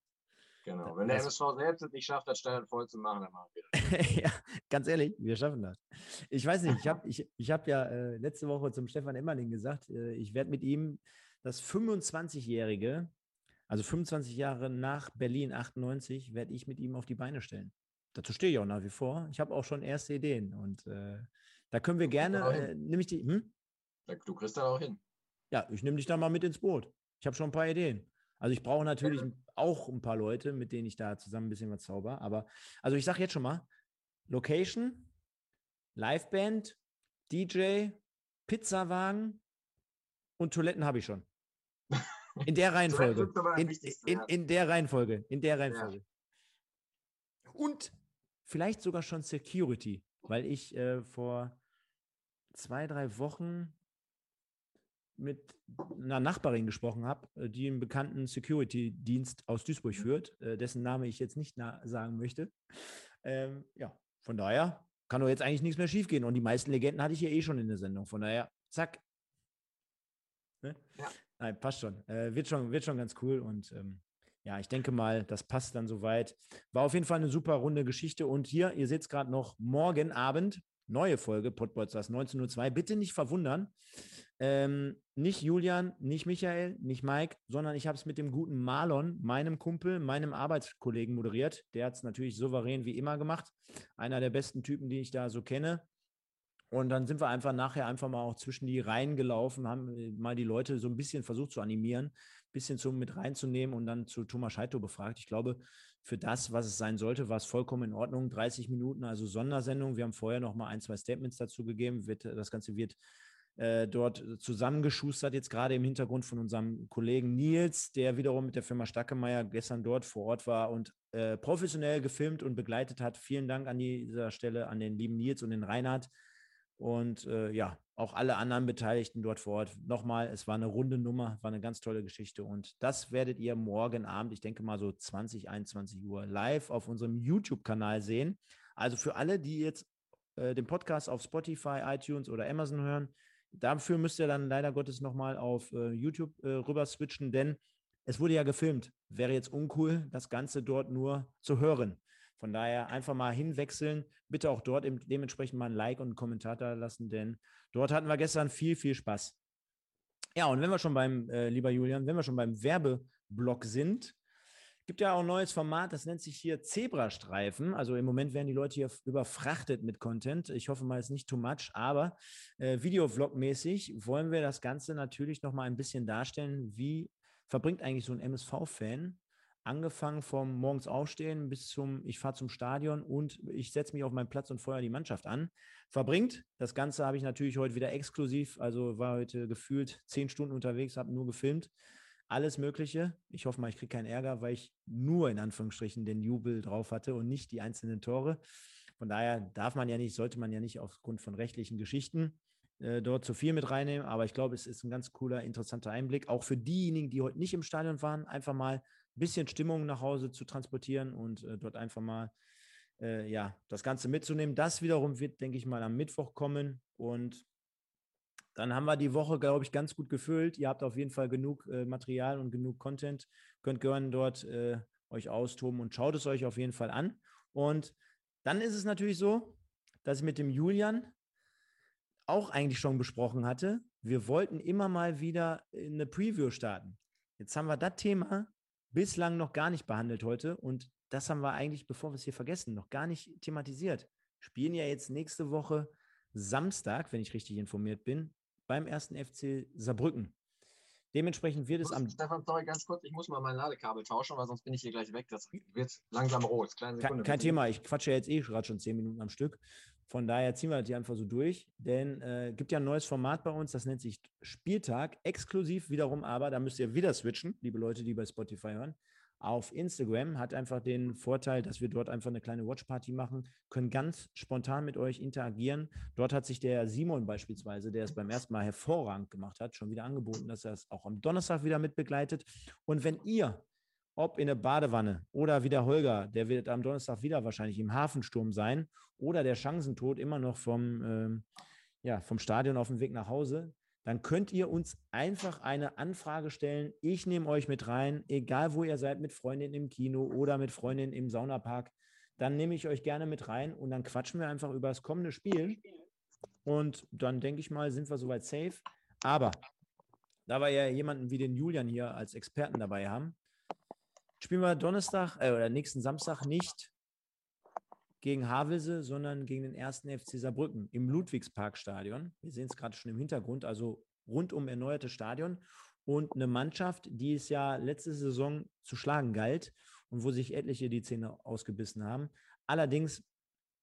Speaker 3: Genau, wenn der MSV selbst es nicht schafft, das Stadion voll zu machen, dann machen wir
Speaker 2: das. ja, ganz ehrlich, wir schaffen das. Ich weiß nicht, ich habe ich, ich hab ja äh, letzte Woche zum Stefan Emmerling gesagt, äh, ich werde mit ihm das 25-Jährige, also 25 Jahre nach Berlin 98, werde ich mit ihm auf die Beine stellen dazu stehe ich auch nach wie vor. Ich habe auch schon erste Ideen und äh, da können wir gerne, äh, nehme ich die, hm?
Speaker 3: Du kriegst da auch hin.
Speaker 2: Ja, ich nehme dich da mal mit ins Boot. Ich habe schon ein paar Ideen. Also ich brauche natürlich ja. auch ein paar Leute, mit denen ich da zusammen ein bisschen was zauber. Aber also ich sage jetzt schon mal, Location, Liveband, DJ, Pizzawagen und Toiletten habe ich schon. In der Reihenfolge. In, in, in, der Reihenfolge. In der Reihenfolge. Ja. Und vielleicht sogar schon Security, weil ich äh, vor zwei, drei Wochen mit einer Nachbarin gesprochen habe, äh, die einen bekannten Security-Dienst aus Duisburg mhm. führt, äh, dessen Name ich jetzt nicht sagen möchte. Ähm, ja, von daher kann doch jetzt eigentlich nichts mehr schiefgehen. Und die meisten Legenden hatte ich ja eh schon in der Sendung. Von daher, zack. Ne? Ja. Nein, passt schon. Äh, wird schon. Wird schon ganz cool. Und ähm, ja, ich denke mal, das passt dann soweit. War auf jeden Fall eine super runde Geschichte. Und hier, ihr seht es gerade noch, morgen Abend, neue Folge, Podbolsters 19.02 Uhr. Bitte nicht verwundern. Ähm, nicht Julian, nicht Michael, nicht Mike, sondern ich habe es mit dem guten Marlon, meinem Kumpel, meinem Arbeitskollegen moderiert. Der hat es natürlich souverän wie immer gemacht. Einer der besten Typen, die ich da so kenne. Und dann sind wir einfach nachher einfach mal auch zwischen die Reihen gelaufen, haben äh, mal die Leute so ein bisschen versucht zu animieren, bisschen so mit reinzunehmen und dann zu Thomas Scheito befragt. Ich glaube, für das, was es sein sollte, war es vollkommen in Ordnung. 30 Minuten, also Sondersendung. Wir haben vorher noch mal ein, zwei Statements dazu gegeben. Wird, das Ganze wird äh, dort zusammengeschustert, jetzt gerade im Hintergrund von unserem Kollegen Nils, der wiederum mit der Firma Stackemeyer gestern dort vor Ort war und äh, professionell gefilmt und begleitet hat. Vielen Dank an dieser Stelle an den lieben Nils und den Reinhard. Und äh, ja, auch alle anderen Beteiligten dort vor Ort. Nochmal, es war eine runde Nummer, war eine ganz tolle Geschichte. Und das werdet ihr morgen Abend, ich denke mal so 20, 21 Uhr, live auf unserem YouTube-Kanal sehen. Also für alle, die jetzt äh, den Podcast auf Spotify, iTunes oder Amazon hören, dafür müsst ihr dann leider Gottes nochmal auf äh, YouTube äh, rüber switchen, denn es wurde ja gefilmt. Wäre jetzt uncool, das Ganze dort nur zu hören. Von daher einfach mal hinwechseln. Bitte auch dort dementsprechend mal ein Like und einen Kommentar da lassen, denn dort hatten wir gestern viel, viel Spaß. Ja, und wenn wir schon beim, äh, lieber Julian, wenn wir schon beim Werbeblock sind, gibt ja auch ein neues Format, das nennt sich hier Zebrastreifen. Also im Moment werden die Leute hier überfrachtet mit Content. Ich hoffe mal, es ist nicht too much, aber äh, Videovlog-mäßig wollen wir das Ganze natürlich noch mal ein bisschen darstellen. Wie verbringt eigentlich so ein MSV-Fan angefangen vom morgens aufstehen bis zum, ich fahre zum Stadion und ich setze mich auf meinen Platz und feuer die Mannschaft an, verbringt. Das Ganze habe ich natürlich heute wieder exklusiv, also war heute gefühlt zehn Stunden unterwegs, habe nur gefilmt. Alles Mögliche. Ich hoffe mal, ich kriege keinen Ärger, weil ich nur in Anführungsstrichen den Jubel drauf hatte und nicht die einzelnen Tore. Von daher darf man ja nicht, sollte man ja nicht aufgrund von rechtlichen Geschichten äh, dort zu viel mit reinnehmen. Aber ich glaube, es ist ein ganz cooler, interessanter Einblick. Auch für diejenigen, die heute nicht im Stadion waren, einfach mal bisschen Stimmung nach Hause zu transportieren und äh, dort einfach mal äh, ja, das Ganze mitzunehmen. Das wiederum wird, denke ich mal, am Mittwoch kommen und dann haben wir die Woche, glaube ich, ganz gut gefüllt. Ihr habt auf jeden Fall genug äh, Material und genug Content. Könnt gerne dort äh, euch austoben und schaut es euch auf jeden Fall an. Und dann ist es natürlich so, dass ich mit dem Julian auch eigentlich schon besprochen hatte. Wir wollten immer mal wieder eine Preview starten. Jetzt haben wir das Thema bislang noch gar nicht behandelt heute. Und das haben wir eigentlich, bevor wir es hier vergessen, noch gar nicht thematisiert. Spielen ja jetzt nächste Woche Samstag, wenn ich richtig informiert bin, beim ersten FC Saarbrücken. Dementsprechend wird es am.
Speaker 3: Stefan, sorry, ganz kurz, ich muss mal mein Ladekabel tauschen, weil sonst bin ich hier gleich weg. Das wird langsam rot.
Speaker 2: Kein, kein Thema, ich quatsche ja jetzt eh gerade schon zehn Minuten am Stück. Von daher ziehen wir das hier einfach so durch, denn es äh, gibt ja ein neues Format bei uns, das nennt sich Spieltag, exklusiv wiederum aber, da müsst ihr wieder switchen, liebe Leute, die bei Spotify hören, auf Instagram, hat einfach den Vorteil, dass wir dort einfach eine kleine Watchparty machen, können ganz spontan mit euch interagieren. Dort hat sich der Simon beispielsweise, der es beim ersten Mal hervorragend gemacht hat, schon wieder angeboten, dass er es auch am Donnerstag wieder mit begleitet. Und wenn ihr ob in der Badewanne oder wie der Holger, der wird am Donnerstag wieder wahrscheinlich im Hafensturm sein oder der Chancentod immer noch vom, ähm, ja, vom Stadion auf dem Weg nach Hause, dann könnt ihr uns einfach eine Anfrage stellen. Ich nehme euch mit rein, egal wo ihr seid, mit Freundinnen im Kino oder mit Freundinnen im Saunapark. Dann nehme ich euch gerne mit rein und dann quatschen wir einfach über das kommende Spiel. Und dann denke ich mal, sind wir soweit safe. Aber da wir ja jemanden wie den Julian hier als Experten dabei haben, spielen wir Donnerstag äh, oder nächsten Samstag nicht gegen Havelse, sondern gegen den ersten FC Saarbrücken im Ludwigsparkstadion. Wir sehen es gerade schon im Hintergrund, also rundum erneuertes Stadion und eine Mannschaft, die es ja letzte Saison zu schlagen galt und wo sich etliche die Zähne ausgebissen haben. Allerdings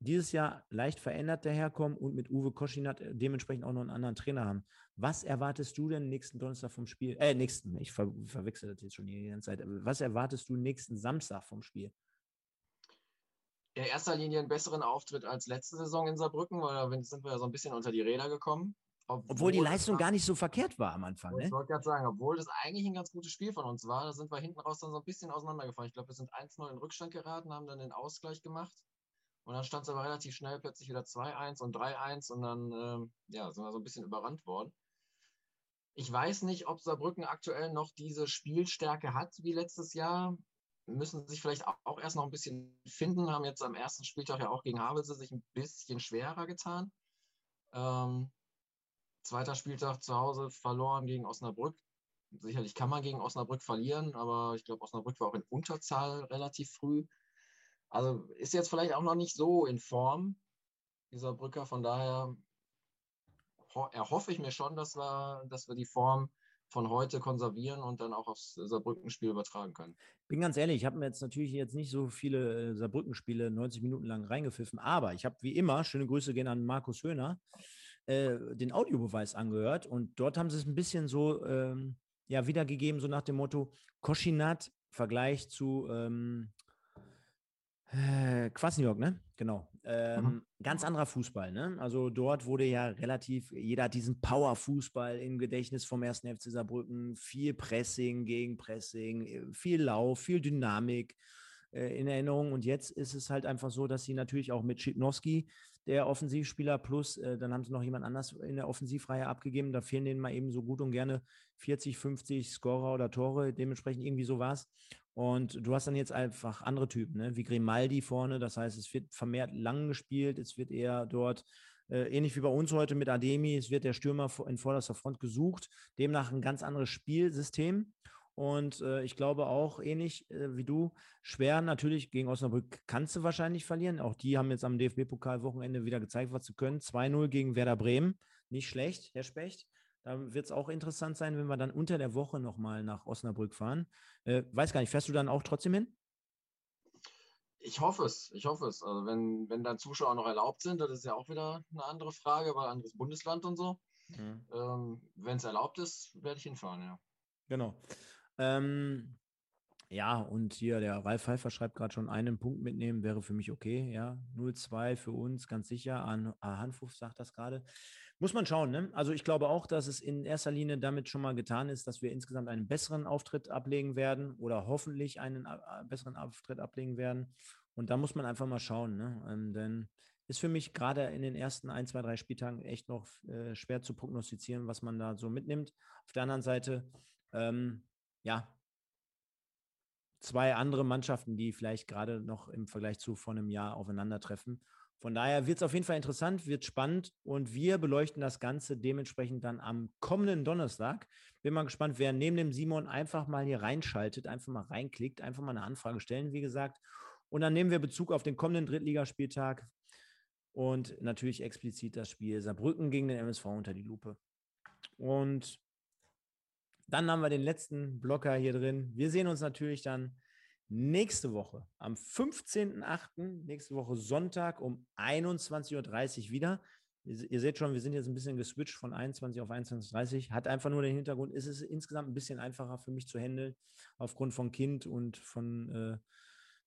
Speaker 2: dieses Jahr leicht verändert daherkommen und mit Uwe Koschinat äh, dementsprechend auch noch einen anderen Trainer haben. Was erwartest du denn nächsten Donnerstag vom Spiel? Äh, nächsten, ich ver verwechsel das jetzt schon die ganze Zeit. Was erwartest du nächsten Samstag vom Spiel?
Speaker 3: In erster Linie einen besseren Auftritt als letzte Saison in Saarbrücken, weil da sind wir ja so ein bisschen unter die Räder gekommen.
Speaker 2: Obwohl, obwohl die Leistung gar nicht so verkehrt war am Anfang.
Speaker 3: Ne? Ich wollte gerade sagen, obwohl das eigentlich ein ganz gutes Spiel von uns war, da sind wir hinten raus dann so ein bisschen auseinandergefallen. Ich glaube, wir sind 1-0 in Rückstand geraten, haben dann den Ausgleich gemacht. Und dann stand es aber relativ schnell plötzlich wieder 2-1 und 3-1 und dann ähm, ja, sind wir so ein bisschen überrannt worden. Ich weiß nicht, ob Saarbrücken aktuell noch diese Spielstärke hat wie letztes Jahr. Müssen sich vielleicht auch erst noch ein bisschen finden, haben jetzt am ersten Spieltag ja auch gegen Havelse sich ein bisschen schwerer getan. Ähm, zweiter Spieltag zu Hause verloren gegen Osnabrück. Sicherlich kann man gegen Osnabrück verlieren, aber ich glaube, Osnabrück war auch in Unterzahl relativ früh. Also ist jetzt vielleicht auch noch nicht so in Form, dieser Brücker. Von daher erhoffe ich mir schon, dass wir, dass wir die Form von heute konservieren und dann auch aufs Saarbrücken-Spiel übertragen können.
Speaker 2: Bin ganz ehrlich, ich habe mir jetzt natürlich jetzt nicht so viele äh, Saarbrücken-Spiele 90 Minuten lang reingepfiffen, aber ich habe wie immer, schöne Grüße gehen an Markus Höhner, äh, den Audiobeweis angehört und dort haben sie es ein bisschen so ähm, ja, wiedergegeben, so nach dem Motto Koschinat Vergleich zu ähm, äh, Quasniok, ne? Genau. Ähm, mhm. Ganz anderer Fußball, ne? Also dort wurde ja relativ, jeder hat diesen Power-Fußball im Gedächtnis vom ersten FC Saarbrücken, viel Pressing, Gegenpressing, äh, viel Lauf, viel Dynamik äh, in Erinnerung. Und jetzt ist es halt einfach so, dass sie natürlich auch mit Schipnowski, der Offensivspieler, plus äh, dann haben sie noch jemand anders in der Offensivreihe abgegeben. Da fehlen denen mal eben so gut und gerne 40, 50 Scorer oder Tore. Dementsprechend irgendwie so war es. Und du hast dann jetzt einfach andere Typen, ne? wie Grimaldi vorne. Das heißt, es wird vermehrt lang gespielt. Es wird eher dort, äh, ähnlich wie bei uns heute mit Ademi, es wird der Stürmer in vorderster Front gesucht. Demnach ein ganz anderes Spielsystem. Und äh, ich glaube auch, ähnlich äh, wie du, schwer natürlich gegen Osnabrück kannst du wahrscheinlich verlieren. Auch die haben jetzt am DFB-Pokal-Wochenende wieder gezeigt, was sie können. 2-0 gegen Werder Bremen. Nicht schlecht, Herr Specht. Da wird es auch interessant sein, wenn wir dann unter der Woche nochmal nach Osnabrück fahren. Äh, weiß gar nicht, fährst du dann auch trotzdem hin?
Speaker 3: Ich hoffe es, ich hoffe es. Also wenn, wenn dann Zuschauer noch erlaubt sind, das ist ja auch wieder eine andere Frage, weil anderes Bundesland und so. Mhm. Ähm, wenn es erlaubt ist, werde ich hinfahren, ja.
Speaker 2: Genau. Ähm, ja, und hier der Ralf Pfeiffer schreibt gerade schon, einen Punkt mitnehmen wäre für mich okay. Ja, 0-2 für uns, ganz sicher. An Hanfuf sagt das gerade. Muss man schauen. Ne? Also ich glaube auch, dass es in erster Linie damit schon mal getan ist, dass wir insgesamt einen besseren Auftritt ablegen werden oder hoffentlich einen äh, besseren Auftritt ablegen werden. Und da muss man einfach mal schauen. Ne? Ähm, denn ist für mich gerade in den ersten ein, zwei, drei Spieltagen echt noch äh, schwer zu prognostizieren, was man da so mitnimmt. Auf der anderen Seite, ähm, ja, zwei andere Mannschaften, die vielleicht gerade noch im Vergleich zu vor einem Jahr aufeinandertreffen. Von daher wird es auf jeden Fall interessant, wird spannend und wir beleuchten das Ganze dementsprechend dann am kommenden Donnerstag. Bin mal gespannt, wer neben dem Simon einfach mal hier reinschaltet, einfach mal reinklickt, einfach mal eine Anfrage stellen, wie gesagt. Und dann nehmen wir Bezug auf den kommenden Drittligaspieltag und natürlich explizit das Spiel Saarbrücken gegen den MSV unter die Lupe. Und dann haben wir den letzten Blocker hier drin. Wir sehen uns natürlich dann nächste Woche am 15.08., nächste Woche Sonntag um 21.30 Uhr wieder. Ihr seht schon, wir sind jetzt ein bisschen geswitcht von 21 auf 21.30 Uhr. Hat einfach nur den Hintergrund, ist es insgesamt ein bisschen einfacher für mich zu handeln, aufgrund von Kind und von, äh,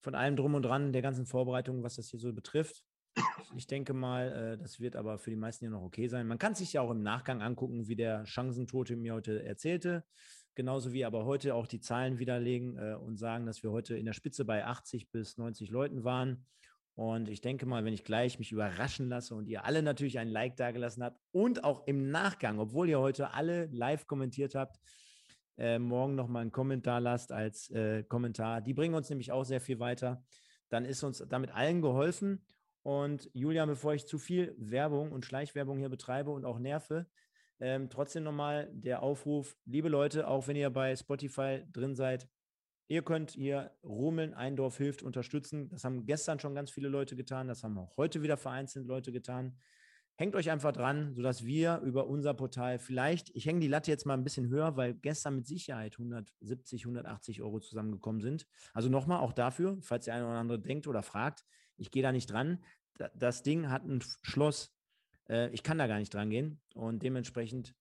Speaker 2: von allem drum und dran, der ganzen Vorbereitung, was das hier so betrifft. Ich denke mal, äh, das wird aber für die meisten ja noch okay sein. Man kann sich ja auch im Nachgang angucken, wie der Chancentote mir heute erzählte. Genauso wie aber heute auch die Zahlen widerlegen äh, und sagen, dass wir heute in der Spitze bei 80 bis 90 Leuten waren. Und ich denke mal, wenn ich gleich mich überraschen lasse und ihr alle natürlich ein Like dagelassen habt und auch im Nachgang, obwohl ihr heute alle live kommentiert habt, äh, morgen nochmal einen Kommentar lasst als äh, Kommentar. Die bringen uns nämlich auch sehr viel weiter. Dann ist uns damit allen geholfen. Und Julian, bevor ich zu viel Werbung und Schleichwerbung hier betreibe und auch nerve, ähm, trotzdem nochmal der Aufruf, liebe Leute, auch wenn ihr bei Spotify drin seid, ihr könnt hier Rumeln, Eindorf hilft, unterstützen. Das haben gestern schon ganz viele Leute getan, das haben auch heute wieder vereinzelt Leute getan. Hängt euch einfach dran, sodass wir über unser Portal vielleicht, ich hänge die Latte jetzt mal ein bisschen höher, weil gestern mit Sicherheit 170, 180 Euro zusammengekommen sind. Also nochmal auch dafür, falls der eine oder andere denkt oder fragt, ich gehe da nicht dran. Das Ding hat ein Schloss. Äh, ich kann da gar nicht dran gehen. Und dementsprechend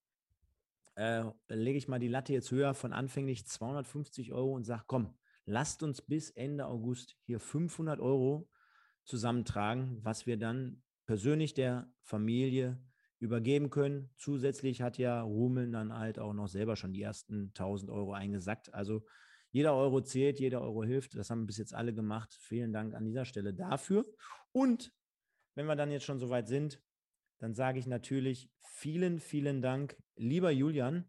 Speaker 2: äh, lege ich mal die Latte jetzt höher von anfänglich 250 Euro und sage, komm, lasst uns bis Ende August hier 500 Euro zusammentragen, was wir dann persönlich der Familie übergeben können. Zusätzlich hat ja Rumeln dann halt auch noch selber schon die ersten 1000 Euro eingesackt. Also jeder Euro zählt, jeder Euro hilft. Das haben bis jetzt alle gemacht. Vielen Dank an dieser Stelle dafür. Und wenn wir dann jetzt schon soweit sind, dann sage ich natürlich vielen, vielen Dank, lieber Julian.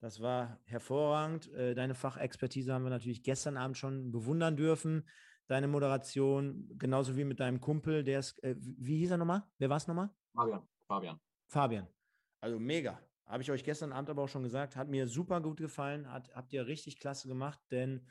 Speaker 2: Das war hervorragend. Äh, deine Fachexpertise haben wir natürlich gestern Abend schon bewundern dürfen. Deine Moderation, genauso wie mit deinem Kumpel, der ist, äh, wie hieß er nochmal? Wer war es nochmal?
Speaker 3: Fabian. Fabian.
Speaker 2: Fabian. Also mega. Habe ich euch gestern Abend aber auch schon gesagt, hat mir super gut gefallen, hat, habt ihr richtig klasse gemacht, denn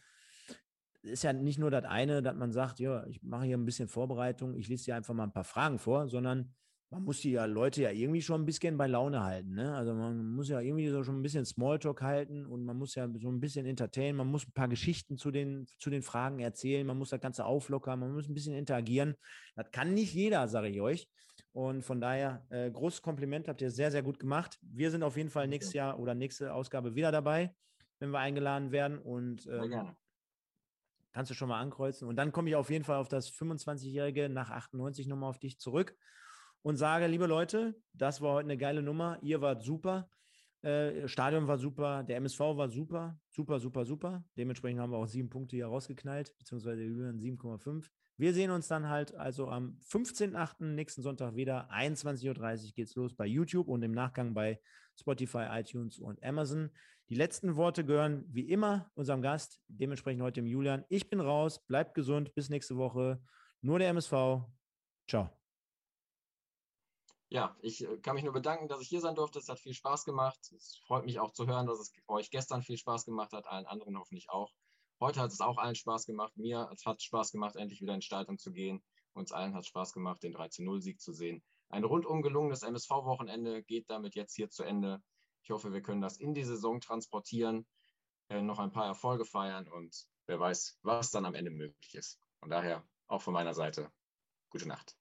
Speaker 2: es ist ja nicht nur das eine, dass man sagt, ja, ich mache hier ein bisschen Vorbereitung, ich lese dir einfach mal ein paar Fragen vor, sondern man muss die ja Leute ja irgendwie schon ein bisschen bei Laune halten. Ne? Also man muss ja irgendwie so schon ein bisschen Smalltalk halten und man muss ja so ein bisschen entertainen, man muss ein paar Geschichten zu den, zu den Fragen erzählen, man muss das Ganze auflockern, man muss ein bisschen interagieren. Das kann nicht jeder, sage ich euch. Und von daher, äh, großes Kompliment, habt ihr sehr, sehr gut gemacht. Wir sind auf jeden Fall nächstes Jahr oder nächste Ausgabe wieder dabei, wenn wir eingeladen werden. Und ähm, kannst du schon mal ankreuzen. Und dann komme ich auf jeden Fall auf das 25-Jährige nach 98 nochmal auf dich zurück und sage, liebe Leute, das war heute eine geile Nummer. Ihr wart super. Äh, Stadion war super, der MSV war super, super, super, super. Dementsprechend haben wir auch sieben Punkte hier rausgeknallt, beziehungsweise Julian 7,5. Wir sehen uns dann halt also am 15.8. nächsten Sonntag wieder. 21.30 Uhr geht's los bei YouTube und im Nachgang bei Spotify, iTunes und Amazon. Die letzten Worte gehören wie immer unserem Gast, dementsprechend heute dem Julian. Ich bin raus, bleibt gesund, bis nächste Woche. Nur der MSV. Ciao.
Speaker 3: Ja, ich äh, kann mich nur bedanken, dass ich hier sein durfte. Es hat viel Spaß gemacht. Es freut mich auch zu hören, dass es euch gestern viel Spaß gemacht hat, allen anderen hoffentlich auch. Heute hat es auch allen Spaß gemacht. Mir hat es Spaß gemacht, endlich wieder in Stadion zu gehen. Uns allen hat es Spaß gemacht, den 13-0-Sieg zu sehen. Ein rundum gelungenes MSV-Wochenende geht damit jetzt hier zu Ende. Ich hoffe, wir können das in die Saison transportieren, äh, noch ein paar Erfolge feiern und wer weiß, was dann am Ende möglich ist. Von daher auch von meiner Seite gute Nacht.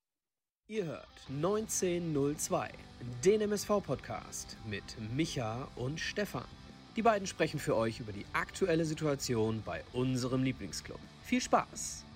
Speaker 1: Ihr hört 1902, den MSV-Podcast mit Micha und Stefan. Die beiden sprechen für euch über die aktuelle Situation bei unserem Lieblingsclub. Viel Spaß!